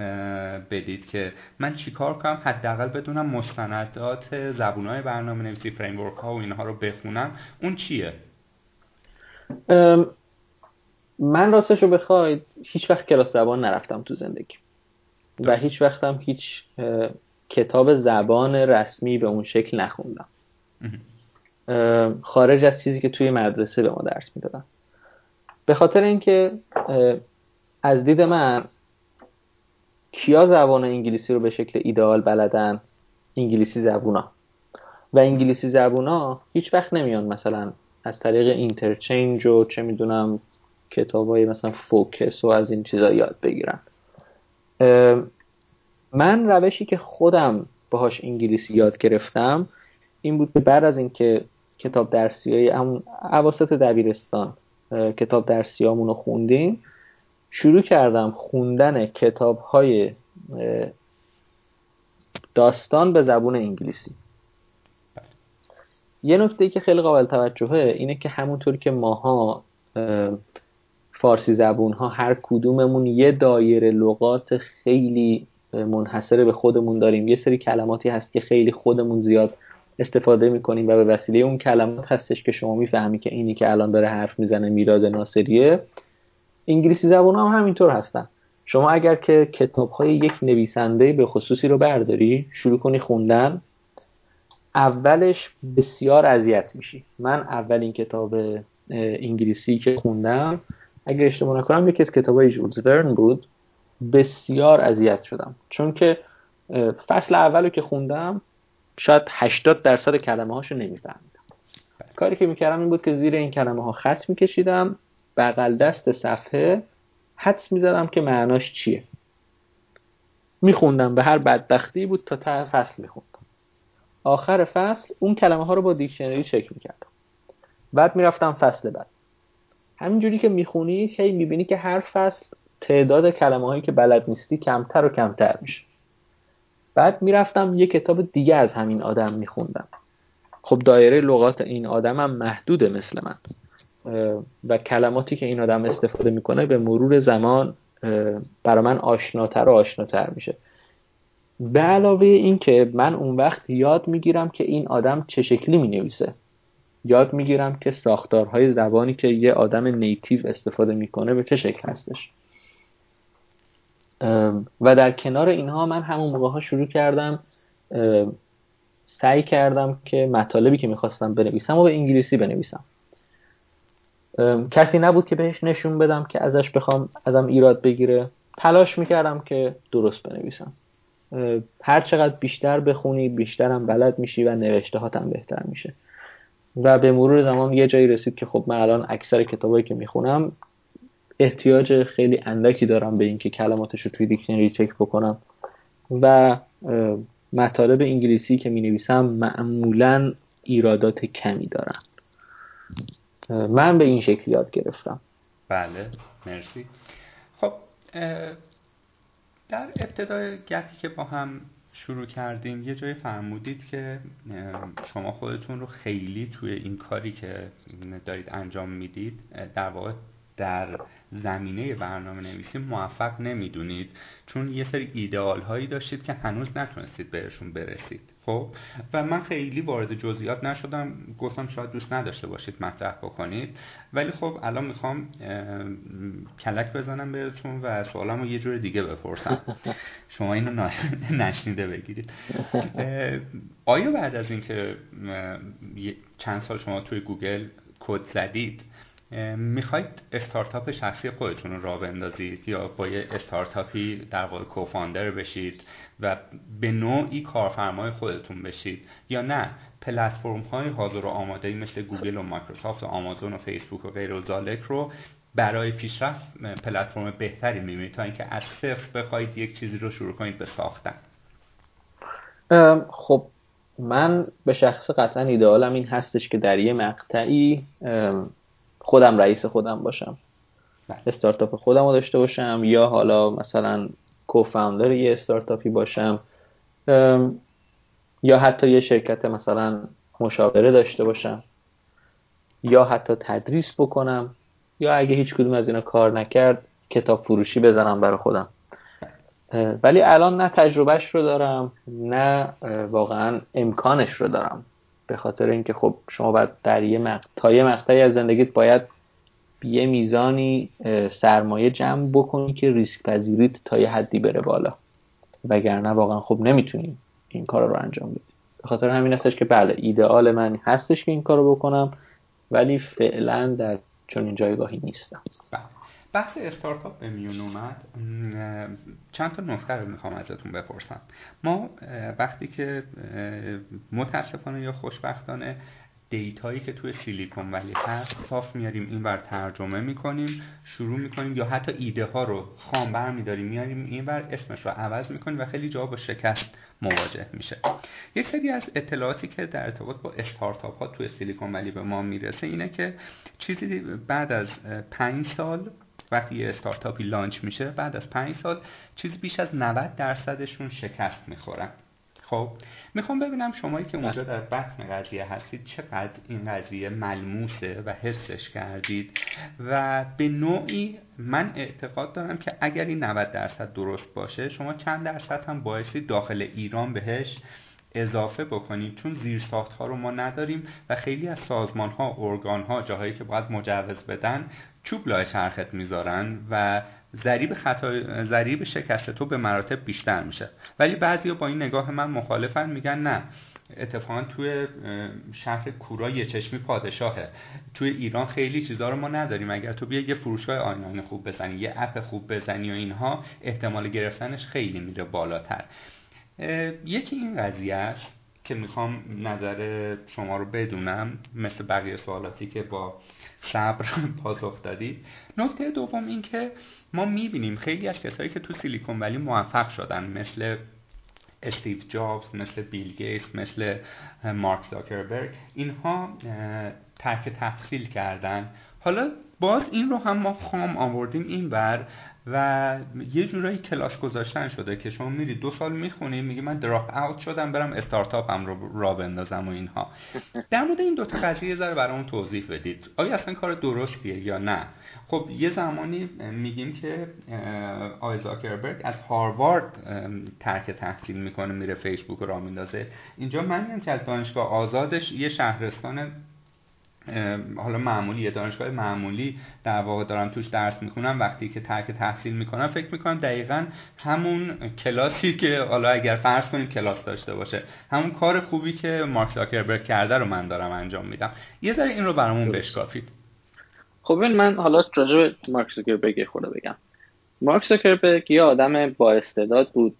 بدید که من چیکار کنم حداقل بدونم مستندات زبونهای برنامه نویسی فریم ها و اینها رو بخونم اون چیه؟ من راستش رو بخواید هیچ وقت کلاس زبان نرفتم تو زندگی. و هیچ وقتم هیچ کتاب زبان رسمی به اون شکل نخوندم. خارج از چیزی که توی مدرسه به ما درس می‌دادن. به خاطر اینکه از دید من کیا زبان انگلیسی رو به شکل ایدئال بلدن؟ انگلیسی زبونا. و انگلیسی زبونا هیچ وقت نمیان مثلا از طریق اینترچنج و چه می‌دونم کتاب های مثلا فوکس و از این چیزا یاد بگیرن من روشی که خودم باهاش انگلیسی یاد گرفتم این بود که بعد از اینکه کتاب درسی های همون عواسط دبیرستان کتاب درسیامون رو خوندیم شروع کردم خوندن کتاب های داستان به زبون انگلیسی. یه نکته که خیلی قابل توجهه اینه که همونطور که ماها فارسی زبون ها هر کدوممون یه دایره لغات خیلی منحصره به خودمون داریم. یه سری کلماتی هست که خیلی خودمون زیاد استفاده می‌کنیم و به وسیله اون کلمات هستش که شما می‌فهمی که اینی که الان داره حرف می‌زنه میراد ناصریه. انگلیسی زبان هم همینطور هستن. شما اگر که کتاب های یک نویسنده به خصوصی رو برداری شروع کنی خوندن اولش بسیار اذیت میشی. من اولین کتاب انگلیسی که خوندم اگر اشتباه نکنم یکی از کتابای جولز ورن بود. بسیار اذیت شدم. چون که فصل اول که خوندم شاید 80 درصد کلمه هاشو نمیفهمیدم. کاری که می‌کردم این بود که زیر این کلمه ها خط میکشیدم بغل دست صفحه حدس می‌زدم که معناش چیه. میخوندم به هر بدبختی بود تا ته فصل میخوندم آخر فصل اون کلمه ها رو با دیکشنری چک می‌کردم. بعد می‌رفتم فصل بعد. همینجوری که می‌خونی هی می‌بینی که هر فصل تعداد کلمه هایی که بلد نیستی کمتر و کمتر میشه. بعد می‌رفتم یه کتاب دیگه از همین آدم میخوندم. خب دایره لغات این آدم هم محدوده مثل من. و کلماتی که این آدم استفاده می‌کنه به مرور زمان برای من آشناتر و آشناتر میشه. به علاوه این که من اون وقت یاد می‌گیرم که این آدم چه شکلی می‌نویسه. یاد می‌گیرم که ساختارهای زبانی که یه آدم نیتیو استفاده می‌کنه به چه شکل هستش. و در کنار اینها من همون موقع ها شروع کردم سعی کردم که مطالبی که می‌خواستم بنویسم و به انگلیسی بنویسم. کسی نبود که بهش نشون بدم که ازش بخوام ازم ایراد بگیره. تلاش می‌کردم که درست بنویسم. هر چقدر بیشتر بخونی بیشترم بلد میشی و نوشته هاتم بهتر میشه. و به مرور زمان یه جایی رسید که خب من الان اکثر کتابایی که می‌خونم احتیاج خیلی اندکی دارم به اینکه کلماتش رو توی دیکشنری چک بکنم. و مطالب انگلیسی که می نویسم معمولا ایرادات کمی دارن. من به این شکل یاد گرفتم. بله مرسی. خب در ابتدای گپی که با هم شروع کردیم. یه جایی فرمودید که شما خودتون رو خیلی توی این کاری که دارید انجام می‌دید در واقع در زمینه برنامه نویسی موفق نمی‌دونید چون یه سری ایدئال هایی داشتید که هنوز نتونستید بهشون برسید خب؟ و من خیلی وارد جزئیات نشدم گفتم شاید دوست نداشته باشید مطرح بکنید. ولی خب الان می‌خوام کلک بزنم بهتون و سوالم رو یه جور دیگه بپرسم. شما اینو نشنیده بگیرید. آیا بعد از اینکه چند سال شما توی گوگل کد زدید می‌خواید استارتاپ شخصی خودتون رو راه بندازید یا با یه استارتاپی در واقع co-founder بشید و به نوعی کارفرمای خودتون بشید یا نه؟ پلتفرم های حاضر و آماده مثل گوگل و مایکروسافت و آمازون و فیسبوک و غیره و ذلک رو برای پیشرفت پلتفرم بهتری می‌بینید تا اینکه از صفر بخواید یک چیزی رو شروع کنید به ساختن. خب من به شخص قطعا ایدئالم این هستش که در یه مقطعی خودم رئیس خودم باشم. بله. استارتاپ خودم رو داشته باشم یا حالا مثلا کوفاندر یه استارتاپی باشم. یا حتی یه شرکت مثلا مشاوره داشته باشم. یا حتی تدریس بکنم. یا اگه هیچ کدوم از اینا کار نکرد کتاب فروشی بزنم برای خودم. ولی الان نه تجربهش رو دارم نه واقعا امکانش رو دارم. به خاطر اینکه خب شما باید در یه مقطع یه مقطعی از زندگیت باید یه میزانی سرمایه جمع بکنی که ریسک پذیریت تا یه حدی بره بالا. وگرنه واقعا خب نمی‌تونی این کار رو انجام بدی. به خاطر همین هستش که بله ایدئال من هستش که این کار رو بکنم ولی فعلا در چون این جایگاهی نیستم. بله. بحث استارتاپ به میون اومد چند تا نکته رو می‌خوام ازتون بپرسم. ما وقتی که متاسفانه یا خوشبختانه دیتایی که توی سیلیکون ولی هست صاف میاریم این بر ترجمه می‌کنیم شروع می‌کنیم یا حتی ایده ها رو خام بر میداریم میاریم این بر اسمش رو عوض می‌کنیم و خیلی جا با شکست مواجه میشه. یک سری از اطلاعاتی که در ارتباط با استارتاپ ها توی سیلیکون ولی به ما می‌رسه اینه که چیزی بعد از پنج سال وقتی یه استارتاپی لانچ میشه بعد از پنج سال چیزی بیش از 90 درصدشون شکست می‌خورن. خب می‌خوام ببینم شمایی که اونجا در بطن قضیه هستید چقدر این قضیه ملموسه و حسش کردید و به نوعی من اعتقاد دارم که اگر این 90 درصد درست باشه شما چند درصد هم باعثی داخل ایران بهش اضافه بکنید چون زیر ساخت ها رو ما نداریم و خیلی از سازمان ها ارگان ها جاهایی که باید مجوز بدن چوب لای چرخت می‌ذارن و ضریب خطا ضریب شکست تو به مراتب بیشتر میشه. ولی بعضیا با این نگاه من مخالفن میگن نه. اتفاقا توی شهر کورا یه چشمی پادشاهه. توی ایران خیلی چیزا رو ما نداریم. اگر تو بیا یه فروشگاه آنلاین خوب بزنی یه اپ خوب بزنی و اینها احتمال گرفتنش خیلی میره بالاتر. یکی این قضیه است که می‌خوام نظر شما رو بدونم مثل بقیه سوالاتی که با صبر پاسخ دادید. نکته دوم این که ما می‌بینیم خیلی از کسایی که تو سیلیکون ولی موفق شدن مثل استیو جابز مثل بیل گیتس مثل مارک زاکربرگ اینها ترک تحصیل کردن. حالا باز این رو هم ما خام آوردیم این بر و یه جورایی کلاس گذاشتن شده که شما میری دو سال می‌خونی میگی من دراپ اوت شدم برم استارتاپم رو را بندازم و اینها. در مورد این دوتا قضیه ذره برامون توضیح بدید. آیا اصلا کار درستیه یا نه؟ خب یه زمانی میگیم که آی زاکربرگ از هاروارد ترک تحصیل می‌کنه میره فیسبوک رو را میندازه. اینجا من میگم که از دانشگاه آزادش یه شهرستان حالا معمولی یه دانشگاه معمولی در واقع دارم توش درس می‌خونم وقتی که ترک تحصیل می‌کنم فکر می‌کنم دقیقا همون کلاسی که حالا اگر فرض کنیم کلاس داشته باشه همون کار خوبی که مارک زاکربرگ کرده رو من دارم انجام میدم. یه ذره این رو برامون بشکافید. خب من حالا راجع به مارک زوکربرگ خورده بگم. مارک زوکربرگ یه آدم با استعداد بود.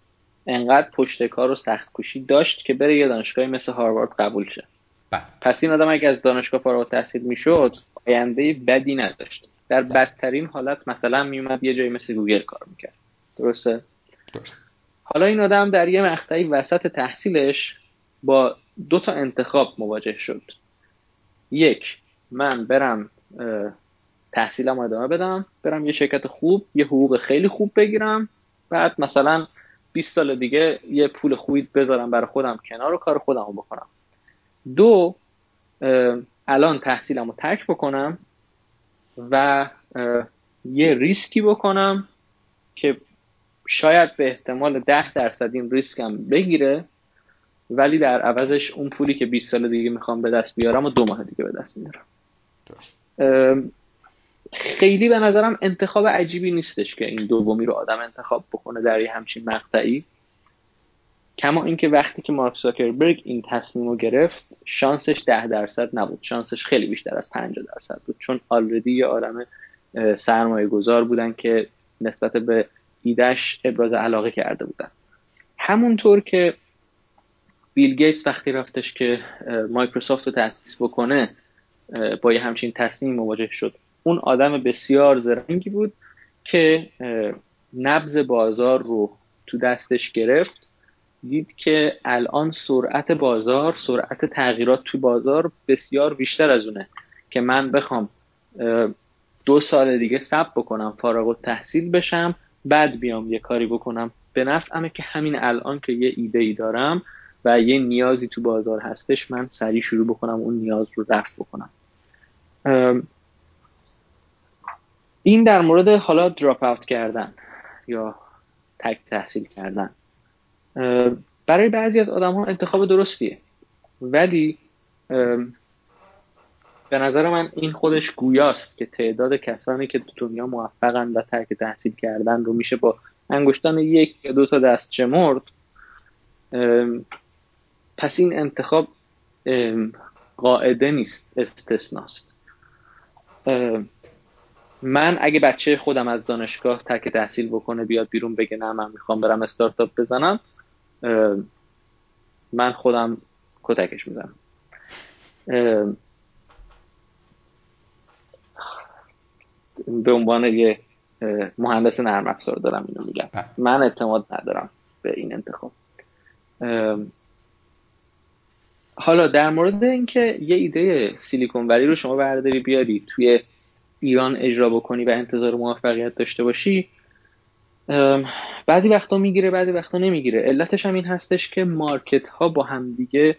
انقدر پشت کار و سخت کوشی داشت که بره یه دانشگاهی مثل هاروارد قبول شه. بله. پس این آدم اگه از دانشگاه فارغ تحصیل می‌شد آینده بدی نداشت. در بدترین حالت مثلا میومد یه جایی مثل گوگل کار می‌کرد. درسته؟ درست. حالا این آدم در یه مقطعی وسط تحصیلش با دو تا انتخاب مواجه شد. یک من برم تحصیلم ادامه بدم برم یه شرکت خوب یه حقوق خیلی خوب بگیرم. بعد مثلا 20 سال دیگه یه پول خوبی بذارم برای خودم کنار و کار خودم رو بکنم. دو الان تحصیلم رو ترک بکنم و یه ریسکی بکنم که شاید به احتمال ده درصد این ریسکم بگیره ولی در عوضش اون پولی که 20 سال دیگه می‌خوام به دست بیارم و دو ماه دیگه به دست میارم. خیلی به نظرم انتخاب عجیبی نیستش که این دومی رو آدم انتخاب بکنه در یه همچین مقطعی. کما اینکه وقتی که مارک زاکربرگ این تصمیم رو گرفت شانسش ده درصد نبود. شانسش خیلی بیشتر از 50 درصد بود. چون آلردی یه آدم سرمایه گذار بودن که نسبت به ایدش ابراز علاقه کرده بودن. همونطور که بیل گیتس وقتی رفتش که مایکروسافت رو تأسیس بکنه با یه همچین تصمیم مواجه شد. اون آدم بسیار زرنگی بود که نبز بازار رو تو دستش گرفت دید که الان سرعت بازار سرعت تغییرات تو بازار بسیار بیشتر از اونه که من بخوام دو سال دیگه سب بکنم فارغ و تحصیل بشم بعد بیام یه کاری بکنم. به نفعمه که همین الان که یه ایده ای دارم و یه نیازی تو بازار هستش من سریع شروع بکنم اون نیاز رو رفت بکنم. این در مورد حالا دراپ اوت کردن یا تک تحصیل کردن. برای بعضی از آدم ها انتخاب درستیه. ولی به نظر من این خودش گویاست که تعداد کسانی که تو دنیا موفقن و ترک تحصیل کردن رو میشه با انگشتان یک یا دو تا دست چمرد. پس این انتخاب قاعده نیست استثناست. من اگه بچه خودم از دانشگاه ترک تحصیل بکنه بیاد بیرون بگه نه من می‌خوام برم استارتاپ بزنم من خودم کتکش می‌زنم. به عنوان یه مهندس نرم افزار دارم اینو میگم. بله. من اعتماد ندارم به این انتخاب. حالا در مورد اینکه یه ایده سیلیکون ولی رو شما برداری بیاری توی ایران اجرا بکنی و انتظار موفقیت داشته باشی بعضی وقتا می‌گیره بعضی وقتا نمی‌گیره. علتش هم این هستش که مارکت ها با همدیگه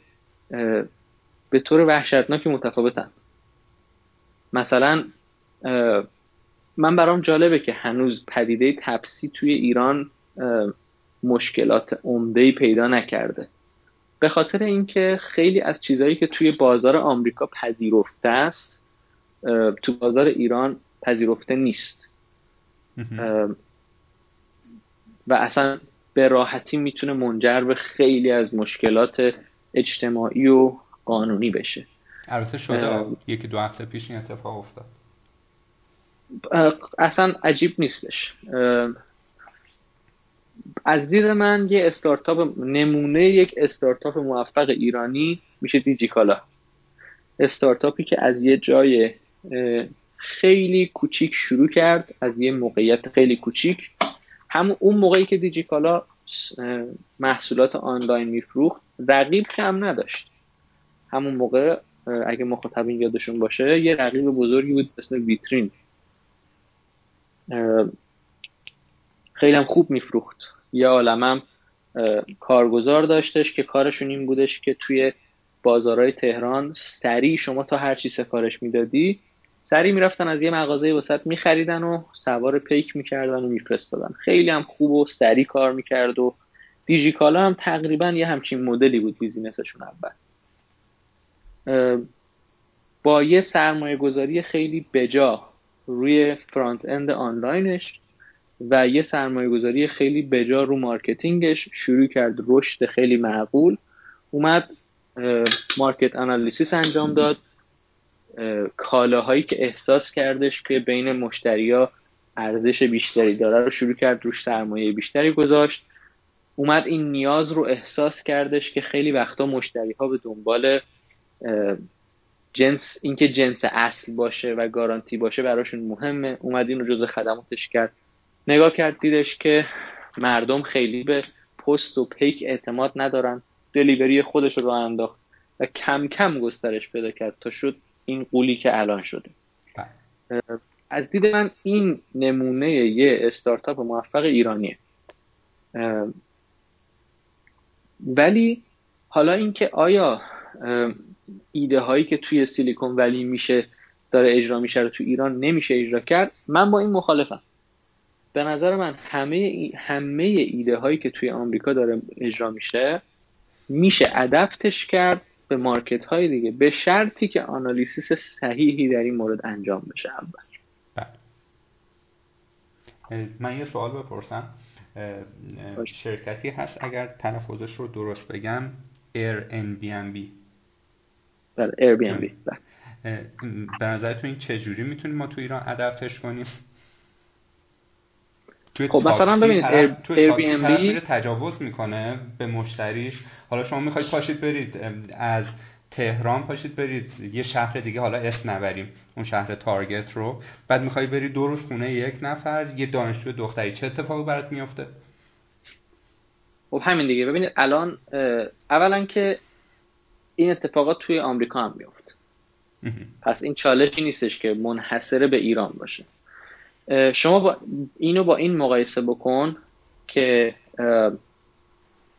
به طور وحشتناکی متفاوتن. مثلا من برام جالبه که هنوز پدیده تپسی توی ایران مشکلات عمده پیدا نکرده. به خاطر اینکه خیلی از چیزهایی که توی بازار آمریکا پذیرفته است تو بازار ایران پذیرفته نیست. و اصلا به راحتی می‌تونه منجر به خیلی از مشکلات اجتماعی و قانونی بشه. البته شده. یکی دو هفته پیش این اتفاق افتاد. اصلا عجیب نیستش. از دید من یه استارتاپ نمونه یک استارتاپ موفق ایرانی میشه دیجیکالا. استارتاپی که از یه جای خیلی کوچیک شروع کرد از یه موقعیت خیلی کوچیک. همون اون موقعی که دیجیکالا محصولات آنلاین میفروخت رقیب کم نداشت. همون موقع اگه مخاطبین یادشون باشه یه رقیب بزرگی بود اسم ویترین. خیلی هم خوب میفروخت. یه عالمم کارگزار داشتش که کارشون این بودش که توی بازارهای تهران سریع شما تا هر چی سفارش می‌دادی سریع می‌رفتن از یه مغازه وسط میخریدن و سوار پیک می‌کردن و میفرستادن. خیلی هم خوب و سریع کار می‌کرد و دیجیکالا هم تقریبا یه همچین مدلی بود بیزینسشون اول. با یه سرمایه گذاری خیلی بجا روی front-end آنلاینش و یه سرمایه گذاری خیلی بجا رو marketing ش شروع کرد. رشد خیلی معقول اومد market analysis انجام داد. کالاهایی که احساس کردش که بین مشتریا ارزش بیشتری داره رو شروع کرد روش سرمایه بیشتری گذاشت. اومد این نیاز رو احساس کردش که خیلی وقتا مشتری ها به دنبال جنس اینکه جنس اصل باشه و گارانتی باشه براشون مهمه. اومد این رو جزء خدماتش کرد. نگاه کرد دیدش که مردم خیلی به پست و پیک اعتماد ندارن. دلیوری خودش رو انداخت و کم کم گسترش پیدا کرد تا شد این قولی که الان شده. بله. از دید من این نمونه یه استارتاپ موفق ایرانیه. ولی حالا اینکه آیا ایده هایی که توی سیلیکون ولی میشه داره اجرا میشه رو تو ایران نمیشه اجرا کرد من با این مخالفم. به نظر من همه همه ایده هایی که توی آمریکا داره اجرا میشه میشه ادپتش کرد به مارکت های دیگه به شرطی که آنالیسیس صحیحی در این مورد انجام بشه. اول. بله. من یه سوال بپرسم. شرکتی هست اگر تلفظش رو درست بگم Airbnb. بله Airbnb. بله. به نظرتون این چجوری می‌تونیم ما تو ایران ادپتش کنیم؟ خب مثلا ببینید Airbnb تجاوز می‌کنه به مشتریش. حالا شما می‌خواید پاشید برید از تهران پاشید برید. یه شهر دیگه حالا اسم نبریم اون شهر تارگت رو. بعد می‌خوای برید دو روز خونه یک نفر یه دانشجو دختری. چه اتفاقی برات میفته خب همین دیگه. ببینید الان اولا که این اتفاقات توی آمریکا هم میفته پس این چالشی نیستش که منحصره به ایران باشه. شما با اینو با این مقایسه بکن که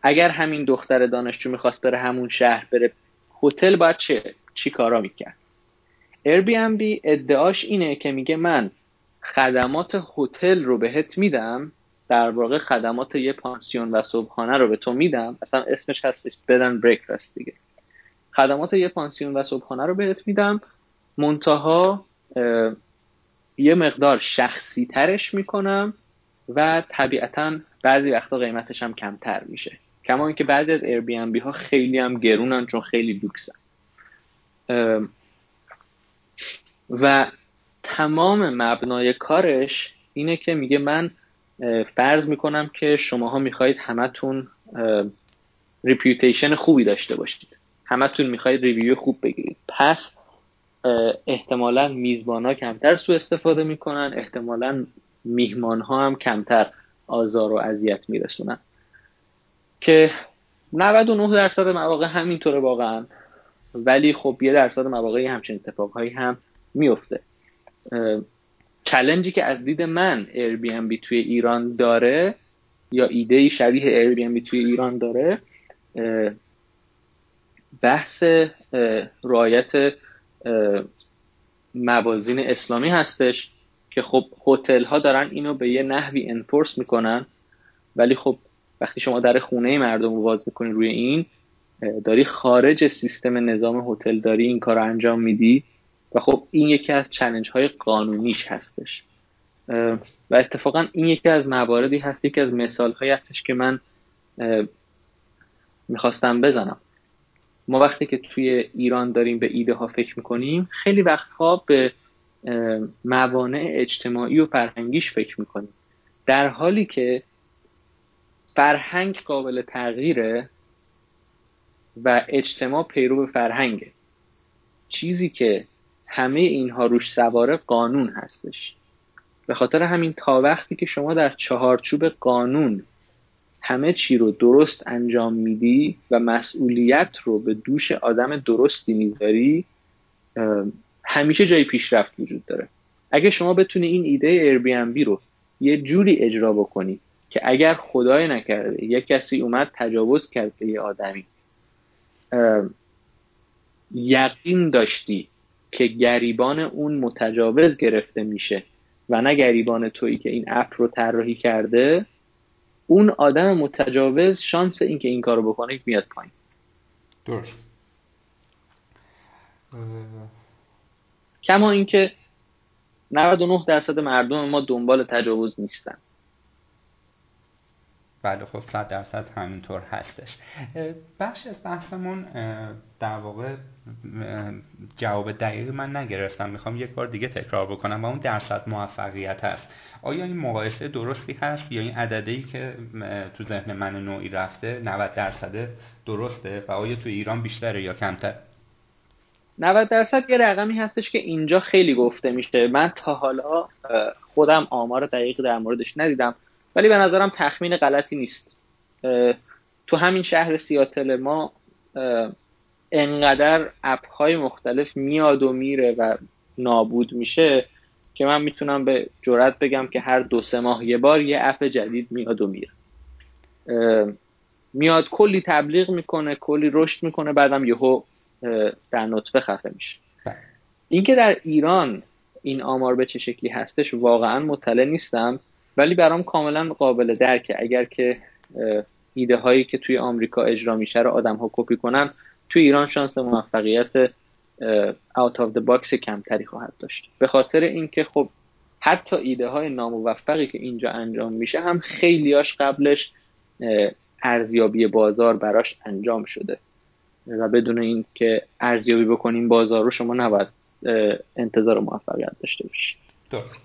اگر همین دختر دانشجو می‌خواست بره همون شهر بره هتل باید چه چی کارا می‌کرد؟ Airbnb ادعاش اینه که میگه من خدمات هتل رو بهت میدم در واقع خدمات یه پانسیون و صبحانه رو به تو میدم اصلا اسمش هستش بدن بریکفست دیگه. خدمات یه پانسیون و صبحانه رو بهت میدم منتها یه مقدار شخصی ترش می‌کنم و طبیعتا بعضی وقتا قیمتش هم کمتر میشه. کما اینکه بعضی از بی ها خیلی هم گرونن چون خیلی لوکسن. و تمام مبنای کارش اینه که میگه من فرض می‌کنم که شماها می‌خواهید همتون reputation خوبی داشته باشید. همتون می‌خواهید review خوب بگیرید. پس احتمالا میزبان ها کمتر سو استفاده می‌کنن احتمالا میهمان ها هم کمتر آزار و اذیت میرسونن. که 99 درصد مواقع همینطوره واقعا. ولی خب یه درصد مواقعی همچین اتفاقهایی هم میفته چلنجی که از دید من Airbnb توی ایران داره یا ایده شبیه Airbnb توی ایران داره بحث رعایت موازین اسلامی هستش که خب هتل ها دارن اینو به یه نحوی انفورس می‌کنن ولی خب وقتی شما در خونه مردم رو باز می‌کنی روی این داری خارج سیستم نظام هتل داری این کار رو انجام میدی و خب این یکی از چلنج های قانونیش هستش. و اتفاقا این یکی از مواردی هست یکی از مثال هایی هستش که من می‌خواستم بزنم. ما وقتی که توی ایران داریم به ایده ها فکر می‌کنیم خیلی وقتها به موانع اجتماعی و فرهنگیش فکر می‌کنیم. در حالی که فرهنگ قابل تغییره و اجتماع پیرو فرهنگه. چیزی که همه اینها روش سواره قانون هستش. به خاطر همین تا وقتی که شما در چهارچوب قانون همه چی رو درست انجام میدی و مسئولیت رو به دوش آدم درستی می‌ذاری همیشه جای پیشرفت وجود داره. اگه شما بتونی این ایده Airbnb رو یه جوری اجرا بکنی که اگر خدای نکرده یه کسی اومد تجاوز کرد به یه آدمی یقین داشتی که گریبان اون متجاوز گرفته میشه و نه گریبان تویی که این اپ رو طراحی کرده اون آدم متجاوز شانس اینکه این کارو بکنه میاد پایین. درست. کما اینکه 99 درصد مردم ما دنبال تجاوز نیستن. بله خب صد درصد همینطور هستش. بخش از بحثمون در واقع جواب دقیقی من نگرفتم. می‌خوام یک بار دیگه تکرار بکنم و اون درصد موفقیت هست. آیا این مقایسه درستی هست یا این عددی که تو ذهن من نوعی رفته 90 درصد درسته و آیا تو ایران بیشتره یا کمتر؟ 90 درصد یه رقمی هستش که اینجا خیلی گفته میشه. من تا حالا خودم آمار دقیق در موردش ندیدم ولی به نظرم تخمین غلطی نیست. تو همین شهر سیاتل ما انقدر اپ های مختلف میاد و میره و نابود میشه. که من می‌تونم به جرات بگم که هر دو سه ماه یه بار یه اپ جدید میاد و میره میاد کلی تبلیغ می‌کنه کلی رشد می‌کنه بعدم یهو در نطفه خفه میشه. اینکه در ایران این آمار به چه شکلی هستش واقعا مطلع نیستم ولی برام کاملا قابل درکه اگر که ایده هایی که توی آمریکا اجرا میشه رو آدم ها کپی کنن توی ایران شانس موفقیت of the box کمتری خواهد داشت. به خاطر اینکه خب حتی ایده های ناموفقی که اینجا انجام میشه هم خیلیاش قبلش ارزیابی بازار براش انجام شده. و بدون اینکه ارزیابی بکنیم بازار رو شما نباید انتظار موفقیت داشته باشید. درست.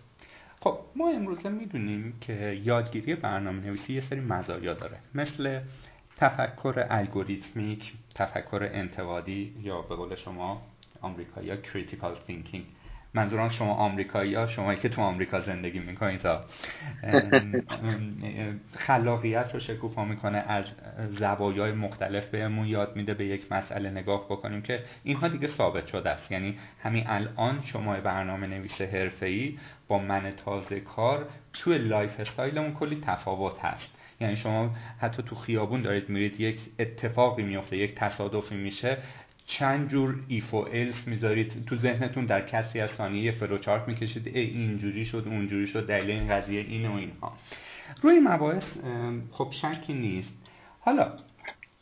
خب ما امروزه می‌دونیم که یادگیری برنامه نویسی یه سری مزایا داره. مثل تفکر الگوریتمیک تفکر انتقادی یا به قول شما آمریکایی یا critical thinking منظورم شما آمریکایی ها شما که تو آمریکا زندگی می‌کنید تا خلاقیت رو شکوفا می‌کنه از زوایای مختلف بهمون یاد میده به یک مسئله نگاه بکنیم که اینها دیگه ثابت شده است. یعنی همین الان شما برنامه نویس حرفه‌ای با من تازه کار توی lifestyleمون کلی تفاوت هست. یعنی شما حتی تو خیابون دارید میرید یک اتفاقی میفته یک تصادفی میشه. چند جور if و else می‌ذارید؟ تو ذهنتون در کسری از ثانیه فلوچارت می‌کشید ای اینجوری شد اونجوری شد دلیل این قضیه این و اینها. روی مباحث خب شکی نیست. حالا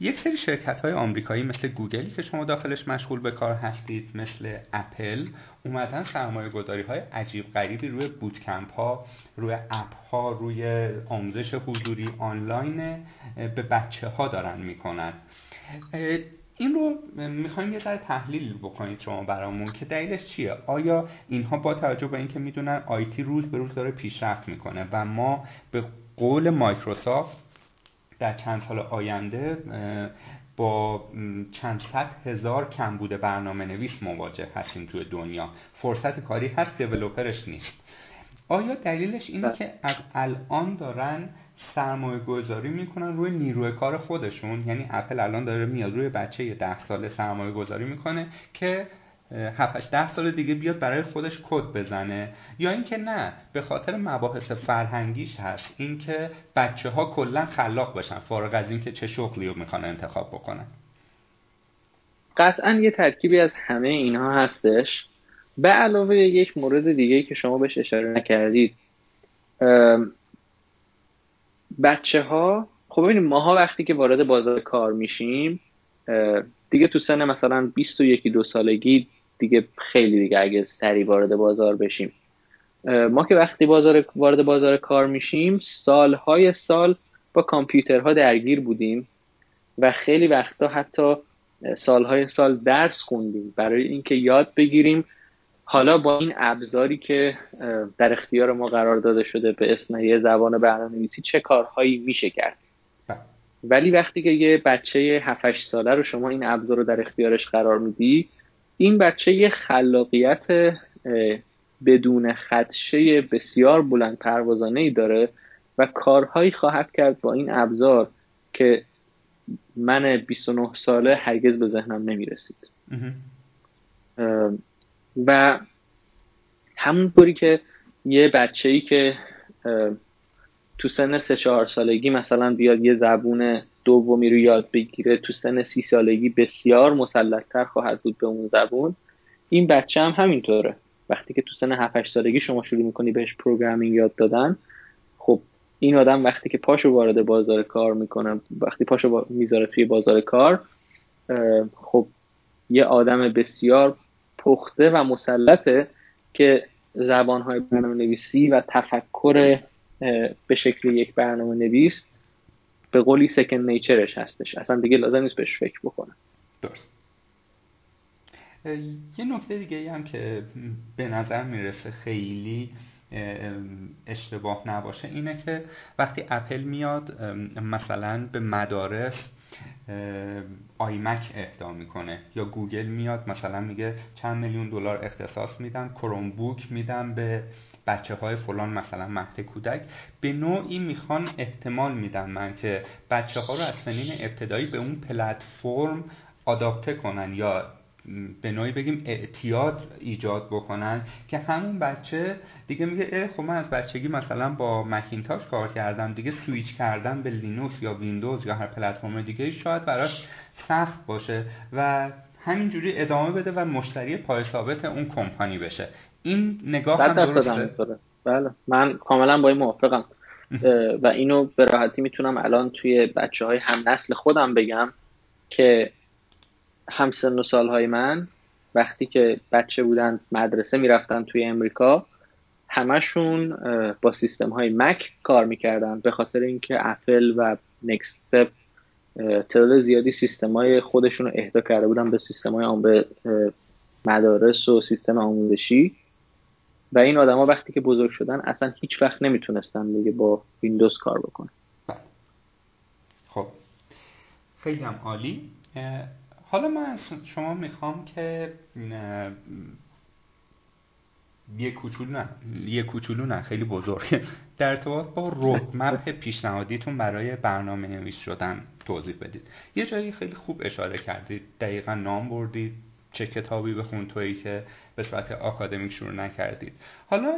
یک سری شرکت های آمریکایی مثل گوگلی که شما داخلش مشغول به کار هستید مثل اپل اومدن سرمایه گذاری های عجیب غریبی روی بوتکمپ ها روی اپ ها روی آموزش حضوری آنلاین به بچه ها دارن می‌کنن. این رو می‌خوایم یه ذره تحلیل بکنید شما برامون که دلیلش چیه؟ آیا اینها با توجه به اینکه می‌دونن آیتی روز به روز داره پیشرفت می‌کنه و ما به قول مایکروسافت در چند سال آینده با چند صد هزار کمبود برنامه نویس مواجه هستیم توی دنیا. فرصت کاری هست دیولوپرش نیست. آیا دلیلش اینه بله. که از الان دارن سرمایه گذاری می‌کنن روی نیروی کار خودشون. یعنی اپل الان داره میاد روی بچه ده ساله سرمایه گذاری می‌کنه که 7 ده سال دیگه بیاد برای خودش کد بزنه. یا اینکه نه به خاطر مباحث فرهنگیش هست. اینکه بچه ها کلا خلاق بشن فارغ از اینکه چه شغلی رو می‌خوان انتخاب بکنن. قطعا یه ترکیبی از همه اینها هستش. به علاوه یک مورد دیگه که شما بهش اشاره نکردید بچه ها خب ببینید ماها وقتی که وارد بازار کار میشیم دیگه تو سن مثلا 21 دو سالگی دیگه خیلی دیگه اگه سری وارد بازار بشیم. ما که وقتی بازار وارد بازار کار میشیم سالهای سال با کامپیوترها درگیر بودیم و خیلی وقتا حتی سالهای سال درس خوندیم. برای اینکه یاد بگیریم حالا با این ابزاری که در اختیار ما قرار داده شده به اسم یه زبان برنامه‌نویسی چه کارهایی میشه کرد؟ بله. ولی وقتی که یه بچه 7 ساله رو شما این ابزار رو در اختیارش قرار میدی این بچه یه خلاقیت بدون خدشه بسیار بلند پروازانه ای داره و کارهایی خواهد کرد با این ابزار که من 29 ساله هرگز به ذهنم نمی‌رسید. و همونطوری که یه بچه ای که تو سن سه چهار سالگی مثلا بیاد یه زبون دومی رو یاد بگیره تو سن سی سالگی بسیار مسلطتر خواهد بود به اون زبون این بچه هم همینطوره. وقتی که تو سن 7 سالگی شما شروع می‌کنی بهش پروگرامینگ یاد دادن خب این آدم وقتی که پاشو وارد بازار کار می‌کنه وقتی پاشو می‌ذاره توی بازار کار خب یه آدم بسیار پخته و مسلطه که زبانهای برنامه نویسی و تفکر به شکل یک برنامه نویس به قولی سکن نیچرش هستش. اصلا دیگه لازم نیست بهش فکر بکنم. درست. یه نکته دیگه هم که به نظر می‌رسه خیلی اشتباه نباشه اینه که وقتی اپل میاد مثلا به مدارس آیمک اهدا می‌کنه. یا گوگل میاد مثلا میگه چند میلیون دلار اختصاص میدم کروم بوک میدم به بچه های فلان مثلا مهد کودک. به نوعی می‌خوان احتمال میدن من که بچه ها رو از سنین ابتدایی به اون پلتفرم adapt کنن یا به نوعی بگیم اعتیاد ایجاد بکنن که همون بچه دیگه میگه اه خب من از بچگی مثلا با مکینتاش کار کردم دیگه سویچ کردن به لینوکس یا ویندوز یا هر پلتفرم دیگه شاید براش سخت باشه و همینجوری ادامه بده و مشتری پای ثابت اون کمپانی بشه. این نگاه هم درسته بله من کاملا با این موافقم. و اینو به راحتی می‌تونم الان توی بچه های هم نسل خودم بگم که همسن و سالهای من وقتی که بچه بودن مدرسه می‌رفتن توی امریکا همشون با سیستم های مک کار می‌کردن. به خاطر اینکه اپل و نکست استپ تعداد زیادی سیستم های خودشون رو اهدا کرده بودن به سیستم های به مدارس و سیستم آموزشی. و این آدما وقتی که بزرگ شدن اصلا هیچ وقت نمی‌تونستن دیگه با ویندوز کار بکنن. خب. خیلی هم عالی. حالا من از شما می‌خوام که یه کوچولو نه یه کوچولو نه خیلی بزرگ. در ارتباط با رودمپ پیشنهادیتون برای برنامه نویس شدن توضیح بدید. یه جایی خیلی خوب اشاره کردید. دقیقا نام بردید چه کتابی بخون تویی که به صورت آکادمیک شروع نکردید. حالا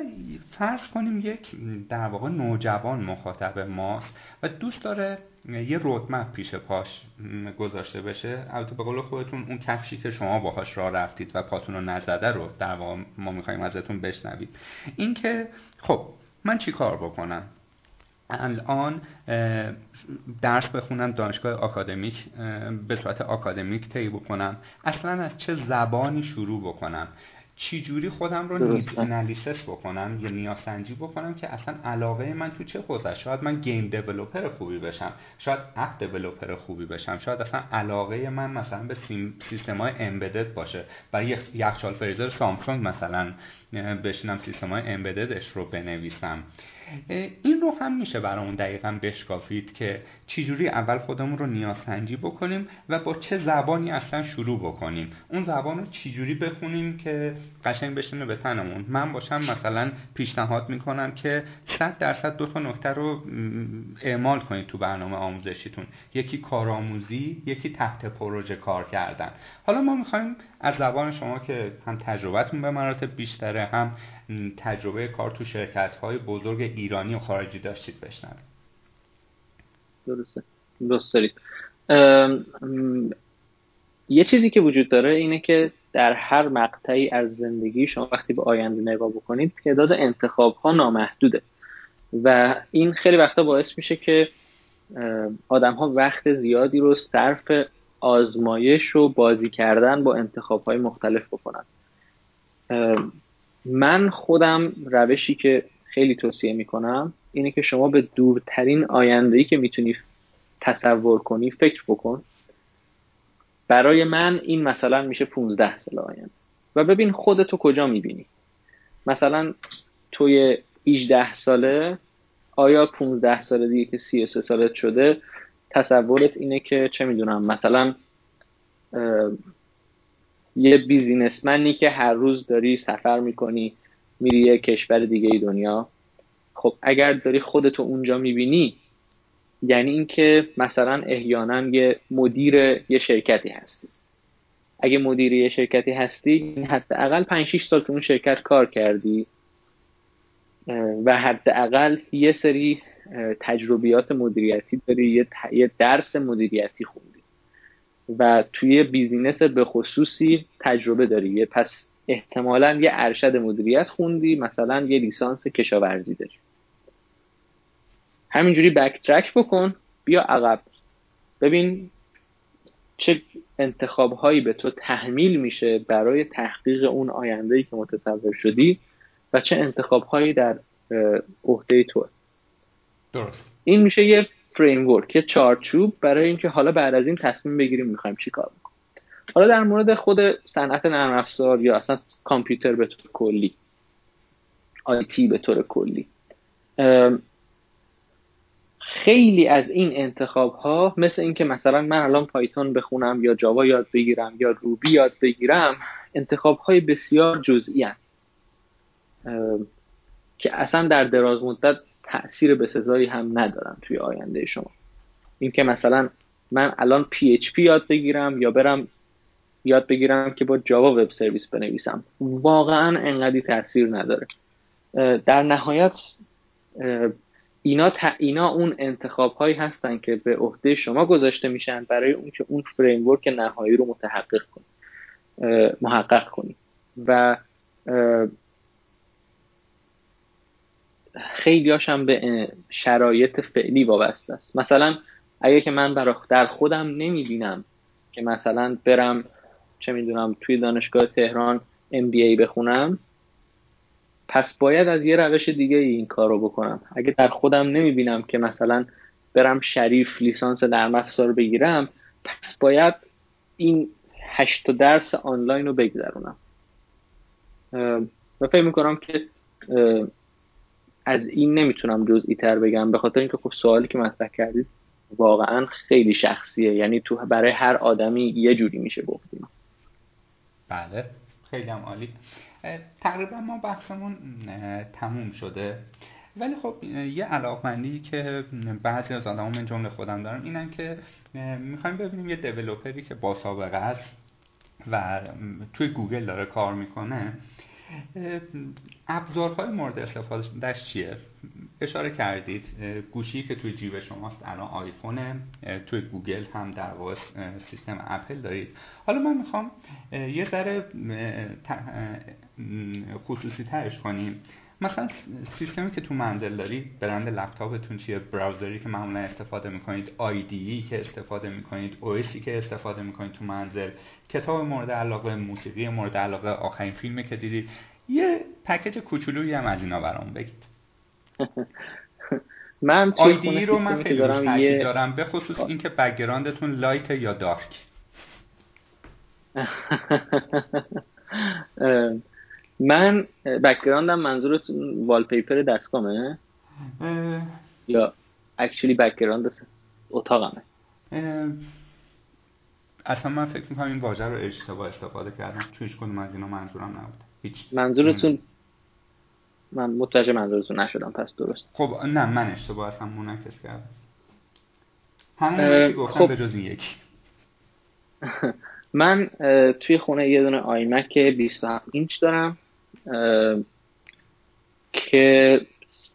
فرض کنیم یک در واقع نوجوان مخاطب ماست و دوست داره یه رودمپ پیش پاش گذاشته بشه. البته به قول خودتون اون کفشی که شما باهاش راه رفتید و پاتون رو نزده رو در واقع ما می‌خوایم ازتون بشنوید اینکه خب من چی کار بکنم؟ الان درس بخونم دانشگاه آکادمیک به صورت آکادمیک طی بکنم. اصلا از چه زبانی شروع بکنم؟ چجوری خودم رو انالیسس بکنم یا نیاسنجی بکنم که اصلا علاقه من تو چه حوزه شاید من گیم دیولپر خوبی بشم. شاید اپ دیولپر خوبی بشم. شاید اصلا علاقه من مثلا به سیستم های امبدد باشه. برای یخچال فریزر سامسونگ مثلا بشینم سیستم های امبددش رو بنویسم. این رو هم میشه برامون دقیقا بشکافید که چجوری اول خودمون رو نیازسنجی بکنیم و با چه زبانی اصلا شروع بکنیم. اون زبان رو چجوری بخونیم که قشنگ بشینه به تنمون. من باشم مثلا پیشنهاد می‌کنم که صد درصد دو تا نکته رو اعمال کنید تو برنامه آموزشیتون. یکی کارآموزی یکی تحت پروژه کار کردن. حالا ما می‌خوایم از زبان شما که هم تجربتون به مراتب بیشتره هم تجربه کار تو شرکت های بزرگ ایرانی و خارجی داشتید بشنوید. درسته. درست دارید. یه چیزی که وجود داره اینه که در هر مقطعی از زندگی شما وقتی به آینده نگاه بکنید تعداد انتخاب ها نامحدوده. و این خیلی وقتا باعث میشه که آدم ها وقت زیادی رو صرف آزمایش و بازی کردن با انتخاب های مختلف بکنن. من خودم روشی که خیلی توصیه می‌کنم اینه که شما به دورترین آینده که می‌تونی تصور کنی فکر بکن. برای من این مثلا میشه 15 سال آینده. و ببین خودتو کجا می‌بینی. مثلا توی 18 ساله آیا 15 سال دیگه که 33 سالت شده تصورت اینه که چه می‌دونم مثلا یه بیزینسمنی که هر روز داری سفر می‌کنی میری یه کشور دیگه دنیا. خب اگر داری خودتو اونجا می‌بینی یعنی اینکه مثلا احیانا یه مدیر یه شرکتی هستی. اگه مدیر یه شرکتی هستی حداقل 5 6 سال تو اون شرکت کار کردی. و حداقل یه سری تجربیات مدیریتی داری یه درس مدیریتی خوندی. و توی business به خصوصی تجربه داری. پس احتمالا یه ارشد مدیریت خوندی مثلا یه لیسانس کشاورزی داری. همینجوری backtrack بکن بیا عقب. ببین چه انتخاب هایی به تو تحمیل میشه برای تحقق اون آینده که متصور شدی و چه انتخاب هایی در عهده تو درست. این میشه یه فریم ورک یه چارچوب برای اینکه حالا بعد از این تصمیم بگیریم می‌خوایم چی کار بکنیم. حالا در مورد خود صنعت نرم افزار یا اصلا کامپیوتر به طور کلی آیتی به طور کلی. خیلی از این انتخاب ها مثل اینکه مثلا من الان پایتون بخونم یا جاوا یاد بگیرم یا روبی یاد بگیرم انتخاب های بسیار جزئی که اصلا در دراز مدت تاثیر بسزایی هم ندارن توی آینده شما. اینکه مثلا من الان PHP یاد بگیرم یا برم یاد بگیرم که با جاوا وب سرویس بنویسم. واقعا انقدی تاثیر نداره. در نهایت اینا, اینا اون انتخاب هایی هستن که به عهده شما گذاشته میشن برای اون که اون فریم ورک نهایی رو متحقق کنید محقق کنید و خیلی هاشم به شرایط فعلی وابسته است. مثلا اگه که من در خودم نمی‌بینم که مثلا برم چه می‌دونم توی دانشگاه تهران MBA بخونم پس باید از یه روش دیگه این کار رو بکنم. اگه در خودم نمی‌بینم که مثلا برم شریف لیسانس در افزار بگیرم پس باید این هشت درس آنلاین رو بگذرونم و فکر می‌کنم که از این نمی‌تونم جزئی تر بگم به خاطر اینکه خب سوالی که مطرح کردید واقعا خیلی شخصیه. یعنی تو برای هر آدمی یه جوری میشه گفتیم. بله. خیلی هم عالی. تقریبا ما بحثمون تموم شده. ولی خب یه علاقمندی که بعضی از آدم من جمله خودم دارم اینن که می‌خوایم ببینیم یه developerی که با سابقه است و توی گوگل داره کار می‌کنه ابزارهای مورد استفادهش چیه؟ اشاره کردید گوشی که توی جیب شماست الان آیفونه توی گوگل هم در واقع سیستم اپل دارید. حالا من می‌خوام یه ذره خصوصی ترش کنیم. مثلا سیستمی که تو منزل دارید برند لپتاپتون چیه browserی که معمولا استفاده می‌کنید IDEی که استفاده می‌کنید OSی که استفاده می‌کنید تو منزل کتاب مورد علاقه موسیقی مورد علاقه آخرین فیلمی که دیدید یه package کوچولویی هم از اینا برام بگید. من IDE رو من خیلی دارم, یه... دارم به خصوص اینکه backgroundتون light یا dark. من backgroundم منظورتون wallpaper دستگامه یا actually background اتاقمه؟ اصلا من فکر می‌کنم این واژه رو اشتباه استفاده کردم. چون هیچ کدوم از اینا منظورم نبود. هیچ منظورتون من متوجه منظورتون نشدم پس درست. خب نه من اشتباه اصلا منعکس کردم. همون گفتم خب. به جز این یکی. من توی خونه یه دونه آیمک 27 اینچ دارم. که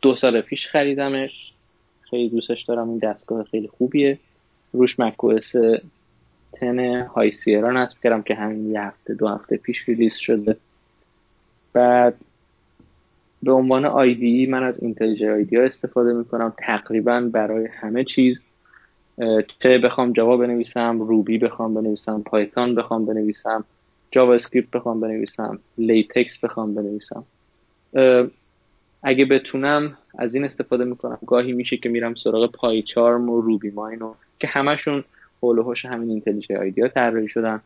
دو سال پیش خریدمش. خیلی دوستش دارم این دستگاه خیلی خوبیه. روش مکوس تن های سیرا نصب کردم که همین یه هفته دو هفته پیش ریلیز شده. بعد به عنوان آیدی من از اینتلیجر آیدی ها استفاده می‌کنم. تقریبا برای همه چیز. چه بخوام جاوا بنویسم روبی بخوام بنویسم پایتون بخوام بنویسم. جاوا اسکریپت بخوام بنویسم LaTeX بخوام بنویسم. اگه بتونم از این استفاده می‌کنم. گاهی میشه که میرم سراغ PyCharm و RubyMine و که همشون حول و همین IntelliJ IDEA ها طراحی شدن.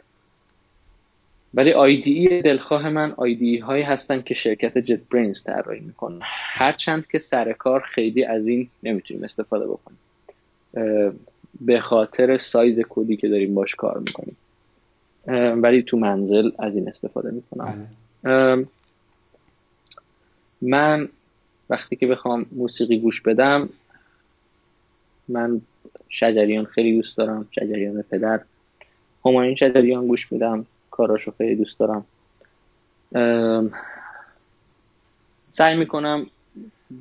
ولی IDE دلخواه من IDE هایی هستن که شرکت JetBrains طراحی می‌کنه. هرچند که سر کار خیلی از این نمی‌تونیم استفاده بکنیم. به خاطر سایز کدی که داریم باش کار می‌کنیم. ولی تو منزل از این استفاده می‌کنم. بله. من وقتی که بخوام موسیقی گوش بدم من شجریان خیلی دوست دارم شجریان پدر. همایون شجریان گوش میدم کاراشو خیلی دوست دارم. سعی می‌کنم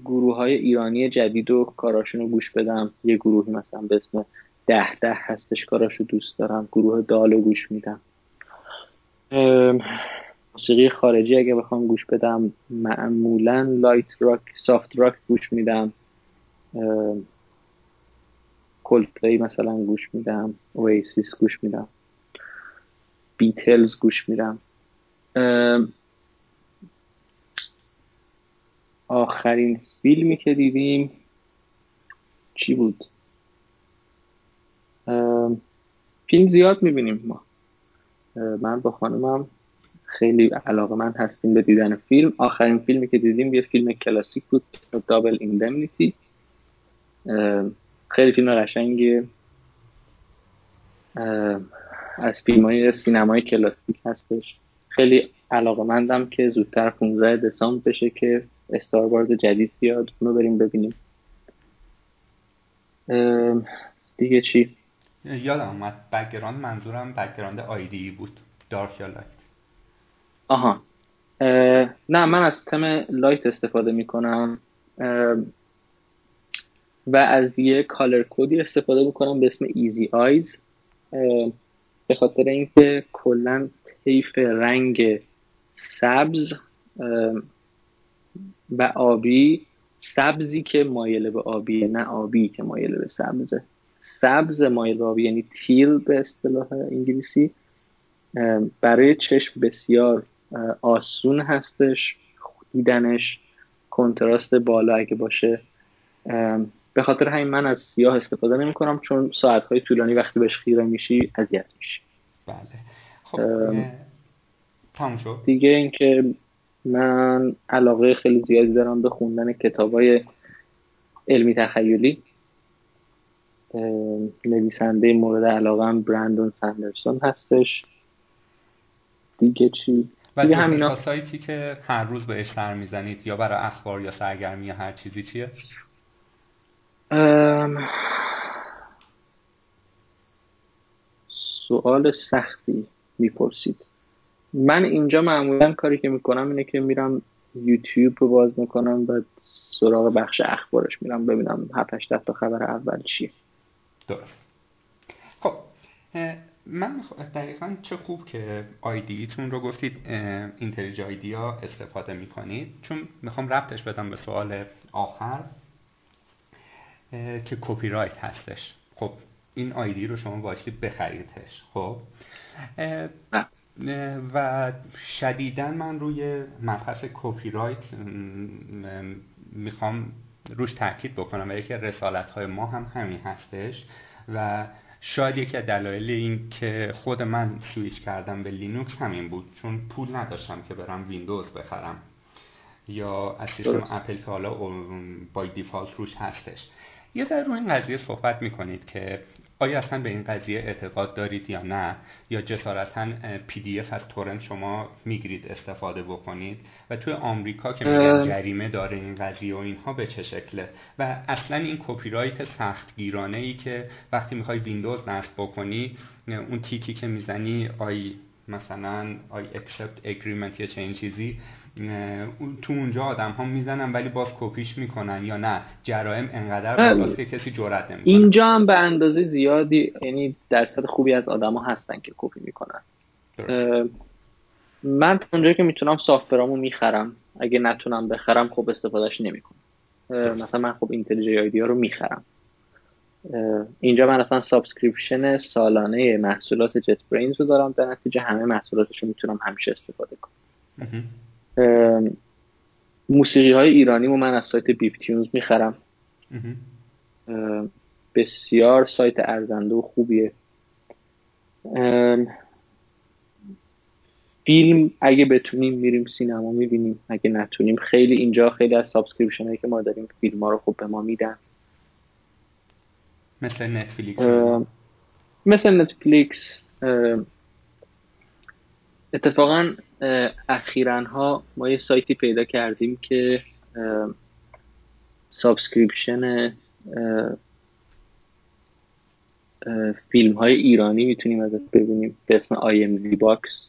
گروه های ایرانی جدید و کاراشون رو گوش بدم. یه گروهی مثلا به اسم دَدِه هستش کاراشو دوست دارم. گروه دالو گوش میدم. موسیقی خارجی اگه بخوام گوش بدم معمولا light rock soft rock گوش میدم. Coldplay مثلا گوش میدم Oasis گوش میدم Beatles گوش میدم. آخرین فیلمی که دیدیم چی بود؟ فیلم زیاد می‌بینیم ما. من با خانمم خیلی علاقه من هستیم به دیدن فیلم. آخرین فیلمی که دیدیم یه فیلم کلاسیک بود دابل ایندمنیتی خیلی فیلم قشنگی از فیلم های سینمای کلاسیک هستش. خیلی علاقه مندم که زودتر 15 دسامبر بشه که Star Wars جدید بیاد. اونو بریم ببینیم. دیگه چی؟ یادم اومد background منظورم background IDE بود dark یا light آها. نه من از تم light استفاده می‌کنم. و از یه color codeی استفاده می‌کنم به اسم easy eyes به خاطر اینکه کلا طیف رنگ سبز و آبی سبزی که مایل به آبی نه آبی که مایل به سبزه. سبز مایل یعنی تیل به اصطلاح انگلیسی برای چشم بسیار آسون هستش دیدنش کنتراست بالا اگه باشه. به خاطر همین من از سیاه استفاده نمی کنم چون ساعت های طولانی وقتی بهش خیره میشی اذیت میشی. بله. خب تموم شد. دیگه اینکه من علاقه خیلی زیادی دارم به خوندن کتاب های علمی تخیلی. نویسنده مورد علاقه هم برندون سندرسون هستش. دیگه چی؟ و دیگه همینا سایتی که هر روز بهش سر می‌زنید یا برای اخبار یا سرگرمی یا هر چیزی چیه؟ سوال سختی می‌پرسید. من اینجا معمولا کاری که می‌کنم اینه که میرم یوتیوب رو باز می‌کنم و سراغ بخش اخبارش میرم ببینم 7 تا خبر اول چیه. درست خب من دقیقا چه خوب که آیدیتون رو گفتید اینتلیج آیدیا استفاده می‌کنید. چون می‌خوام ربطش بدم به سوال آخر که کپی رایت هستش. خب این IDE رو شما باشید بخریدش. خب و شدیدا من روی مبحث کپی رایت می‌خوام روش تاکید بکنم و یکی رسالت های ما هم همین هستش و شاید یکی از دلایل این که خود من سویچ کردم به لینوکس همین بود چون پول نداشتم که برم ویندوز بخرم یا از سیستم اپل که حالا by default روش هستش. یه در روی این قضیه صحبت می‌کنید که آیا اصلا به این قضیه اعتقاد دارید یا نه؟ یا جسارتا PDF از torrent شما می‌گیرید استفاده بکنید؟ و توی آمریکا که میگن جریمه داره این قضیه و اینها به چه شکله؟ و اصلا این کپی رایت سخت گیرانه ای که وقتی می‌خوای ویندوز نصب بکنی اون tickی که می‌زنی I مثلا I accept agreement یا چنین چیزی تو اونجا آدم ها می‌زنن ولی باز کپیش می‌کنن یا نه. جرائم انقدر بالاست که کسی جرأت نمی‌کنه. اینجا هم به اندازه زیادی یعنی درصد خوبی از آدما هستن که کپی می‌کنن. من اونجا که می‌تونم software امو می‌خرم. اگه نتونم بخرم خب استفادهش نمی‌کنم. مثلا من خب IntelliJ IDEA رو می‌خرم. اینجا من اصلا subscription سالانه محصولات JetBrains رو دارم. در نتیجه همه محصولاتش رو می‌تونم همیشه استفاده کنم. موسیقی های ایرانی رو من از سایت Beeptunes می‌خرم بسیار سایت ارزنده و خوبیه. فیلم اگه بتونیم میریم سینما می‌بینیم اگه نتونیم. خیلی اینجا خیلی از subscription هایی که ما داریم فیلم ها رو خوب به ما میدن. مثل نتفلیکس مثل نتفلیکس اتفاقا اخیرا ها ما یه سایتی پیدا کردیم که subscription فیلم های ایرانی می‌تونیم ازش ببینیم به اسم وی باکس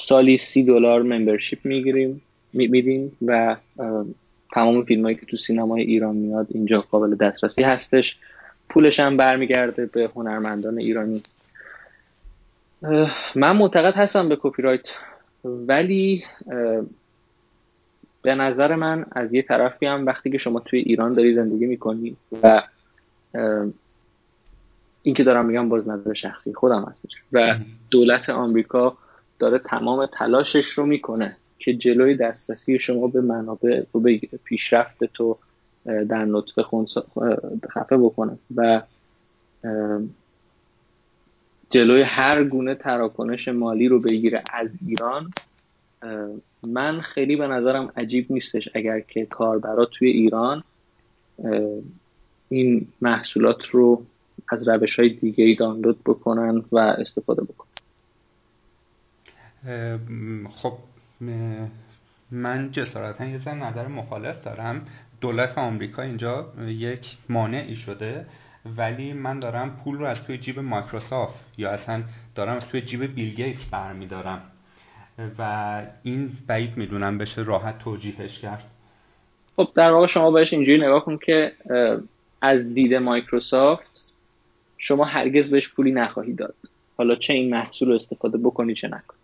سالی سی دلار membership می‌گیریم میدیم و تمام فیلم هایی که تو سینمای ایران میاد اینجا قابل دسترسی هستش. پولش هم برمیگرده به هنرمندان ایرانی. من معتقد هستم به کپی رایت ولی به نظر من از یه طرفی هم وقتی که شما توی ایران داری زندگی می‌کنی و این که دارم میگم باز نظر شخصی خودم هستش و دولت آمریکا داره تمام تلاشش رو می‌کنه که جلوی دسترسی شما به منابع رو بگیره پیشرفت تو در نطفه خفه بکنه. و جلوی هر گونه تراکنش مالی رو بگیره از ایران من خیلی به نظرم عجیب نیستش اگر که کاربرا توی ایران این محصولات رو از روش های دیگه ای دانلود بکنن و استفاده بکنن. خب من جسارتا یه نظر مخالف دارم. دولت آمریکا اینجا یک مانعی شده. ولی من دارم پول رو از توی جیب مایکروسافت یا اصلا دارم از توی جیب بیل گیتس برمیدارم. و این بعید می‌دونم بشه راحت توجیهش کرد. خب در واقع شما بهش اینجوری نگاه کن که از دید مایکروسافت شما هرگز بهش پولی نخواهی داد. حالا چه این محصول رو استفاده بکنی چه نکنی.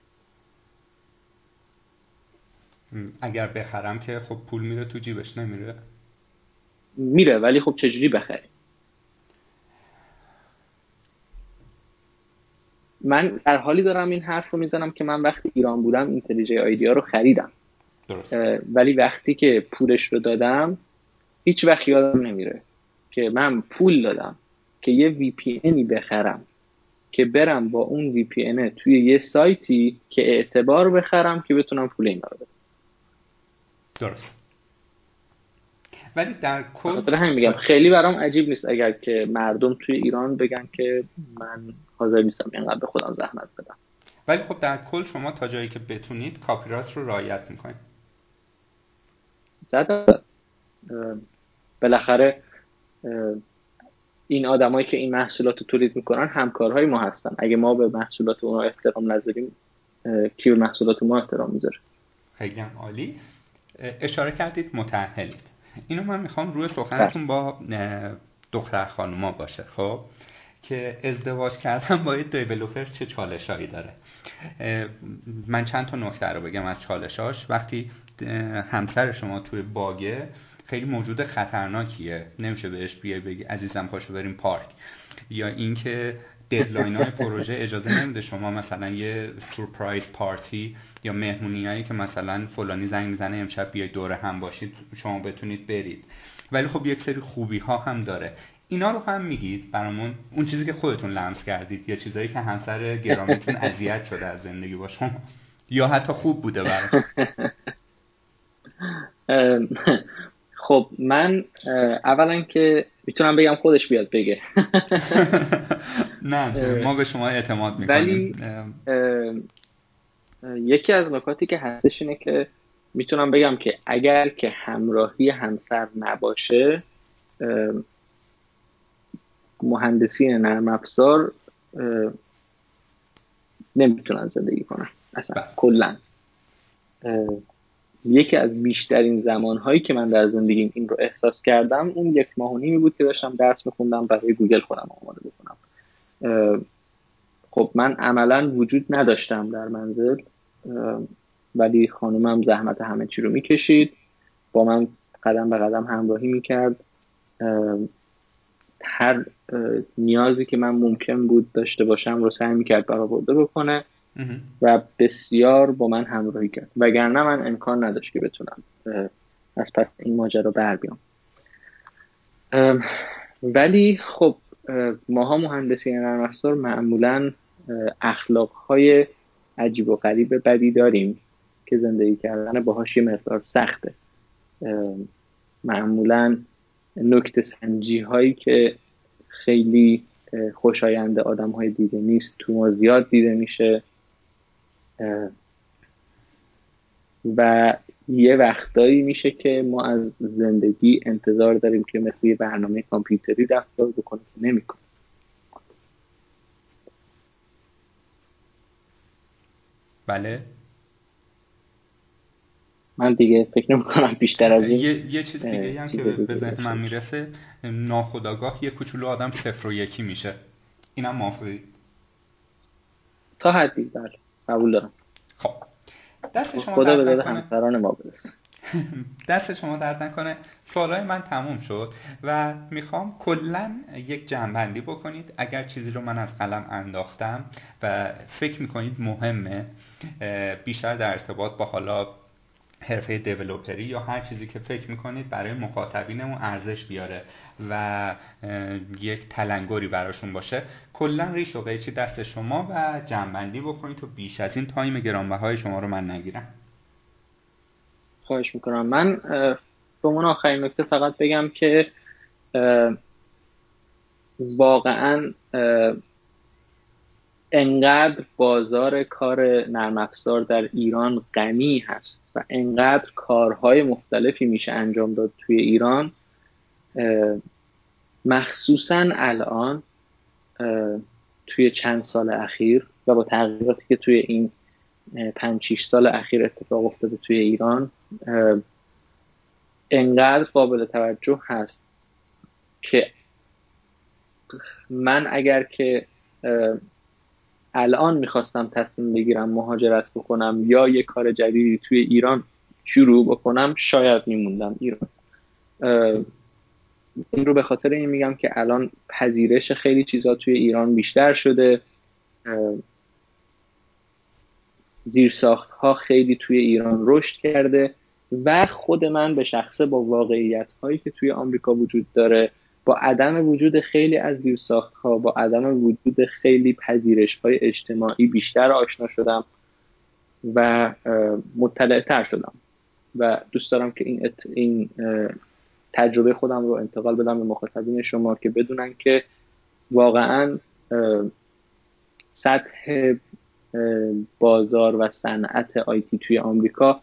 اگر بخرم که خب پول میره تو جیبش نمیره؟ میره ولی خب چجوری بخری؟ من در حالی دارم این حرف رو می‌زنم که من وقتی ایران بودم اینتلیجی آیدیا رو خریدم. ولی وقتی که پولش رو دادم هیچ وقت یادم نمیره که من پول دادم که یه وی پی اینی بخرم که برم با اون وی پی اینه توی یه سایتی که اعتبار بخرم که بتونم پول اینا رو بدم. درست. ولی در کل همین میگم خیلی برام عجیب نیست اگر که مردم توی ایران بگن که من حاضر نیستم اینقدر به خودم زحمت بدم. ولی خب در کل شما تا جایی که بتونید کاپیرایت رو رعایت می‌کنید. زده. بالاخره این آدمایی که این محصولات رو تولید می‌کنن همکارهای ما هستن. اگه ما به محصولات اونا احترام نذاریم کی به محصولات ما احترام می‌ذاره؟ خیلی عالی. اشاره کردید متأهلید. اینو من می‌خوام روی سخنتون با دختر خانوما باشه خب؟ که ازدواج کردن با یه دیولوپر چه چالشایی داره؟ من چند تا نکته رو بگم از چالشاش وقتی همسر شما توی باگه خیلی موجود خطرناکیه. نمیشه بهش بیای بگی عزیزم پاشو بریم پارک. یا اینکه ددلاین های پروژه اجازه نمیده شما مثلا یه سورپرایز پارتی یا مهمونیایی که مثلا فلانی زنگ می‌زنه امشب بیای دور هم باشید شما بتونید برید. ولی خب یک سری خوبی ها هم داره. اینا رو هم میگید برامون اون چیزی که خودتون لمس کردید یا چیزایی که همسر گرامیتون اذیت شده از زندگی با یا حتی خوب بوده برای خب من اولا که می‌تونم بگم خودش بیاد بگه. نه ما به شما اعتماد می‌کنیم. ولی یکی از نکاتی که هستش اینه که می‌تونم بگم که اگر که همراهی همسر نباشه مهندسی نرم افزار نمی‌تونن زندگی کنن اصلا بله. کلا. یکی از بیشترین زمانهایی که من در زندگیم این رو احساس کردم اون یک ماه و نیمی بود که داشتم درس میخوندم برای گوگل خودم آماده بکنم. خب من عملا وجود نداشتم در منزل ولی خانومم زحمت همه چی رو می‌کشید. با من قدم به قدم همراهی می‌کرد. هر نیازی که من ممکن بود داشته باشم رو سعی می‌کرد برآورده بکنه. و بسیار با من همراهی کرد. وگرنه من امکان نداشت که بتونم از پس این ماجرا بر بیام. ولی خب ماها مهندسی نرم افزار معمولا اخلاق های عجیب و غریب بدی داریم که زندگی کردن باهاش یه مقدار سخته. معمولا نکته سنجی هایی که خیلی خوشایند آدم های دیگه نیست تو ما زیاد دیده میشه. و یه وقتایی میشه که ما از زندگی انتظار داریم که مثل یه برنامه کامپیوتری رفتار بکنه که نمی‌کنه بله. من دیگه فکر نمی کنم بیشتر از این یه, یه چیز دیگه هم که به ذهن من می‌رسه ناخداگاه یه کوچولو آدم صفر و یکی میشه. اینم موافقی تا حدی بله. قبول دارم. خب. دست شما خدا به داد همسران ما برس دست شما درد نکنه. سوالای من تموم شد و می‌خوام کلا یک جنبندی بکنید. اگر چیزی رو من از قلم انداختم و فکر می‌کنید مهمه بیشتر در ارتباط با حالا حرفه دیولوپری یا هر چیزی که فکر می‌کنید برای مخاطبینمون ارزش بیاره و یک تلنگری براشون باشه کلا ریش و قیچی دست شما و جنبندی بکنید تو بیش از این تایم گرانبهای شما رو من نگیرم. خواهش می‌کنم. من به من آخرین نکته فقط بگم که واقعا انقدر بازار کار نرم افزار در ایران غنی هست و انقدر کارهای مختلفی میشه انجام داد توی ایران مخصوصا الان توی چند سال اخیر و با تغییراتی که توی این پنج سال اخیر اتفاق افتاده توی ایران انقدر قابل توجه هست که من اگر که الان می‌خواستم تصمیم بگیرم مهاجرت بکنم یا یه کار جدیدی توی ایران شروع بکنم شاید میموندم ایران. این رو به خاطر این میگم که الان پذیرش خیلی چیزا توی ایران بیشتر شده. زیرساخت ها خیلی توی ایران رشد کرده و خود من به شخصه با واقعیت هایی که توی آمریکا وجود داره با عدم وجود خیلی از زیرساخت ها با عدم وجود خیلی پذیرش های اجتماعی بیشتر آشنا شدم و مطلع تر شدم و دوست دارم که این, این تجربه خودم رو انتقال بدم به مخاطبین شما که بدونن که واقعا سطح بازار و صنعت آیتی توی آمریکا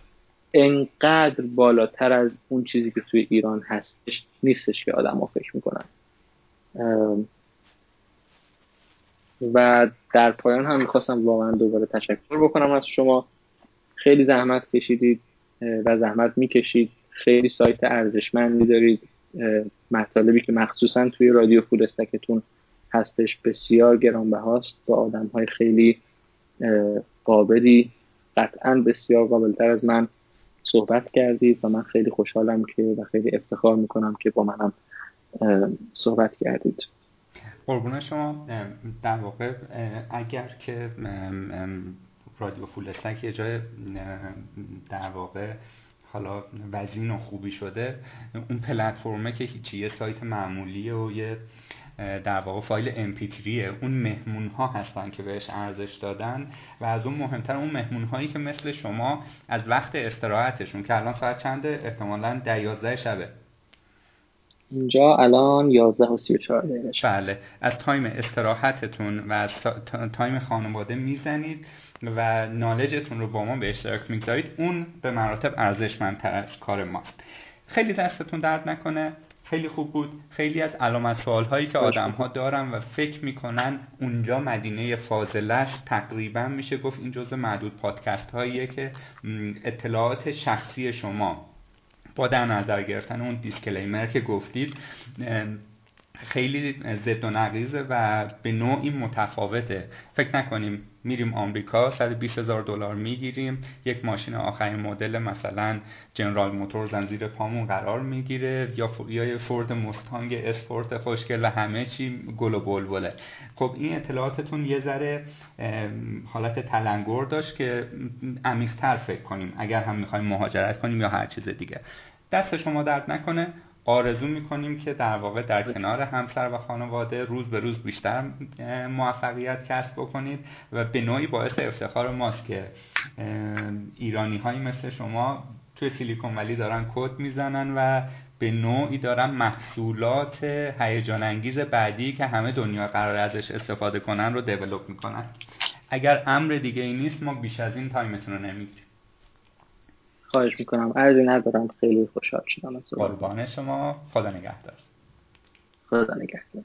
انقدر بالاتر از اون چیزی که توی ایران هستش نیستش که آدم ها فکر می‌کنن. و در پایان هم می‌خواستم واقعا دوباره تشکر بکنم از شما. خیلی زحمت کشیدید و زحمت می‌کشید. خیلی سایت ارزشمندی دارید. مطالبی که مخصوصا توی رادیو فول استکتون هستش بسیار گرانبهاست. با آدم های خیلی قابلی قطعا بسیار قابلتر از من. صحبت کردید و من خیلی خوشحالم که و خیلی افتخار می‌کنم که با منم صحبت کردید. قربون شما. در واقع اگر که رادیو فول استک یه جای در واقع حالا وزین و خوبی شده اون پلتفرمه که هیچی یه سایت معمولیه و یه در واقع فایل MP3 اون مهمون ها هستن که بهش ارزش دادن و از اون مهمتر اون مهمون هایی که مثل شما از وقت استراحتشون که الان ساعت چنده؟ احتمالا ده یازده شبه. اینجا الان 11 و 34 دقیقه بله. از تایم استراحتتون و از time خانواده می‌زنید و knowledge تون رو با ما به اشتراک می‌گذارید. اون به مراتب ارزشمندتر از کار ماست. خیلی دستتون درد نکنه. خیلی خوب بود. خیلی از علامت سوال هایی که آدم ها دارن و فکر می‌کنن اونجا مدینه فاضله تقریبا میشه گفت این جزء معدود پادکست هاییه که اطلاعات شخصی شما با در نظر گرفتن اون دیسکلیمر که گفتید خیلی ضد و نقیزه و به نوعی متفاوته. فکر نکنیم میریم آمریکا 120 هزار دلار می‌گیریم. یک ماشین آخرین مدل مثلا جنرال موتور زنزیر پامون قرار می‌گیره یا یا فورد مستانگ اسپورت خوشگل و همه چی گل و بلبله. خب این اطلاعاتتون یه ذره حالت تلنگر داشت که عمیق‌تر فکر کنیم. اگر هم می‌خوایم مهاجرت کنیم یا هر چیز دیگه. دست شما درد نکنه. آرزو می‌کنیم که در واقع در کنار همسر و خانواده روز به روز بیشتر موفقیت کسب بکنید و به نوعی باعث افتخار ماست که ایرانی هایی مثل شما توی سیلیکون ولی دارن کد می‌زنن و به نوعی دارن محصولات هیجان انگیز بعدی که همه دنیا قرار ازش استفاده کنن رو develop می‌کنن. اگر امر دیگه ای نیست ما بیش از این time تون رو نمی‌گیریم. خواهش می‌کنم. عرضی ندارم. خیلی خوشحال شدم از قربان شما. خدا نگهدار. خدا نگهدار.